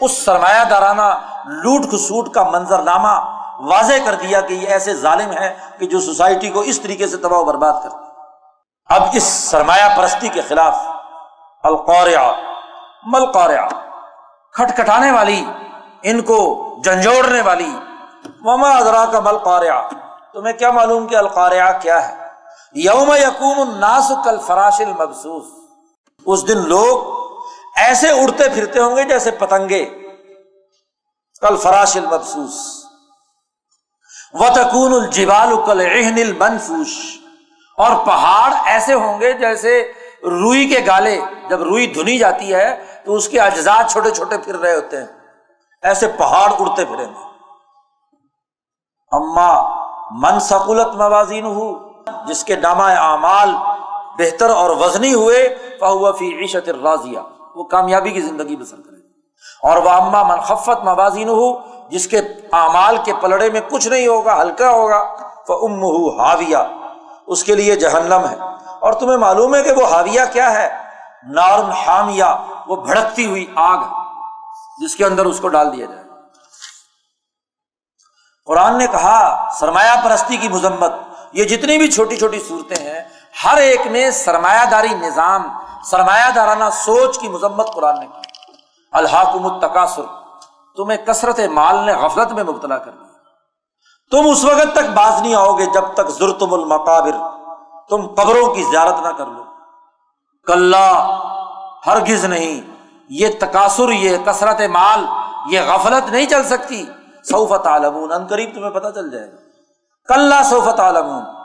اس سرمایہ دارانہ لوٹ خسوٹ کا منظر نامہ واضح کر دیا کہ یہ ایسے ظالم ہے کہ جو سوسائٹی کو اس طریقے سے تباہ و برباد کرتے اب اس سرمایہ پرستی کے خلاف القوریا ملقوریا کھٹکھٹانے والی، ان کو جھنجھوڑنے والی مما ادرا کا مل تمہیں کیا معلوم کہ القارعہ کیا ہے؟ یوم یقوم الناس کل فراش المبسوس۔ اس دن لوگ ایسے اڑتے پھرتے ہوں گے جیسے پتنگے۔ کل فراش المبسوس۔ و تکون الجبال کل اہن المنفوش۔ اور پہاڑ ایسے ہوں گے جیسے روئی کے گالے۔ جب روئی دھنی جاتی ہے تو اس کے اجزاء چھوٹے چھوٹے پھر رہے ہوتے ہیں۔ ایسے پہاڑ اڑتے پھریں گے اما من سکولت موازین ہو جس کے نامہ اعمال بہتر اور وزنی ہوئے فی عیشت الراضیہ وہ کامیابی کی زندگی بسر کرے۔ اور وہ اما منخفت موازین ہو جس کے اعمال کے پلڑے میں کچھ نہیں ہوگا، ہلکا ہوگا وہ ام ہو ہاویہ اس کے لیے جہنم ہے۔ اور تمہیں معلوم ہے کہ وہ ہاویہ کیا ہے؟ نار حامیہ، وہ بھڑکتی ہوئی آگ جس کے اندر اس کو ڈال دیا جائے۔ قرآن نے کہا، سرمایہ پرستی کی مذمت، یہ جتنی بھی چھوٹی چھوٹی صورتیں ہیں ہر ایک میں سرمایہ داری نظام، سرمایہ دارانہ سوچ کی مذمت قرآن نے کی۔ الحاکم التقاصر تمہیں کثرت مال نے غفلت میں مبتلا کر دیا۔ تم اس وقت تک باز نہیں آؤ گے جب تک ضرتم المقابر، تم قبروں کی زیارت نہ کر لو۔ کل ہرگز نہیں۔ یہ تقاصر یہ کثرت مال، یہ غفلت نہیں چل سکتی۔ سوفت عالمون ان قریب تمہیں پتہ چل جائے گا۔ کل سوفت عالمون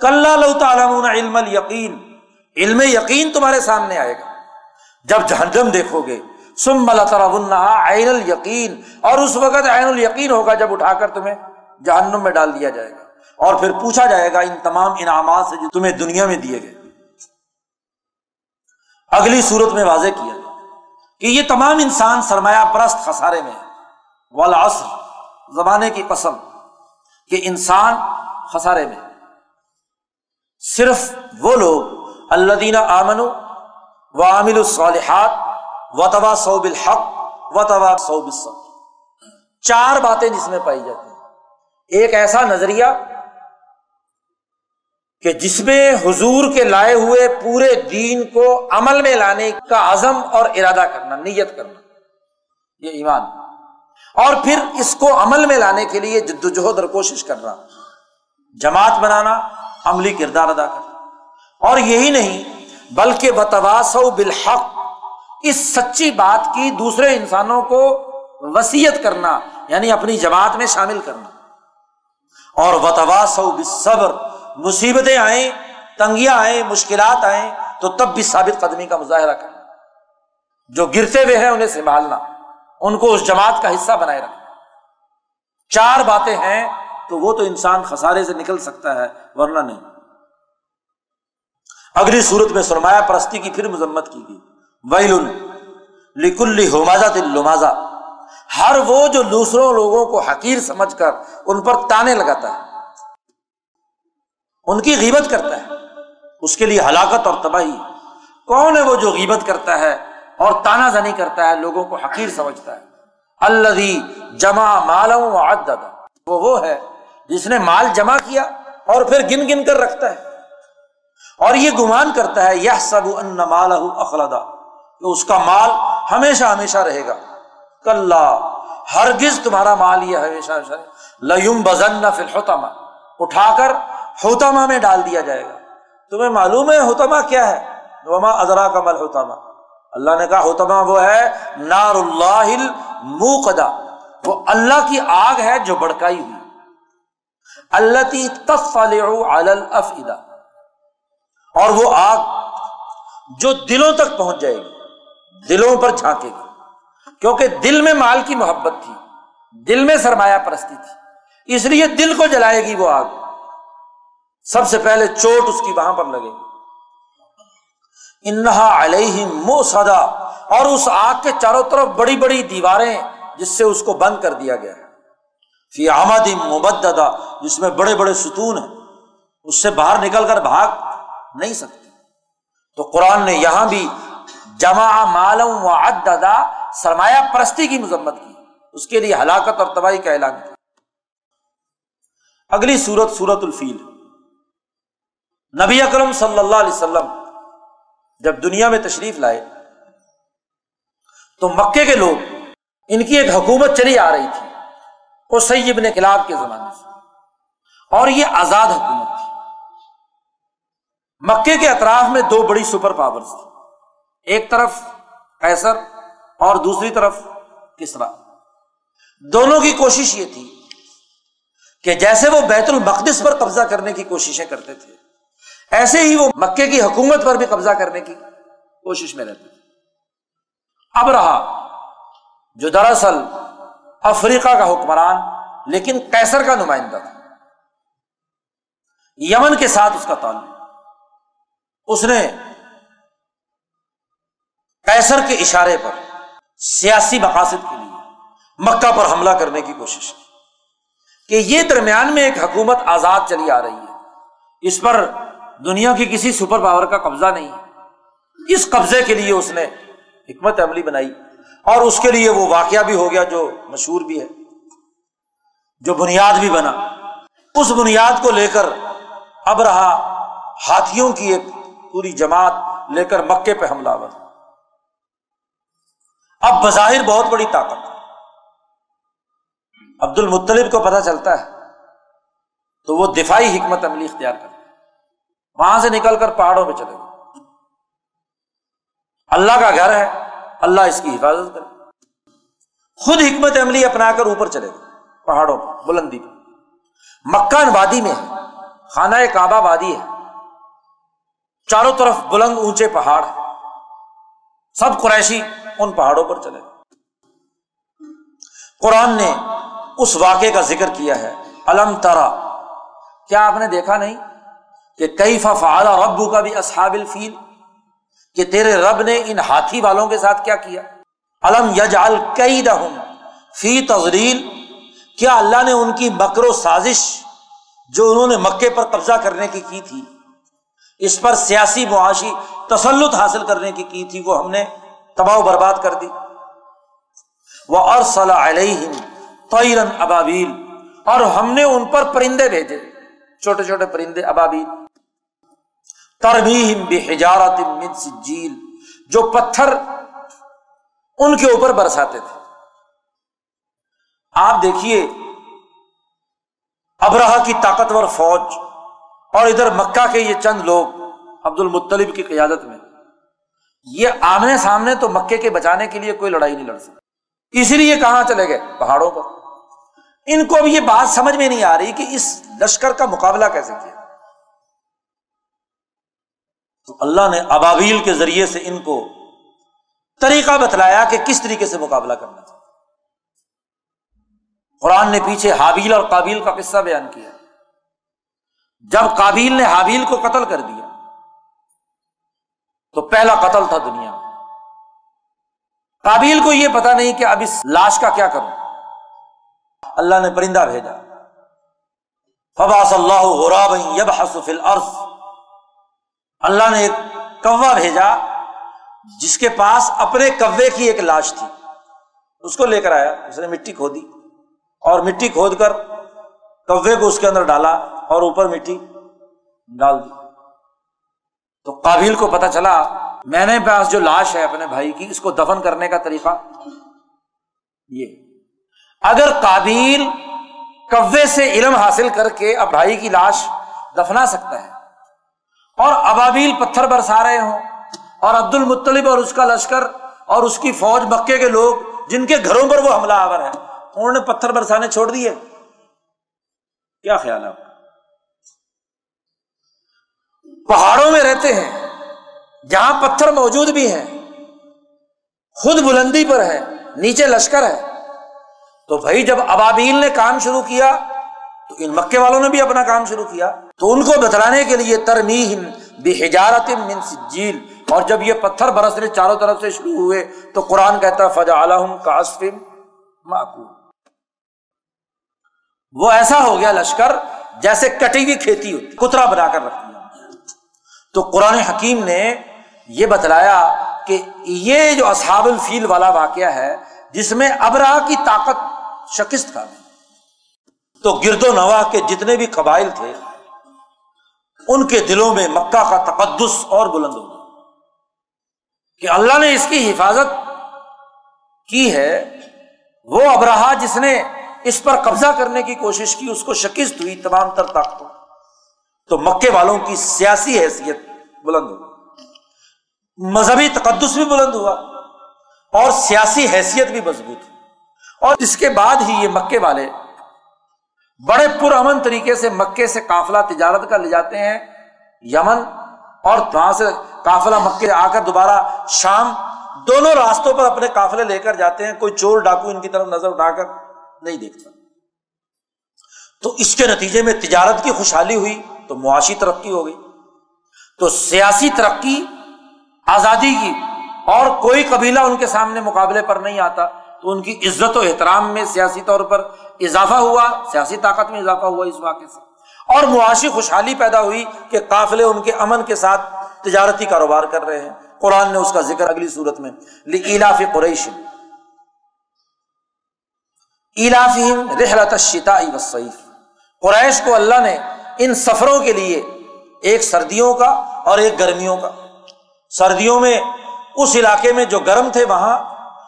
کل لو علم یقین علم یقین تمہارے سامنے آئے گا۔ جب جہنم دیکھو گے سم ملا عین القین اور اس وقت عین الیقین ہوگا جب اٹھا کر تمہیں جہنم میں ڈال دیا جائے گا۔ اور پھر پوچھا جائے گا ان تمام انعامات سے جو تمہیں دنیا میں دیے گئے۔ اگلی صورت میں واضح کیا کہ یہ تمام انسان سرمایہ پرست خسارے میں والعصر، زمانے کی قسم کہ انسان خسارے میں صرف وہ لوگ اللہ دینا آمن و عامل الصالحات و تبا صوب الحق و تبا صوب الصب چار باتیں جس میں پائی جاتی ہیں۔ ایک ایسا نظریہ کہ جس میں حضور کے لائے ہوئے پورے دین کو عمل میں لانے کا عزم اور ارادہ کرنا، نیت کرنا، یہ ایمان۔ اور پھر اس کو عمل میں لانے کے لیے جد وجہد اور کوشش کرنا، جماعت بنانا عملی کردار ادا کرنا اور یہی نہیں، بلکہ بتواس بالحق، اس سچی بات کی دوسرے انسانوں کو وسیعت کرنا یعنی اپنی جماعت میں شامل کرنا۔ اور وتواس صبر مصیبتیں آئیں، تنگیاں آئیں، مشکلات آئیں، تو تب بھی ثابت قدمی کا مظاہرہ کرنا۔ جو گرتے ہوئے ہیں، انہیں سنبھالنا، ان کو اس جماعت کا حصہ بنائے رکھنا۔ چار باتیں ہیں تو وہ تو انسان خسارے سے نکل سکتا ہے، ورنہ نہیں۔ اگلی صورت میں سرمایہ پرستی کی پھر مذمت کی گئی۔ ویل لکل ہومازا دل ہر وہ جو دوسروں لوگوں کو حقیر سمجھ کر ان پر تانے لگاتا ہے، ان کی غیبت کرتا ہے، اس کے لیے ہلاکت اور تباہی۔ کون ہے وہ جو غیبت کرتا ہے اور تانا زنی کرتا ہے، لوگوں کو حقیر سمجھتا ہے۔ اللہ جمع مالوں وہ وہ ہے جس نے مال جمع کیا اور پھر گن گن کر رکھتا ہے اور یہ گمان کرتا ہے یہ سب ان مال اخلدا کہ اس کا مال ہمیشہ ہمیشہ رہے گا۔ کل ہرگز تمہارا مال یہ ہمیشہ ہمیشہ لیم بزن فلحتما اٹھا کر ہوتما میں ڈال دیا جائے گا۔ تمہیں معلوم ہے ہوتما کیا ہے؟ وما ازرا کا مل ہوتما اللہ نے کہا ہوتما وہ ہے نار اللہ موقدا وہ اللہ کی آگ ہے جو بڑکائی ہوئی۔ اللہ تی تفدا اور وہ آگ جو دلوں تک پہنچ جائے گی، دلوں پر جھانکے گی۔ کیونکہ دل میں مال کی محبت تھی، دل میں سرمایہ پرستی تھی، اس لیے دل کو جلائے گی وہ آگ۔ سب سے پہلے چوٹ اس کی وہاں پر لگے گی۔ انہا علیہ مو سدا اور اس آگ کے چاروں طرف بڑی بڑی دیواریں، جس سے اس کو بند کر دیا گیا۔ فی آمد مبدہ جس میں بڑے بڑے ستون ہیں، اس سے باہر نکل کر بھاگ نہیں سکتے۔ تو قرآن نے یہاں بھی جمع مالم و عددا سرمایہ پرستی کی مذمت کی۔ اس کے لیے ہلاکت اور تباہی کا اعلان کیا۔ اگلی سورت سورت الفیل۔ نبی اکرم صلی اللہ علیہ وسلم جب دنیا میں تشریف لائے، تو مکے کے لوگ، ان کی ایک حکومت چلی آ رہی تھی وہ سیب نے کلاب کے زمانے سے۔ اور یہ آزاد حکومت تھی۔ مکے کے اطراف میں دو بڑی سپر پاورز تھی ایک طرف کیسر اور دوسری طرف کسرا۔ دونوں کی کوشش یہ تھی کہ جیسے وہ بیت المقدس پر قبضہ کرنے کی کوششیں کرتے تھے، ایسے ہی وہ مکے کی حکومت پر بھی قبضہ کرنے کی کوشش میں رہتے تھے۔ اب رہا جو دراصل افریقہ کا حکمران، لیکن کیسر کا نمائندہ تھا۔ یمن کے ساتھ اس کا تعلق۔ اس نے کیسر کے اشارے پر سیاسی مقاصد کے لیے مکہ پر حملہ کرنے کی کوشش کی۔ کہ یہ درمیان میں ایک حکومت آزاد چلی آ رہی ہے۔ اس پر دنیا کی کسی سپر پاور کا قبضہ نہیں ہے۔ اس قبضے کے لیے اس نے حکمت عملی بنائی اور اس کے لیے وہ واقعہ بھی ہو گیا جو مشہور بھی ہے، جو بنیاد بھی بنا۔ اس بنیاد کو لے کر اب رہا ہاتھیوں کی ایک پوری جماعت لے کر مکے پہ حملہ بنا اب بظاہر بہت بڑی طاقت۔ عبد المطلب کو پتہ چلتا ہے، تو وہ دفاعی حکمت عملی اختیار کرتا وہاں سے نکل کر پہاڑوں پہ چلے گئے اللہ کا گھر ہے، اللہ اس کی حفاظت کرے۔ خود حکمت عملی اپنا کر اوپر چلے گئے پہاڑوں پہ بلندی پہ مکان وادی میں ہے۔ خانہ کعبہ وادی ہے۔ چاروں طرف بلند اونچے پہاڑ سب قریشی ان پہاڑوں پر چلے۔ قرآن نے اس واقعے کا ذکر کیا ہے۔ الم ترا۔ کیا آپ نے دیکھا نہیں کہ کئی فعال ربو کا بھی اصحاب الفیل؟ کہ تیرے رب نے ان ہاتھی والوں کے ساتھ کیا کیا؟ علم یجال کئی رحم فی تزریل کیا اللہ نے ان کی مکر و سازش جو انہوں نے مکے پر قبضہ کرنے کی کی تھی، اس پر سیاسی معاشی تسلط حاصل کرنے کی کی تھی، وہ ہم نے تباہ و برباد کر دی۔ وہ اور صلاح علیہ تعرن ابابیل اور ہم نے ان پر پرندے بھیجے۔ چھوٹے چھوٹے پرندے ابابیل تربیم بے حجارت سجیل جو پتھر ان کے اوپر برساتے تھے۔ آپ دیکھیے ابراہ کی طاقتور فوج اور ادھر مکہ کے یہ چند لوگ عبد المطلب کی قیادت میں۔ یہ آمنے سامنے تو مکے کے بچانے کے لیے کوئی لڑائی نہیں لڑ سکتی اسی لیے کہاں چلے گئے؟ پہاڑوں پر۔ ان کو اب یہ بات سمجھ میں نہیں آ رہی کہ اس لشکر کا مقابلہ کیسے کیا۔ تو اللہ نے ابابیل کے ذریعے سے ان کو طریقہ بتلایا کہ کس طریقے سے مقابلہ کرنا۔ قرآن نے پیچھے حابیل اور کابیل کا قصہ بیان کیا۔ جب کابیل نے حابیل کو قتل کر دیا، تو پہلا قتل تھا دنیا میں۔ کابیل کو یہ پتا نہیں کہ اب اس لاش کا کیا کروں۔ اللہ نے پرندہ بھیجا۔ فباس اللہ غراب یب حسف الارض۔ اللہ نے ایک کوا بھیجا، جس کے پاس اپنے کوے کی ایک لاش تھی۔ اس کو لے کر آیا، اس نے مٹی کھودی اور مٹی کھود کر کوے کو اس کے اندر ڈالا اور اوپر مٹی ڈال دی۔ تو کابل کو پتا چلا، میں نے پاس جو لاش ہے اپنے بھائی کی، اس کو دفن کرنے کا طریقہ یہ۔ اگر کابل کوے سے علم حاصل کر کے اب بھائی کی لاش دفنا سکتا ہے، اور ابابیل پتھر برسا رہے ہوں، اور عبد المطلب اور اس کا لشکر اور اس کی فوج مکے کے لوگ جن کے گھروں پر وہ حملہ آور ہے انہوں نے پتھر برسانے چھوڑ دیے۔ کیا خیال ہے پہاڑوں میں رہتے ہیں، جہاں پتھر موجود بھی ہیں، خود بلندی پر ہے نیچے لشکر ہے تو بھائی، جب ابابیل نے کام شروع کیا، تو ان مکے والوں نے بھی اپنا کام شروع کیا۔ تو ان کو بتلانے کے لیے ترمیم بے من سجیل۔ اور جب یہ پتھر برسنے چاروں طرف سے شروع ہوئے، تو قرآن کہتا فجا کاسفم معقول وہ ایسا ہو گیا لشکر جیسے کٹی ہوئی کھیتی ہوتی، کترا بنا کر رکھ دیا۔ تو قرآن حکیم نے یہ بتلایا کہ یہ جو اصحاب الفیل والا واقعہ ہے، جس میں ابراہ کی طاقت شکست کھا گئی۔ تو گرد و نواح کے جتنے بھی قبائل تھے، ان کے دلوں میں مکہ کا تقدس اور بلند ہو گیا۔ کہ اللہ نے اس کی حفاظت کی ہے، وہ ابراہ جس نے اس پر قبضہ کرنے کی کوشش کی، اس کو شکست ہوئی تمام تر طاقتوں تو مکے والوں کی سیاسی حیثیت بلند ہوئی۔ مذہبی تقدس بھی بلند ہوا اور سیاسی حیثیت بھی مضبوط۔ ہوئی اور اس کے بعد ہی یہ مکے والے بڑے پرامن طریقے سے مکے سے قافلہ تجارت کا لے جاتے ہیں، یمن اور وہاں سے قافلہ مکے آ کر دوبارہ شام دونوں راستوں پر اپنے قافلے لے کر جاتے ہیں۔ کوئی چور ڈاکو ان کی طرف نظر اٹھا کر۔ نہیں دیکھتا۔ تو اس کے نتیجے میں تجارت کی خوشحالی ہوئی، تو معاشی ترقی ہو گئی۔ تو سیاسی ترقی، آزادی کی، اور کوئی قبیلہ ان کے سامنے مقابلے پر نہیں آتا، تو ان کی عزت و احترام میں سیاسی طور پر اضافہ ہوا، سیاسی طاقت میں اضافہ ہوا اس واقعے سے۔ اور معاشی خوشحالی پیدا ہوئی کہ قافلے ان کے امن کے ساتھ تجارتی کاروبار کر رہے ہیں۔ قرآن نے اس کا ذکر اگلی صورت میں لیلاف قریش رحلت الشتاء والصيف۔ قریش کو اللہ نے ان سفروں کے لیے ایک سردیوں کا اور ایک گرمیوں کا۔ سردیوں میں اس علاقے میں جو گرم تھے وہاں،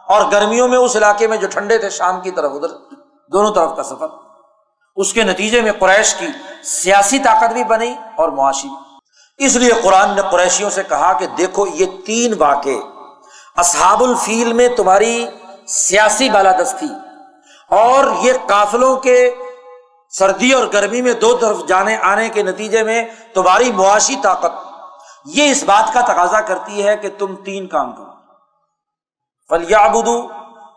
اور گرمیوں میں اس علاقے میں جو ٹھنڈے تھے شام کی طرف ادھر، دونوں طرف کا سفر۔ اس کے نتیجے میں قریش کی سیاسی طاقت بھی بنی اور معاشی اس لیے قرآن نے قریشیوں سے کہا کہ دیکھو یہ تین واقع اصحاب الفیل میں تمہاری سیاسی بالادستی اور یہ قافلوں کے سردی اور گرمی میں دو طرف جانے آنے کے نتیجے میں تمہاری معاشی طاقت یہ اس بات کا تقاضا کرتی ہے کہ تم تین کام کرو۔ فلیا بدو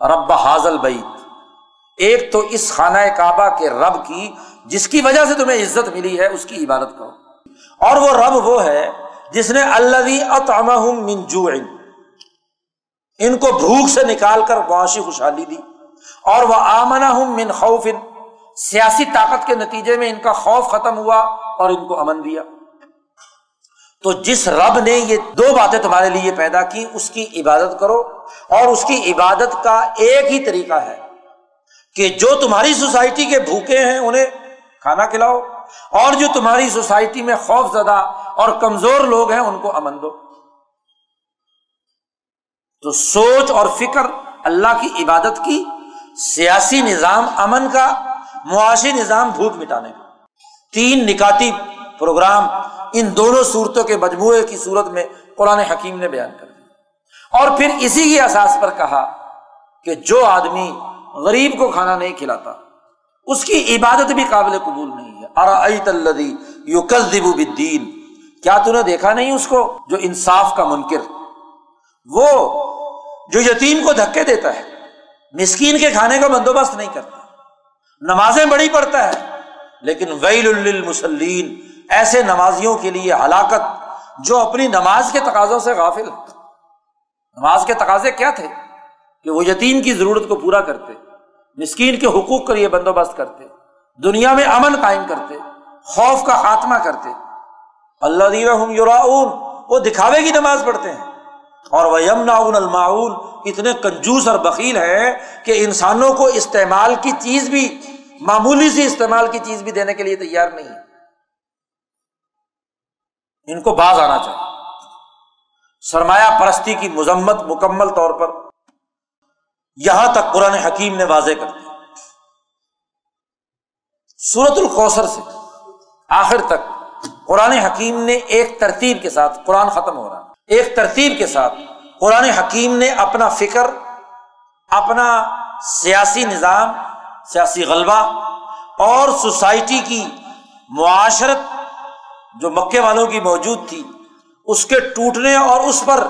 رب حاضل بعید ایک تو اس خانہ کعبہ کے رب کی جس کی وجہ سے تمہیں عزت ملی ہے، اس کی عبادت کرو۔ اور وہ رب وہ ہے جس نے اللہ منجو ان کو بھوک سے نکال کر معاشی خوشحالی دی۔ اور وہ آمنا ہوں من خوف۔ سیاسی طاقت کے نتیجے میں ان کا خوف ختم ہوا اور ان کو امن دیا۔ تو جس رب نے یہ دو باتیں تمہارے لیے پیدا کی، اس کی عبادت کرو۔ اور اس کی عبادت کا ایک ہی طریقہ ہے کہ جو تمہاری سوسائٹی کے بھوکے ہیں، انہیں کھانا کھلاؤ۔ اور جو تمہاری سوسائٹی میں خوف زدہ اور کمزور لوگ ہیں، ان کو امن دو۔ تو سوچ اور فکر اللہ کی عبادت کی سیاسی نظام امن کا، معاشی نظام بھوک مٹانے کا۔ تین نکاتی پروگرام ان دونوں صورتوں کے مجموعے کی صورت میں قرآن حکیم نے بیان کر دیا۔ اور پھر اسی کی احساس پر کہا کہ جو آدمی غریب کو کھانا نہیں کھلاتا، اس کی عبادت بھی قابل قبول نہیں ہے۔ ارادی یو بالدین۔ کیا نے دیکھا نہیں اس کو جو انصاف کا منکر؟ وہ جو یتیم کو دھکے دیتا ہے۔ مسکین کے کھانے کا بندوبست نہیں کرتا۔ نمازیں بڑی پڑھتا ہے، لیکن ویل المسلین ایسے نمازیوں کے لیے ہلاکت جو اپنی نماز کے تقاضوں سے غافل نماز کے تقاضے کیا تھے؟ کہ وہ یتیم کی ضرورت کو پورا کرتے، مسکین کے حقوق کا یہ بندوبست کرتے، دنیا میں امن قائم کرتے، خوف کا خاتمہ کرتے۔ اللہ یوراون وہ دکھاوے کی نماز پڑھتے ہیں۔ اور وہ یمنا المعاون اتنے کنجوس اور بکیل ہیں کہ انسانوں کو استعمال کی چیز بھی، معمولی سی استعمال کی چیز بھی دینے کے لیے تیار نہیں ہے ان کو باز آنا چاہیے۔ سرمایہ پرستی کی مذمت مکمل طور پر یہاں تک قرآن حکیم نے واضح کر دیا۔ سورت القوثر سے آخر تک قرآن حکیم نے ایک ترتیب کے ساتھ قرآن ختم ہو رہا ایک ترتیب کے ساتھ قرآن حکیم نے اپنا فکر، اپنا سیاسی نظام، سیاسی غلبہ اور سوسائٹی کی معاشرت جو مکے والوں کی موجود تھی، اس کے ٹوٹنے اور اس پر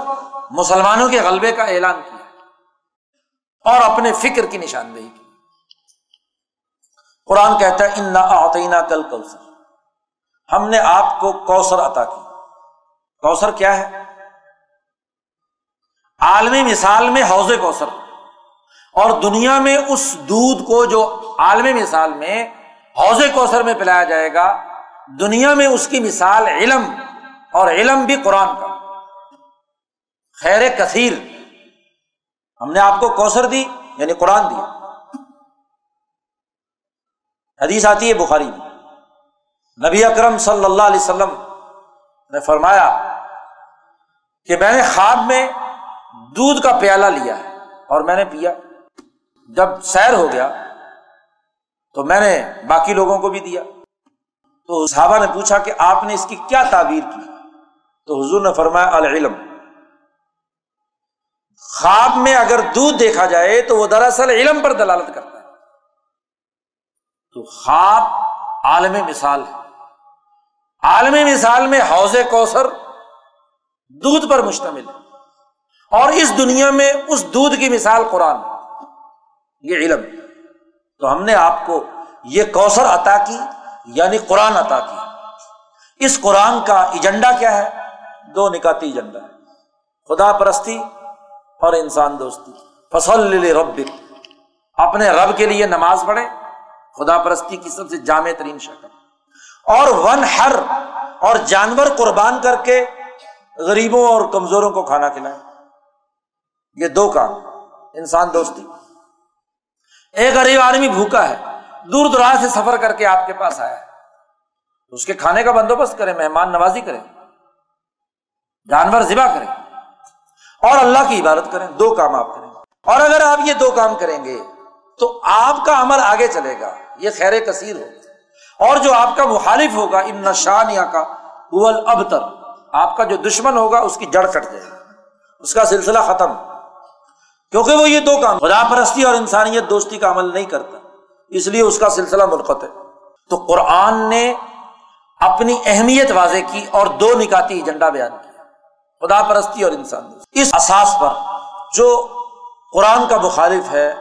مسلمانوں کے غلبے کا اعلان کیا اور اپنے فکر کی نشاندہی کی۔ قرآن کہتا ہے ان نہ کل کوثر ہم نے آپ کو کوثر عطا کی۔ کوثر کیا ہے؟ عالمی مثال میں حوض کوثر۔ اور دنیا میں اس دودھ کو جو عالمی مثال میں حوض کوثر میں پلایا جائے گا، دنیا میں اس کی مثال علم اور علم بھی قرآن کا۔ خیر کثیر، ہم نے آپ کو کوثر دی یعنی قرآن دیا۔ حدیث آتی ہے بخاری میں۔ نبی اکرم صلی اللہ علیہ وسلم نے فرمایا کہ میں نے خواب میں دودھ کا پیالہ لیا ہے اور میں نے پیا۔ جب سیر ہو گیا تو میں نے باقی لوگوں کو بھی دیا۔ تو صحابہ نے پوچھا کہ آپ نے اس کی کیا تعبیر کی؟ تو حضور نے فرمایا، العلم۔ خواب میں اگر دودھ دیکھا جائے تو وہ دراصل علم پر دلالت کرتا ہے۔ تو خواب عالم مثال ہے۔ عالمی مثال میں حوض کوثر دودھ پر مشتمل ہے۔ اور اس دنیا میں اس دودھ کی مثال قرآن یہ علم۔ تو ہم نے آپ کو یہ کوثر عطا کی یعنی قرآن عطا کی۔ اس قرآن کا ایجنڈا کیا ہے؟ دو نکاتی ایجنڈا ہے خدا پرستی اور انسان دوستی۔ فصل رب اپنے رب کے لیے نماز پڑھے خدا پرستی کی سب سے جامع ترین شکل۔ اور ون ہر اور جانور قربان کر کے غریبوں اور کمزوروں کو کھانا کھلائیں۔ یہ دو کام انسان دوستی۔ ایک غریب آدمی بھوکا ہے، دور دراز سے سفر کر کے آپ کے پاس آیا ہے۔ اس کے کھانے کا بندوبست کرے مہمان نوازی کرے جانور ذبح کرے اور اللہ کی عبادت کریں، دو کام آپ کریں۔ اور اگر آپ یہ دو کام کریں گے، تو آپ کا عمل آگے چلے گا، یہ خیر کثیر ہوگا اور جو آپ کا مخالف ہوگا، ان نشان یا کا ابتر آپ کا جو دشمن ہوگا، اس کی جڑ کٹ جائے گا اس کا سلسلہ ختم۔ کیونکہ وہ یہ دو کام خدا پرستی اور انسانیت دوستی کا عمل نہیں کرتا، اس لیے اس کا سلسلہ منقط ہے۔ تو قرآن نے اپنی اہمیت واضح کی اور دو نکاتی ایجنڈا بیان کیا۔ خدا پرستی اور انسان اس اساس پر جو قرآن کا مخالف ہے،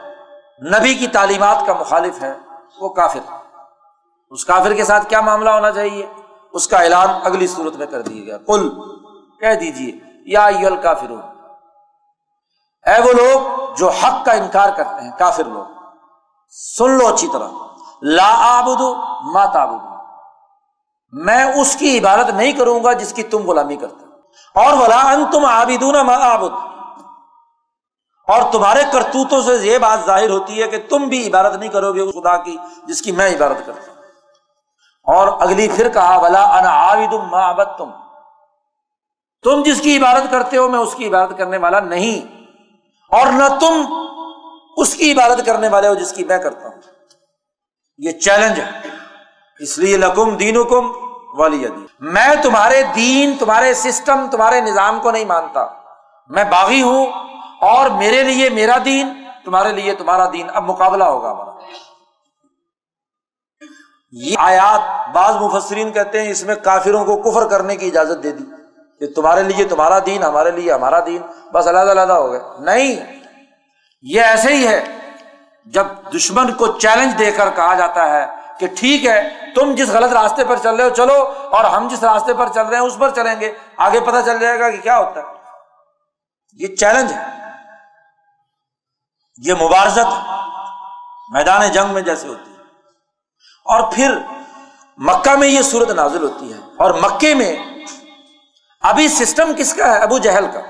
نبی کی تعلیمات کا مخالف ہے، وہ کافر اس کافر کے ساتھ کیا معاملہ ہونا چاہیے؟ اس کا اعلان اگلی صورت میں کر دیا گیا۔ کل کہہ دیجیے یا کافر اے وہ لوگ جو حق کا انکار کرتے ہیں، کافر لوگ۔ سن لو اچھی طرح۔ لا آبدو ما تابدو میں اس کی عبادت نہیں کروں گا جس کی تم غلامی کرتے اور بلا ان تم آبدون ما آبد اور تمہارے کرتوتوں سے یہ بات ظاہر ہوتی ہے کہ تم بھی عبادت نہیں کرو گے خدا کی جس کی میں عبادت کرتا ہوں۔ اور اگلی پھر کہا بلا ان تم تم جس کی عبادت کرتے ہو، میں اس کی عبادت کرنے والا نہیں۔ اور نہ تم اس کی عبادت کرنے والے ہو جس کی میں کرتا ہوں۔ یہ چیلنج ہے۔ اس لیے لکم دین حکم والی دین۔ میں تمہارے دین، تمہارے سسٹم تمہارے نظام کو نہیں مانتا۔ میں باغی ہوں اور میرے لیے میرا دین، تمہارے لیے تمہارا دین۔ اب مقابلہ ہوگا ہمارا۔ یہ آیات بعض مفسرین کہتے ہیں اس میں کافروں کو کفر کرنے کی اجازت دے دی۔ کہ تمہارے لیے تمہارا دین، ہمارے لیے ہمارا دین، بس علیحدہ علیحدہ ہو گئے۔ نہیں، یہ ایسے ہی ہے، جب دشمن کو چیلنج دے کر کہا جاتا ہے کہ ٹھیک ہے، تم جس غلط راستے پر چل رہے ہو چلو، اور ہم جس راستے پر چل رہے ہیں اس پر چلیں گے۔ آگے پتہ چل جائے گا کہ کیا ہوتا ہے۔ یہ چیلنج ہے۔ یہ مبارزت میدان جنگ میں جیسے ہوتی ہے۔ اور پھر مکہ میں یہ صورت نازل ہوتی ہے۔ اور مکے میں ابھی سسٹم کس کا ہے؟ ابو جہل کا۔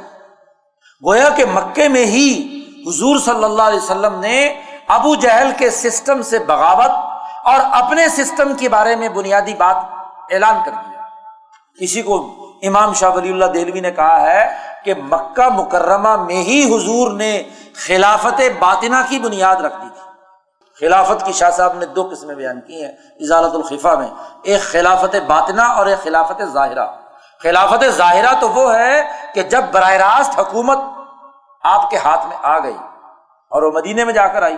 گویا کہ مکے میں ہی حضور صلی اللہ علیہ وسلم نے ابو جہل کے سسٹم سے بغاوت اور اپنے سسٹم کے بارے میں بنیادی بات اعلان کر دیا۔ کسی کو امام شاہ ولی اللہ دہلوی نے کہا ہے کہ مکہ مکرمہ میں ہی حضور نے خلافت باطنہ کی بنیاد رکھ دی تھی۔ خلافت کی شاہ صاحب نے دو قسمیں بیان کی ہیں۔ اجالت الخفا میں، ایک خلافت باطنا اور ایک خلافت ظاہرہ۔ خلافت ظاہرہ تو وہ ہے کہ جب براہ راست حکومت آپ کے ہاتھ میں آ گئی اور وہ مدینے میں جا کر آئی۔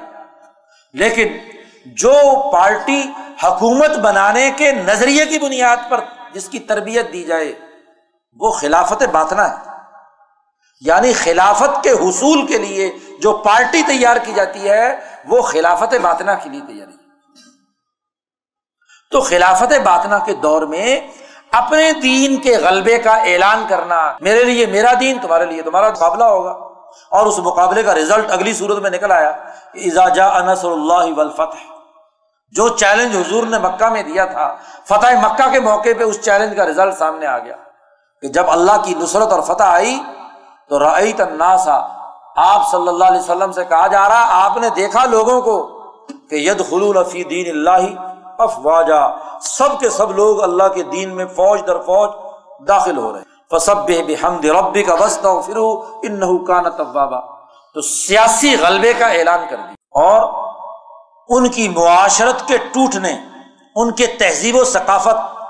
لیکن جو پارٹی حکومت بنانے کے نظریے کی بنیاد پر جس کی تربیت دی جائے، وہ خلافت باطنا ہے۔ یعنی خلافت کے حصول کے لیے جو پارٹی تیار کی جاتی ہے، وہ خلافت باطنا کے لیے تیاری۔ تو خلافت باطنا کے دور میں اپنے دین کے غلبے کا اعلان کرنا میرے لیے، میرا دین تمہارے لیے، تمہارا مقابلہ ہوگا۔ اور اس مقابلے کا رزلٹ اگلی صورت میں نکل آیا۔ اجاجا انصر اللہ والفتح۔ جو چیلنج حضور نے مکہ میں دیا تھا، فتح مکہ کے موقع پہ اس چیلنج کا رزلٹ سامنے آ گیا۔ کہ جب اللہ کی نصرت اور فتح آئی، تو رعی تناسا آپ صلی اللہ علیہ وسلم سے کہا جا رہا، آپ نے دیکھا لوگوں کو کہ ید خلول فی دین اللہ افواجا، سب کے سب لوگ اللہ کے دین میں فوج در فوج داخل ہو رہے فسب بحمد ربی کا وسط اور فرو ان کا نہ تو سیاسی غلبے کا اعلان کر دیا۔ اور ان کی معاشرت کے ٹوٹنے، ان کے تہذیب و ثقافت،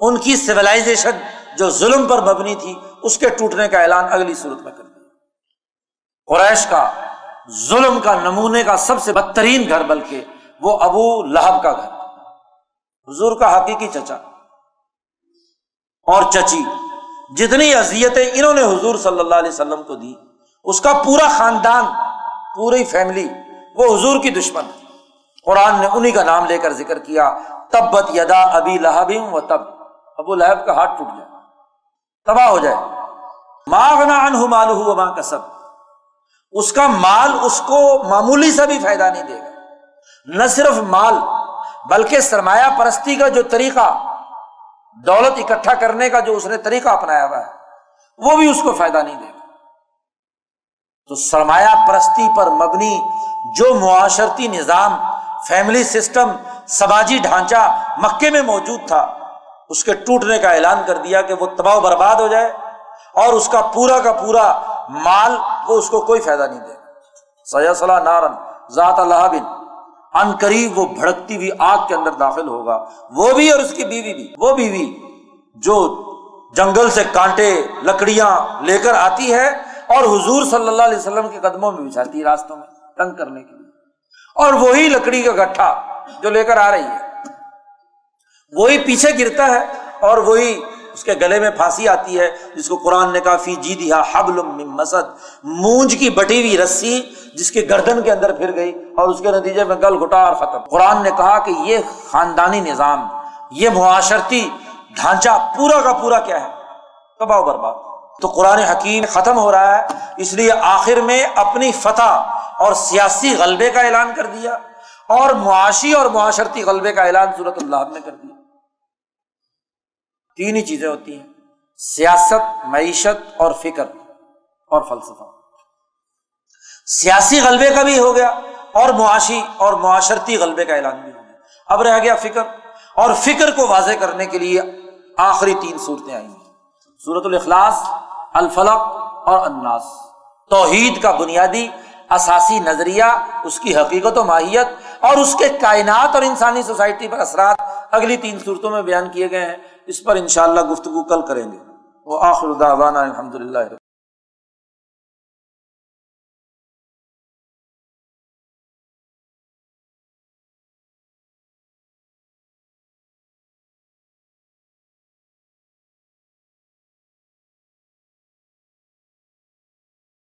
ان کی سولاشن جو ظلم پر مبنی تھی، اس کے ٹوٹنے کا اعلان اگلی صورت میں کر دیا۔ قریش کا ظلم کا نمونے کا سب سے بدترین گھر بلکہ وہ ابو لہب کا گھر۔ حضور کا حقیقی چچا اور چچی، جتنی اذیتیں انہوں نے حضور صلی اللہ علیہ وسلم کو دی، اس کا پورا خاندان، پوری فیملی، وہ حضور کی دشمن قرآن نے انہیں کا نام لے کر ذکر کیا، تبت یدا ابی لہب و تب۔ ابو لہب کا ہاتھ ٹوٹ جائے تباہ ہو جائے۔ ماغنا مال ہو ماں کا سب اس کا مال اس کو معمولی سا بھی فائدہ نہیں دے گا۔ نہ صرف مال بلکہ سرمایہ پرستی کا جو طریقہ، دولت اکٹھا کرنے کا جو اس نے طریقہ اپنایا ہوا ہے، وہ بھی اس کو فائدہ نہیں دے گا۔ تو سرمایہ پرستی پر مبنی جو معاشرتی نظام فیملی سسٹم سماجی ڈھانچہ مکے میں موجود تھا، اس کے ٹوٹنے کا اعلان کر دیا کہ وہ تباہ برباد ہو جائے اور اس کا پورا کا پورا مال وہ اس کو کوئی فائدہ نہیں دے سیا صلاح نارن ذات اللہ بن ان قریب وہ بھڑکتی ہوئی آگ کے اندر داخل ہوگا۔ وہ بھی اور اس کی بیوی بھی۔ وہ بیوی جو جنگل سے کانٹے، لکڑیاں لے کر آتی ہے اور حضور صلی اللہ علیہ وسلم کے قدموں میں بچھاتی ہے راستوں میں تنگ کرنے کے لیے۔ اور وہی لکڑی کا گٹھا جو لے کر آ رہی ہے۔ وہی پیچھے گرتا ہے اور وہی اس کے گلے میں پھانسی آتی ہے، جس کو قرآن نے کہا، فی جی دیا حبل مسد۔ مونج کی بٹی ہوئی رسی جس کے گردن کے اندر پھر گئی اور اس کے نتیجے میں گل گھٹا اور ختم۔ قرآن نے کہا کہ یہ خاندانی نظام، یہ معاشرتی ڈھانچہ پورا کا پورا کیا ہے؟ تباہ برباد۔ تو قرآن حکیم ختم ہو رہا ہے، اس لیے آخر میں اپنی فتح اور سیاسی غلبے کا اعلان کر دیا اور معاشی اور معاشرتی غلبے کا اعلان صورت اللہ نے کر دیا۔ تین ہی چیزیں ہوتی ہیں۔ سیاست، معیشت اور فکر اور فلسفہ۔ سیاسی غلبے کا بھی ہو گیا اور معاشی اور معاشرتی غلبے کا اعلان بھی ہو گیا۔ اب رہ گیا فکر اور فکر کو واضح کرنے کے لیے آخری تین صورتیں آئی ہیں صورت الاخلاص، الفلق اور اناس توحید کا بنیادی اساسی نظریہ، اس کی حقیقت و ماہیت اور اس کے کائنات اور انسانی سوسائٹی پر اثرات۔ اگلی تین صورتوں میں بیان کیے گئے ہیں۔ اس پر انشاءاللہ گفتگو کل کریں گے۔ وہ آخر الحمد للہ